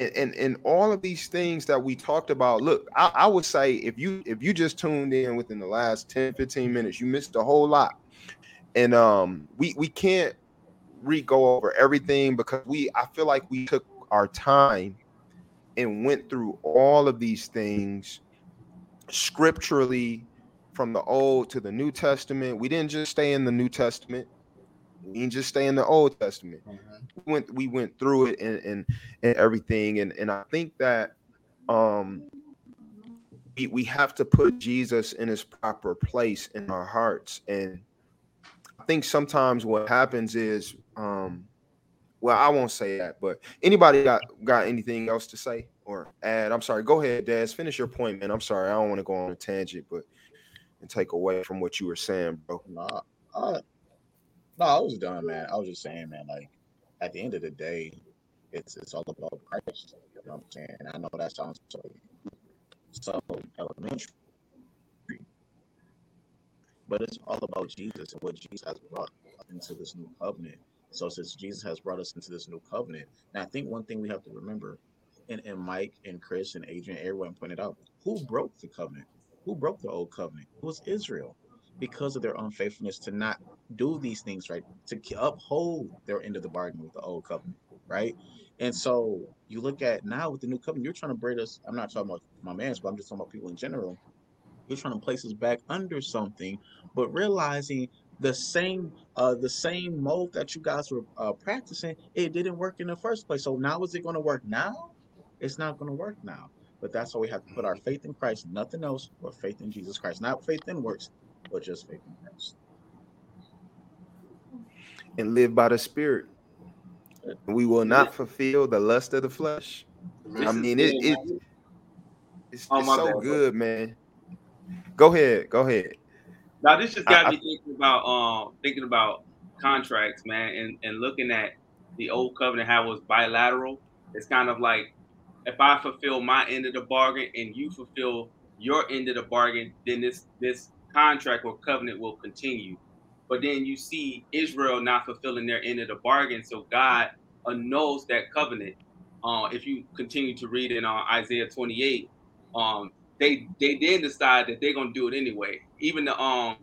And, and, and all of these things that we talked about, look, I, I would say if you if you just tuned in within the last 10, 15 minutes, you missed a whole lot. And um we we can't re go over everything because we I feel like we took our time and went through all of these things scripturally from the Old to the New Testament. We didn't just stay in the New Testament. We didn't just stay in the Old Testament. Mm-hmm. We went we went through it and, and and everything. And and I think that um we, we have to put Jesus in his proper place in our hearts. And I think sometimes what happens is um well, I won't say that, but anybody got got anything else to say or add? I'm sorry. Go ahead, Daz. Finish your point, man. I'm sorry. I don't want to go on a tangent, but and take away from what you were saying, bro. Nah, uh, no, I was done, man. I was just saying, man. Like at the end of the day, it's it's all about Christ. You know what I'm saying? I know that sounds so so elementary, but it's all about Jesus and what Jesus has brought into this new covenant so since Jesus has brought us into this new covenant, now I think one thing we have to remember, and, and Mike and Chris and Adrian, everyone pointed out, who broke the covenant? Who broke the old covenant? It was Israel because of their unfaithfulness to not do these things right, to uphold their end of the bargain with the old covenant, right? And so you look at now with the new covenant, you're trying to braid us. I'm not talking about my man's, but I'm just talking about people in general. You're trying to place us back under something, but realizing the same uh the same mold that you guys were uh, practicing it didn't work in the first place so now is it going to work now it's not going to work now but that's why we have to put our faith in christ nothing else but faith in jesus christ. Not faith in works but just faith in christ. And live by the spirit. We will not fulfill the lust of the flesh. I mean it, it it's, oh, it's so bad, good man. Go ahead go ahead. Now this just got I, me thinking about um thinking about contracts, man, and, and looking at the old covenant how it was bilateral. It's kind of like if I fulfill my end of the bargain and you fulfill your end of the bargain, then this this contract or covenant will continue. But then you see Israel not fulfilling their end of the bargain, so God annuls that covenant. Uh, if you continue to read in uh, Isaiah 28, um, they they then decide that they're gonna do it anyway. Even the um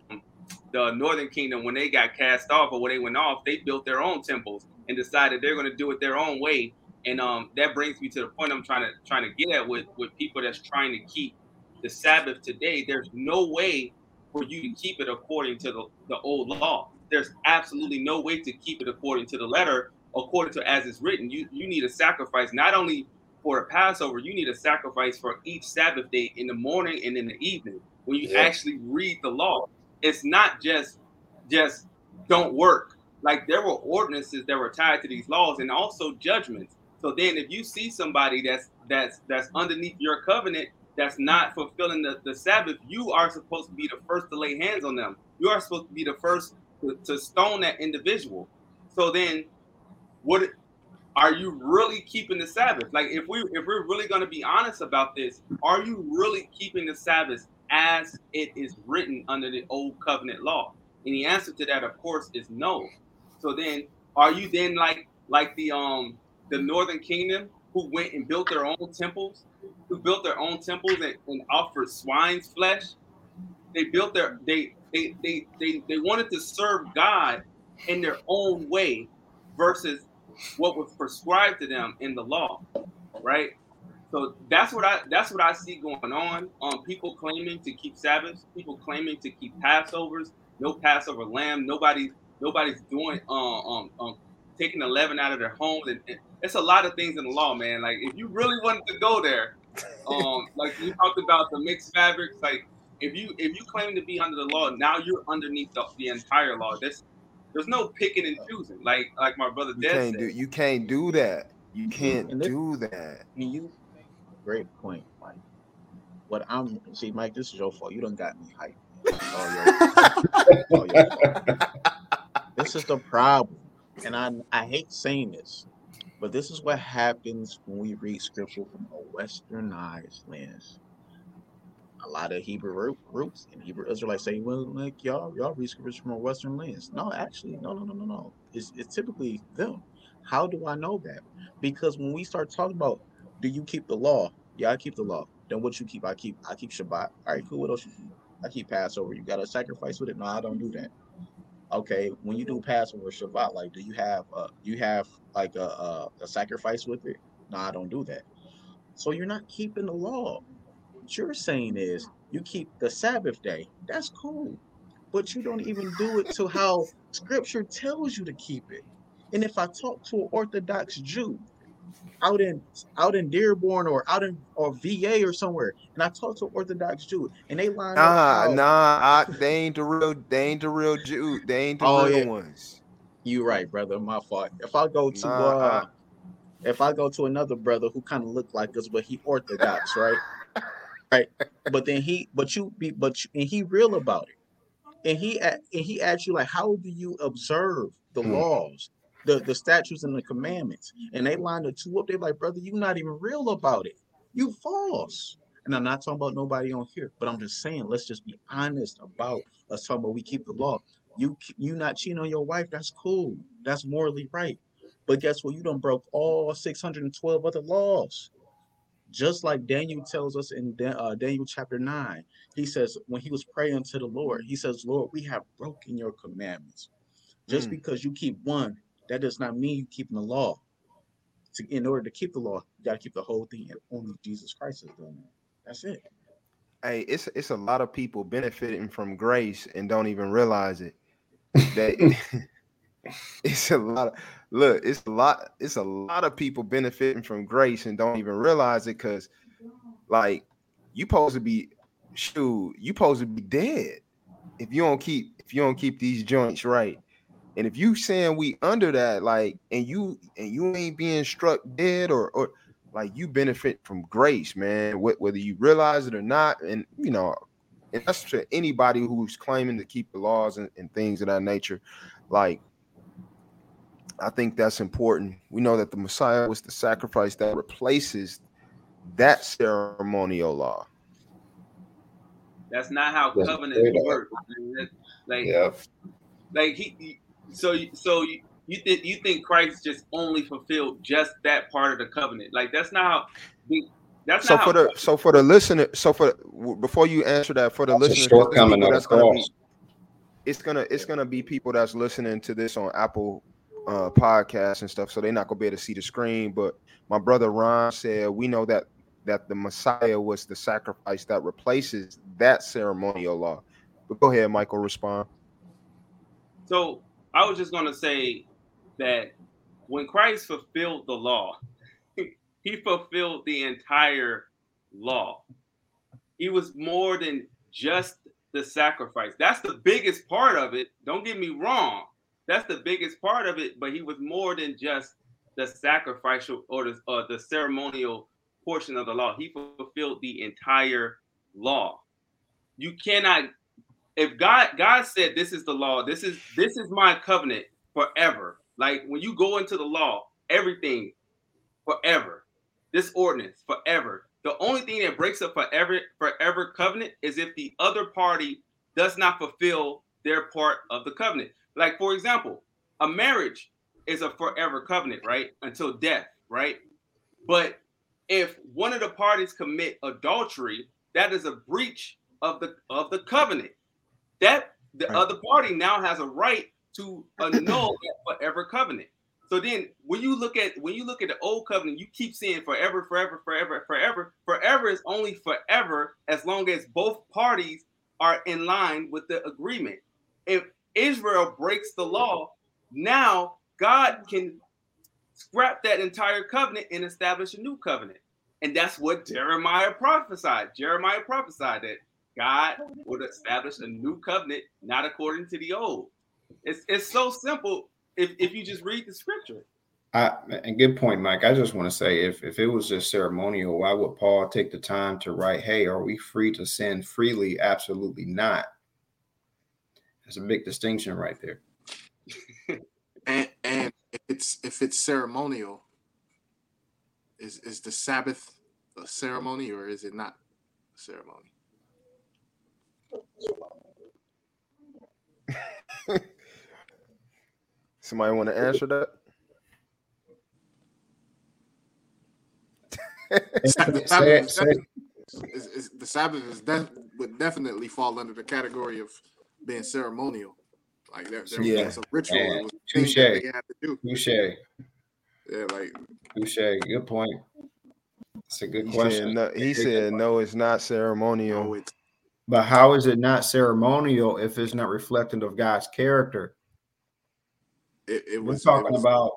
the Northern Kingdom, when they got cast off or when they went off, they built their own temples and decided they're gonna do it their own way. And um that brings me to the point I'm trying to trying to get at with with people that's trying to keep the Sabbath today. There's no way for you to keep it according to the, the old law. There's absolutely no way to keep it according to the letter, according to as it's written. You you need a sacrifice not only for a Passover, you need a sacrifice for each Sabbath day in the morning and in the evening. When you Yeah. actually read the law, it's not just just don't work. Like there were ordinances that were tied to these laws and also judgments. So then if you see somebody that's that's that's underneath your covenant that's not fulfilling the, the Sabbath, you are supposed to be the first to lay hands on them. You are supposed to be the first to, to stone that individual. So then what are you really keeping the Sabbath? Like if we if we're really going to be honest about this, are you really keeping the Sabbath as it is written under the old covenant law? And the answer to that, of course, is no. So then are you then like like the um the northern kingdom who went and built their own temples, who built their own temples and, and offered swine's flesh? They built their they they they they, they wanted to serve God in their own way versus what was prescribed to them in the law, right? So that's what I that's what I see going on. Um, people claiming to keep Sabbaths, people claiming to keep Passovers, no Passover lamb, nobody nobody's doing um um, um taking the leaven out of their homes, and, and it's a lot of things in the law, man. Like if you really wanted to go there, um, <laughs> like you talked about the mixed fabrics, like if you if you claim to be under the law, now you're underneath the, the entire law. There's there's no picking and choosing, like like my brother You Des can't said. do you can't do that. You can't And this- do that. And you, great point, Mike. What I'm see, Mike, this is your fault. You don't got me hyped. All your- all your. <laughs> This is the problem, and I I hate saying this, but this is what happens when we read scripture from a westernized lens. A lot of Hebrew root- roots and Hebrew Israelites say, "Well, like y'all, y'all read scripture from a Western lens." No, actually, no, no, no, no, no. It's it's typically them. How do I know that? Because when we start talking about, do you keep the law? Yeah, I keep the law. Then what you keep? I keep I keep Shabbat. All right, cool. What else you keep? I keep Passover. You got to sacrifice with it? No, I don't do that. Okay, when you do Passover, Shabbat, like, do you have uh, you have like a, a a sacrifice with it? No, I don't do that. So you're not keeping the law. What you're saying is you keep the Sabbath day. That's cool, but you don't even do it to how Scripture tells you to keep it. And if I talk to an Orthodox Jew out in out in Dearborn or out in or VA or somewhere, and I talk to Orthodox Jew, and they line up Nah, nah, they ain't the real, they ain't the real Jew, they ain't the Oh, real yeah. ones. You right, brother. My fault. If I go to Nah, uh, if I go to another brother who kind of look like us, but he orthodox, right? Right. But then he, but you be, but you, and he real about it, and he and he asks you like, how do you observe the Hmm. laws, the the statutes and the commandments? And they line the two up. They're like, brother, you're not even real about it. You false. And I'm not talking about nobody on here, but I'm just saying, let's just be honest about us talking about we keep the law. You you not cheating on your wife, that's cool. That's morally right. But guess what? You done broke all 612 other laws. Just like Daniel tells us in uh, Daniel chapter 9, he says, when he was praying to the Lord, he says, Lord, we have broken your commandments. Just Mm. because you keep one, that does not mean you keeping the law. To, in order to keep the law, you got to keep the whole thing, and only Jesus Christ has done that. That's it. Hey, it's it's a lot of people benefiting from grace and don't even realize it. That <laughs> <laughs> it's a lot of look, it's a lot, it's a lot of people benefiting from grace and don't even realize it because like you supposed to be shoot, you supposed to be dead if you don't keep if you don't keep these joints right. And if you saying we under that, like, and you and you ain't being struck dead or or like you benefit from grace, man, wh- whether you realize it or not. And you know, and that's to anybody who's claiming to keep the laws and, and things of that nature. Like, I think that's important. We know that the Messiah was the sacrifice that replaces that ceremonial law. That's not how covenants work. Like, Yeah. like he- so you- so you, you think you think Christ just only fulfilled just that part of the covenant? Like that's not how. the- That's So not for how, the so for the listener, so for before you answer that for the That's a listeners, 'cause there's shortcoming of that's gonna be it's gonna it's gonna be people that's listening to this on Apple uh podcasts and stuff, so they're not gonna be able to see the screen. But my brother Ron said we know that that the Messiah was the sacrifice that replaces that ceremonial law. But go ahead, Michael, respond. So I was just gonna say that when Christ fulfilled the law, <laughs> he fulfilled the entire law. He was more than just the sacrifice. That's the biggest part of it. Don't get me wrong. That's the biggest part of it, but he was more than just the sacrificial or the, uh, the ceremonial portion of the law. He fulfilled the entire law. You cannot if God God said this is the law, this is this is my covenant forever. Like when you go into the law, everything forever. This ordinance forever. The only thing that breaks up forever forever covenant is if the other party does not fulfill their part of the covenant. Like for example, a marriage is a forever covenant, right? Until death, right? But if one of the parties commit adultery, that is a breach of the of the covenant. That the right. other party now has a right to uh, <coughs> annul that forever covenant. So then when you look at when you look at the old covenant, you keep saying forever, forever, forever, forever. Forever is only forever as long as both parties are in line with the agreement. If Israel breaks the law, now God can scrap that entire covenant and establish a new covenant. And that's what Jeremiah prophesied. Jeremiah prophesied that God would establish a new covenant, not according to the old. It's it's so simple if, if you just read the scripture. I, and good point, Mike. I just want to say if, if it was just ceremonial, why would Paul take the time to write, Hey, are we free to sin freely? Absolutely not. That's a big distinction right there. <laughs> and and if it's if it's ceremonial, is is the Sabbath a ceremony or is it not a ceremony? Somebody want to answer that? the Sabbath, say it, is, is, the Sabbath is def, would definitely fall under the category of being ceremonial. Like there, there yeah. was a ritual. Yeah. Was Touche. Touche. Yeah, like Touche. Good point. That's a good he question. Said no, he said no, it's not ceremonial. No, it's, but how is it not ceremonial if it's not reflective of God's character? It, it was We're talking was, about,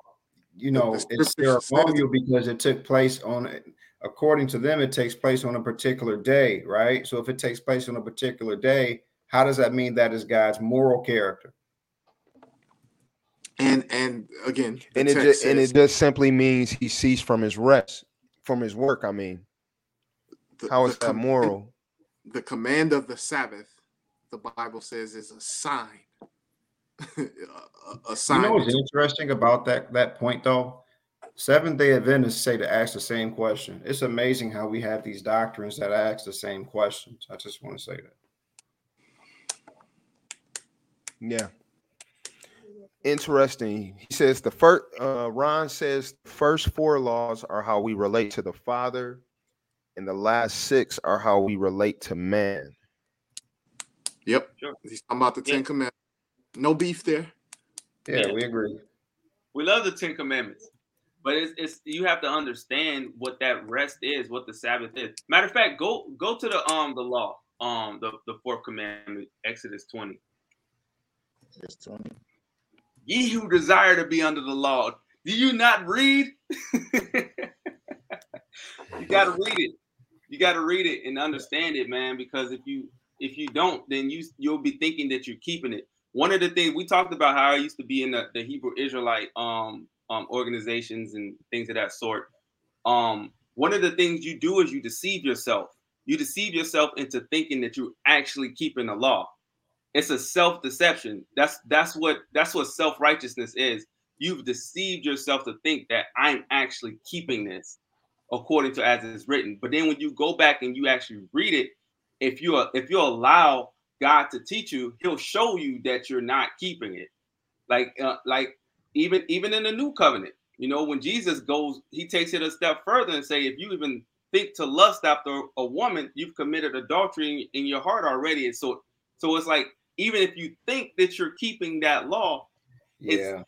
you know, it's ceremonial because it took place on according to them, it takes place on a particular day, right? So if it takes place on a particular day, how does that mean that is God's moral character? And and again, and it just, says, and it just simply means he ceased from his rest, from his work. I mean, the, how is that moral? The command of the Sabbath, the Bible says, is a sign <laughs> a, sign. You know what's interesting about that that point though? Seventh Day Adventists say to ask the same question. It's amazing how we have these doctrines that ask the same questions. I just want to say that. Yeah. Interesting. He says the first. Uh, Ron says the first four laws are how we relate to the Father, and the last six are how we relate to man. Yep. Sure. He's talking about the Ten Commandments. No beef there. Yeah, yeah, we agree. We love the Ten Commandments, but it's, it's you have to understand what that rest is, what the Sabbath is. Matter of fact, go go to the um the law, um the the fourth commandment, Exodus twenty. Exodus twenty. Ye who desire to be under the law, do you not read? <laughs> you got to read it. You got to read it and understand it, man. Because if you if you don't, then you you'll be thinking that you're keeping it one of the things we talked about how I used to be in the, the Hebrew Israelite um, um, organizations and things of that sort. Um, one of the things you do is you deceive yourself. You deceive yourself into thinking that you're actually keeping the law. It's a self-deception. That's that's what that's what self-righteousness is. You've deceived yourself to think that I'm actually keeping this according to as it's written. But then when you go back and you actually read it, if you if you allow God to teach you, He'll show you that you're not keeping it. Like, uh, like even even in the new covenant, you know, when Jesus goes, He takes it a step further and say, if you even think to lust after a woman, you've committed adultery in, in your heart already. And so, so it's like even if you think that you're keeping that law, yeah,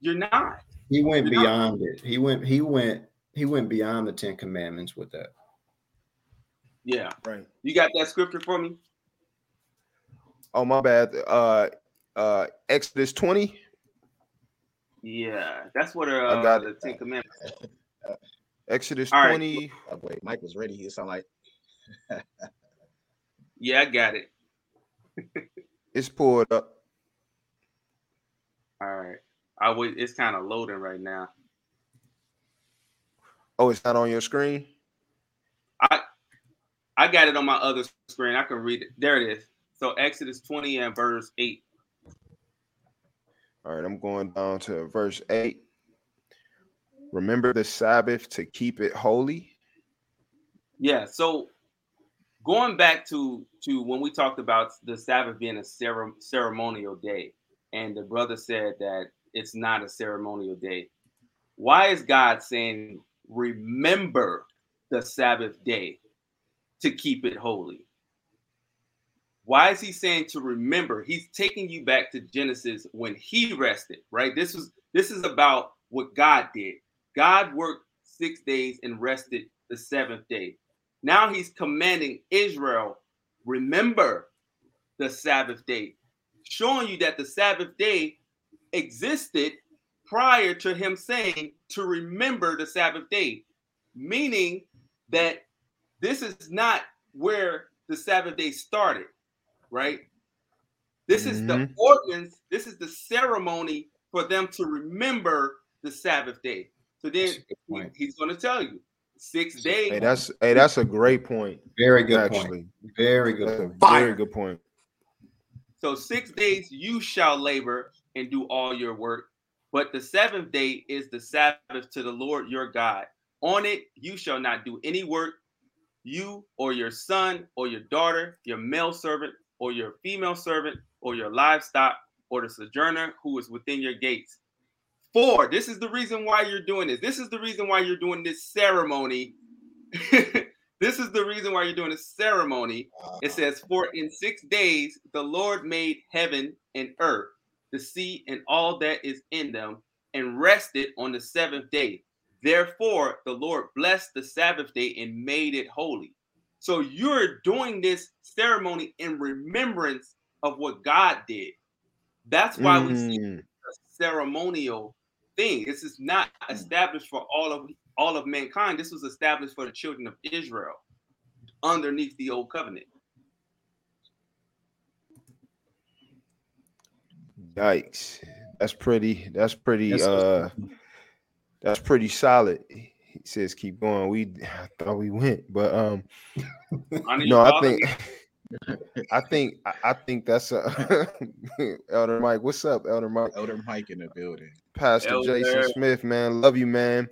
you're not. He went you're beyond not. it. He went. He went. He went beyond the Ten Commandments with that. Yeah. Right. You got that scripture for me? Oh my bad. Uh uh Exodus 20. Yeah, that's what uh, I got the Ten Commandments. Exodus All right. 20. Oh, wait, Mike was ready. He sound like Yeah, I got it. <laughs> It's pulled up. All right. I would. It's kind of loading right now. Oh, it's not on your screen? I I got it on my other screen. I can read it. There it is. So Exodus 20 and verse 8. All right, I'm going down to verse 8. Remember the Sabbath to keep it holy. Yeah. So going back to to when we talked about the Sabbath being a cere- ceremonial day, and the brother said that it's not a ceremonial day. Why is God saying remember the Sabbath day to keep it holy? Why is he saying to remember? He's taking you back to Genesis when he rested, right? This was this is about what God did. God worked 6 days and rested the 7th day. Now he's commanding Israel, remember the Sabbath day, showing you that the Sabbath day existed prior to him saying to remember the Sabbath day, meaning that this is not where the Sabbath day started, right? This is the Mhm. ordinance, this is the ceremony for them to remember the Sabbath day. So then That's a good he- he's going to tell you six days. Hey, that's hey, that's a great point. Very good point. actually. Very good That's point. very good point. So six days you shall labor and do all your work, but the seventh day is the Sabbath to the Lord your God. On it you shall not do any work, you or your son or your daughter, your male servant or your female servant or your livestock or the sojourner who is within your gates. For this is the reason why you're doing this. This is the reason why you're doing this ceremony. <laughs> this is the reason why you're doing a ceremony it says, For in six days the Lord made heaven and earth, the sea and all that is in them, and rested on the seventh day. Therefore, the Lord blessed the Sabbath day and made it holy. So you're doing this ceremony in remembrance of what God did. That's why we see Mm, a ceremonial thing. This is not established for all of all of mankind. This was established for the children of Israel underneath the old covenant. Yikes. That's pretty, that's pretty That's- uh that's pretty solid. He says keep going. We I thought we went, but um <laughs> no, I think I think I- I think that's a <laughs> Elder Mike. What's up, Elder Mike? Elder Mike in the building. Pastor Elder. Jason Smith, man. Love you, man.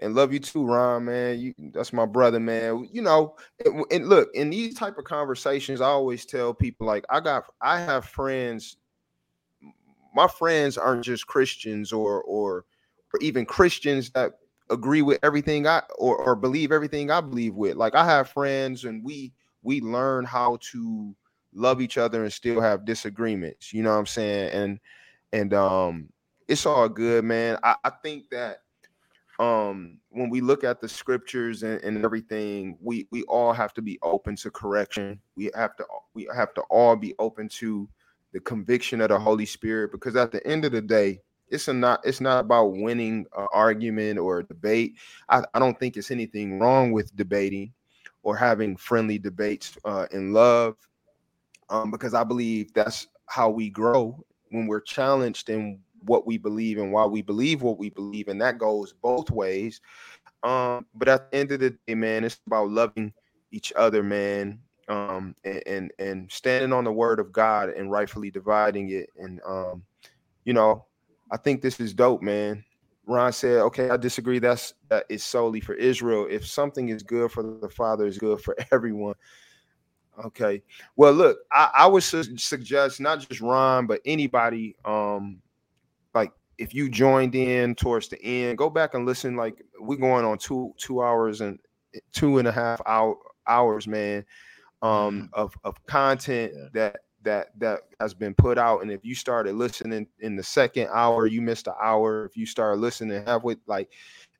And love you too, Ron, man. You that's my brother, man. You know, and, and look, in these type of conversations, I always tell people like I got I have friends. My friends aren't just Christians or or or even Christians that agree with everything I or, or believe everything I believe with. Like I have friends and we we learn how to love each other and still have disagreements. You know what I'm saying? And and um it's all good, man. I, I think that um when we look at the scriptures and, and everything, we we all have to be open to correction. We have to we have to all be open to the conviction of the Holy Spirit because at the end of the day, it's not it's not about winning an argument or a debate. I, I don't think it's anything wrong with debating or having friendly debates uh, in love um, because I believe that's how we grow when we're challenged in what we believe and why we believe what we believe, and that goes both ways. Um, but at the end of the day, man, it's about loving each other, man, um, and, and and standing on the word of God and rightfully dividing it. And um, you know, I think this is dope, man. Ron said, "Okay, I disagree. That's that is solely for Israel. If something is good for the Father, is good for <laughs> everyone." Okay. Well, look, I, I would su- suggest not just Ron, but anybody. Um, like if you joined in towards the end, go back and listen. Like we're going on two two hours and two and a half hour hours, man, um, of of content Yeah. that that that has been put out. And if you started listening in the second hour, you missed an hour. If you started listening halfway, like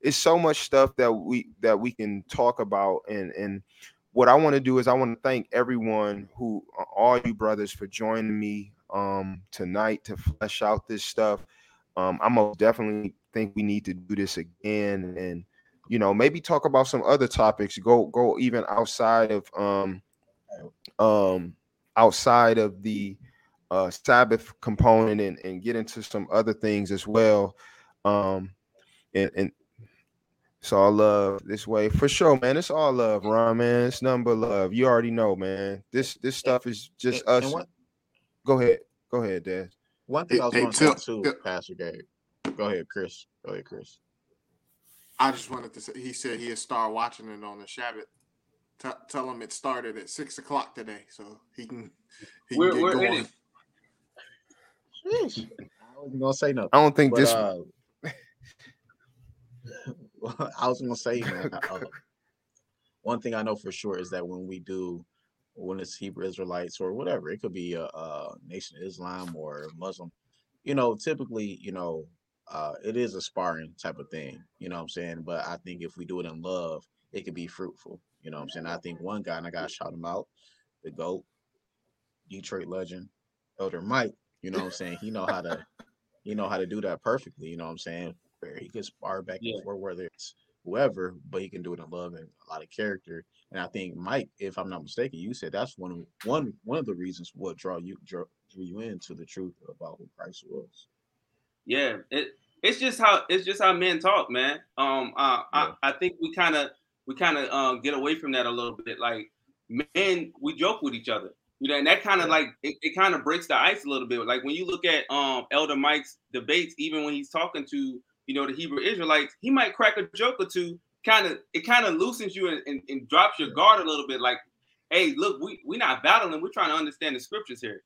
it's so much stuff that we that we can talk about and and what I want to do is I want to thank everyone who all you brothers for joining me um tonight to flesh out this stuff. Um I most definitely think we need to do this again and you know, maybe talk about some other topics. Go go even outside of um um outside of the uh Sabbath component and, and get into some other things as well. Um and, and it's all love this way for sure, man. It's all love, Ron, man. It's nothing but love. You already know, man. This this stuff is just And- and us. what- Go ahead. Go ahead, Dad. One thing I was Hey, going to say too, Pastor Gabe. Go ahead, Chris. Go ahead, Chris. I just wanted to say he said he'd start watching it on the Shabbat. Tell, tell him it started at six o'clock today, so he can he We're- can get we're in going. it. Sheesh. I wasn't gonna say nothing. I don't think But this uh, <laughs> I was gonna say, man. Uh, one thing I know for sure is that when we do, when it's Hebrew Israelites or whatever, it could be a, a Nation of Islam or Muslim. You know, typically, you know, uh, it is a sparring type of thing. You know what I'm saying? But I think if we do it in love, it could be fruitful. You know what I'm saying? I think one guy, and I gotta shout him out, the GOAT, Detroit legend, Elder Mike. You know what I'm <laughs> saying? He know how to, he know how to do that perfectly. You know what I'm saying? Where he could spar back Yeah. and forth, whether it's whoever, but he can do it in love and a lot of character. And I think Mike, if I'm not mistaken, you said that's one of one one of the reasons what draw you draw, drew you into the truth about who Christ was. Yeah, it it's just how it's just how men talk, man. Um, uh, Yeah. I I think we kind of we kind of uh, get away from that a little bit. Like men, we joke with each other, you know, and that kind of like it, it kind of breaks the ice a little bit. Like when you look at um Elder Mike's debates, even when he's talking to you know the Hebrew Israelites, he might crack a joke or two. Kind of it kind of loosens you and, and, and drops your guard a little bit. Like, hey, look, we we're not battling. We're trying to understand the scriptures here.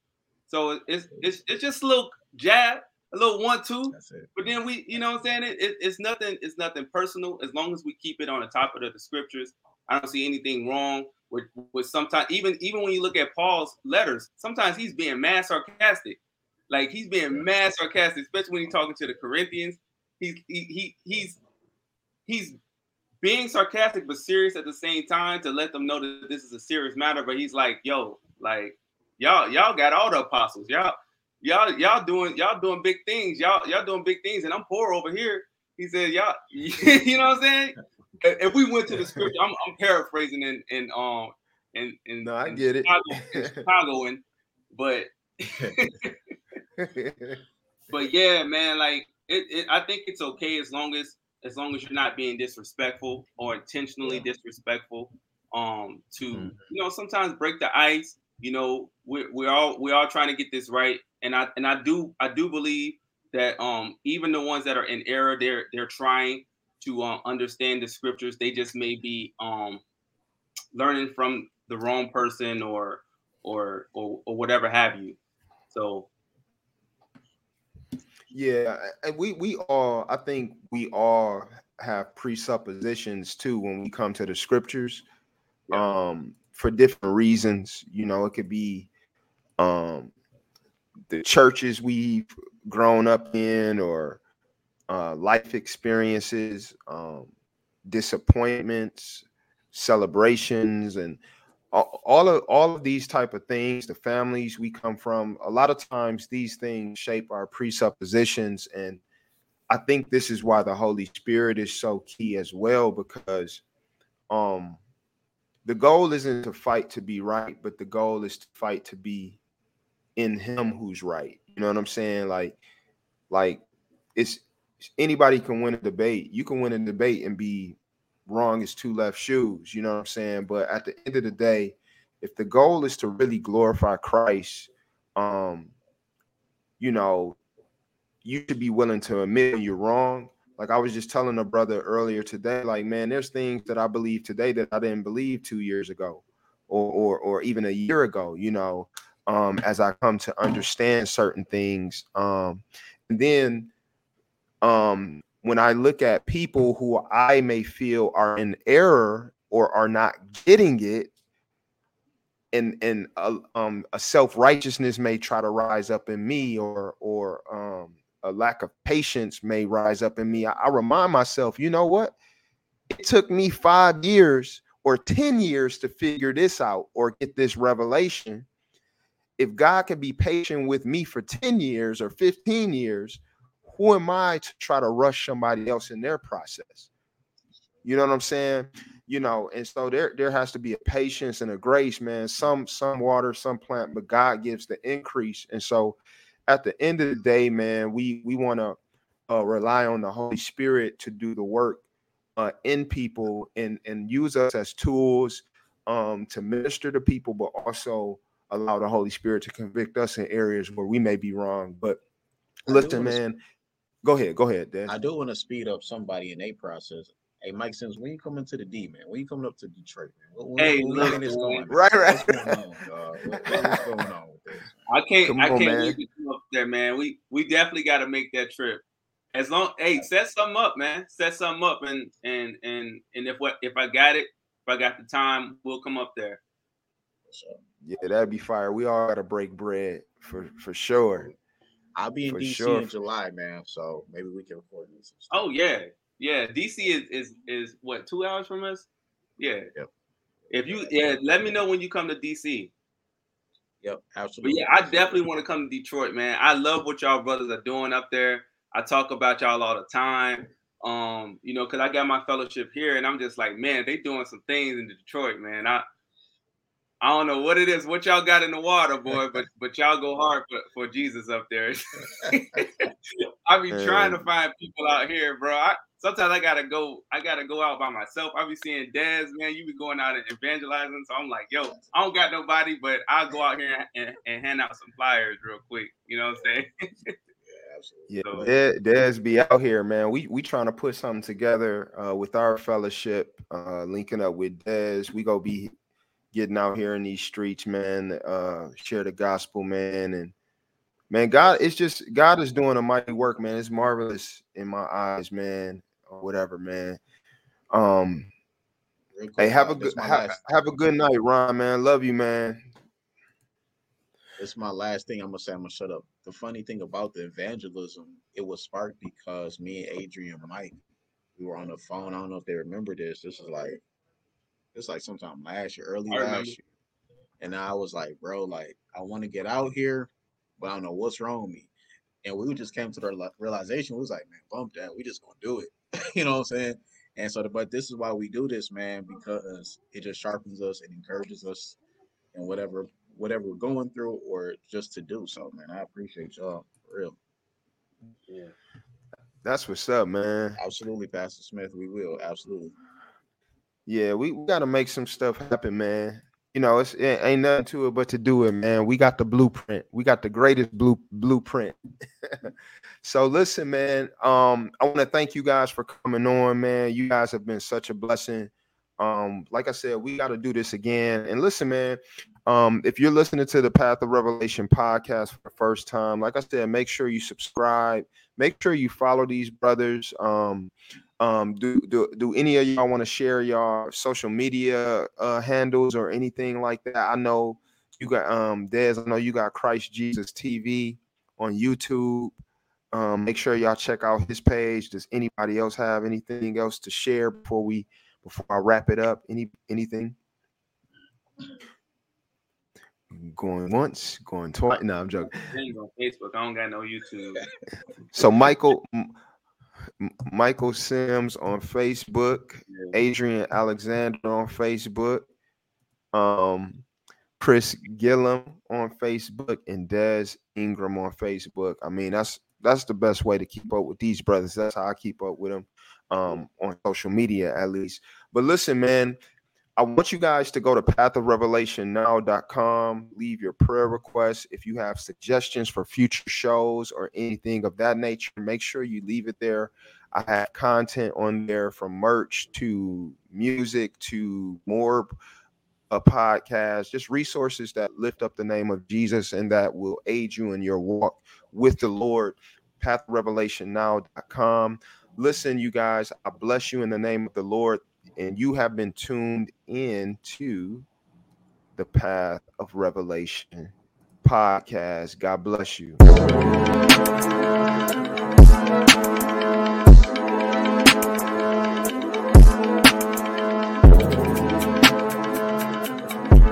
So it's it's it's just a little jab, a little one two. But then we, you know what I'm saying? It, it, it's nothing, it's nothing personal as long as we keep it on the top of the, the scriptures. I don't see anything wrong with with sometimes even even when you look at Paul's letters, sometimes he's being mad sarcastic. Like he's being mad sarcastic, especially when he's talking to the Corinthians. He's he, he he's he's being sarcastic but serious at the same time to let them know that this is a serious matter. But he's like, yo, like y'all, y'all got all the apostles. Y'all, y'all y'all doing y'all doing big things. Y'all y'all doing big things, and I'm poor over here. He said, y'all, <laughs> you know what I'm saying? If we went to the scripture, I'm, I'm paraphrasing and and um in in, No, I in get it. Chicago, in Chicago and <laughs> but <laughs> but yeah, man, like it, it I think it's okay as long as as long as you're not being disrespectful or intentionally disrespectful. Um, to Mhm. you know, sometimes break the ice. You know, we're we're all we're all trying to get this right, and I and I do I do believe that um even the ones that are in error, they're they're trying to um, understand the scriptures. They just may be um learning from the wrong person or or or, or whatever have you. So Yeah, we we all I think we all have presuppositions too when we come to the scriptures. Um for different reasons, you know, it could be um the churches we've grown up in or uh life experiences, um disappointments, celebrations and all of all of these type of things the families we come from a lot of times these things shape our presuppositions and i think this is why the holy spirit is so key as well because um the goal isn't to fight to be right but the goal is to fight to be in him who's right you know what i'm saying like like it's anybody can win a debate you can win a debate and be wrong as two left shoes. You know what I'm saying? But at the end of the day, if the goal is to really glorify Christ, um, you know, you should be willing to admit when you're wrong. Like I was just telling a brother earlier today, like, man, there's things that I believe today that I didn't believe two years ago or or, or even a year ago, you know, um, as I come to understand certain things. Um, and then um when I look at people who I may feel are in error or are not getting it, and and a, um, a self righteousness may try to rise up in me, or or um, a lack of patience may rise up in me. I, I remind myself, you know what? It took me five years or ten years to figure this out or get this revelation. If God can be patient with me for ten years or fifteen years who am I to try to rush somebody else in their process? You know what I'm saying? You know, and so there there has to be a patience and a grace, man. Some some water, some plant, but God gives the increase. And so at the end of the day, man, we we want to uh, rely on the Holy Spirit to do the work uh, in people and and use us as tools um, to minister to people, but also allow the Holy Spirit to convict us in areas where we may be wrong. But listen, man, go ahead, go ahead, Dan. I do want to speed up somebody in a process. Hey, Mike Sims, when you coming to the D, man? When you coming up to Detroit, man? When, hey, when, look, this going? Right, right. What's going on, what, what's <laughs> going on with this? I can't, Come I on, can't man. wait to come up there, man. We we definitely got to make that trip. As long, hey, set something up, man. Set something up, and and and and if what if I got it, if I got the time, we'll come up there. Yeah, that'd be fire. We all gotta break bread for for sure. I'll be in For DC sure. in July, man. So maybe we can coordinate some stuff. Oh yeah, yeah. DC is is is what two hours from us? Yeah. Yep. If you yeah, let me know when you come to DC. Yep, absolutely. But yeah, I definitely want to come to Detroit, man. I love what y'all brothers are doing up there. I talk about y'all all the time. Um, you know, because I got my fellowship here, and I'm just like, man, they doing some things in Detroit, man. I I don't know what it is, what y'all got in the water, boy, but <laughs> but y'all go hard for, for Jesus up there. <laughs> <laughs> I be trying to find people out here, bro. I, sometimes I gotta go. I gotta go out by myself. I be seeing Dez, man. You be going out and evangelizing, so I'm like, yo, I don't got nobody, but I'll go out here and, and hand out some flyers real quick. You know what I'm saying? <laughs> Yeah, absolutely. Yeah, So- Des, Des be out here, man. We we trying to put something together uh, with our fellowship, uh, linking up with Des. We go be getting out here in these streets, man. Uh, share the gospel, man, and man, God, it's just God is doing a mighty work, man. It's marvelous in my eyes, man. Or whatever, man. Um, Real hey, have a good my ha- have a good night, Ron, man. Love you, man. It's my last thing I'm gonna say. I'm gonna shut up. The funny thing about the evangelism, it was sparked because me and Adrian Mike, we were on the phone. I don't know if they remember this. This is like, it's like sometime last year, early last year. And I was like, bro, like I want to get out here, but I don't know what's wrong with me. And we just came to the realization. We was like, man, bump that. We just gonna do it. <laughs> you know what I'm saying? And so, but this is why we do this, man, because it just sharpens us and encourages us and whatever whatever we're going through or just to do so, man. I appreciate y'all for real. Yeah. That's what's up, man. Absolutely, Pastor Smith. We will. Absolutely. Yeah, we, we got to make some stuff happen, man. You know, it's it ain't nothing to it but to do it, man. We got the blueprint. We got the greatest blue blueprint. <laughs> so listen, man. Um, I want to thank you guys for coming on, man. You guys have been such a blessing. Um, like I said, we got to do this again. And listen, man. Um, if you're listening to the Path of Revelation podcast for the first time, like I said, make sure you subscribe. Make sure you follow these brothers. Um, um, do do do any of y'all want to share your social media uh, handles or anything like that? I know you got um Des. I know you got Christ Jesus TV on YouTube. Um, make sure y'all check out his page. Does anybody else have anything else to share before we before I wrap it up? Any anything? Going once, going twice. No, I'm joking. On Facebook. I don't got no YouTube. <laughs> So Michael Michael Sims on Facebook. Adrian Alexander on Facebook, um, Chris Gillum on Facebook, and Des Ingram on Facebook. I mean, that's that's the best way to keep up with these brothers. That's how I keep up with them um, on social media, at least. But listen, man, I want you guys to go to pathofrevelationnow.com, leave your prayer requests. If you have suggestions for future shows or anything of that nature, make sure you leave it there. I have content on there from merch to music to more a podcast, just resources that lift up the name of Jesus and that will aid you in your walk with the Lord. PathRevelationNow.com. Listen, you guys, I bless you in the name of the Lord, and you have been tuned in to the Path of Revelation podcast. God bless you.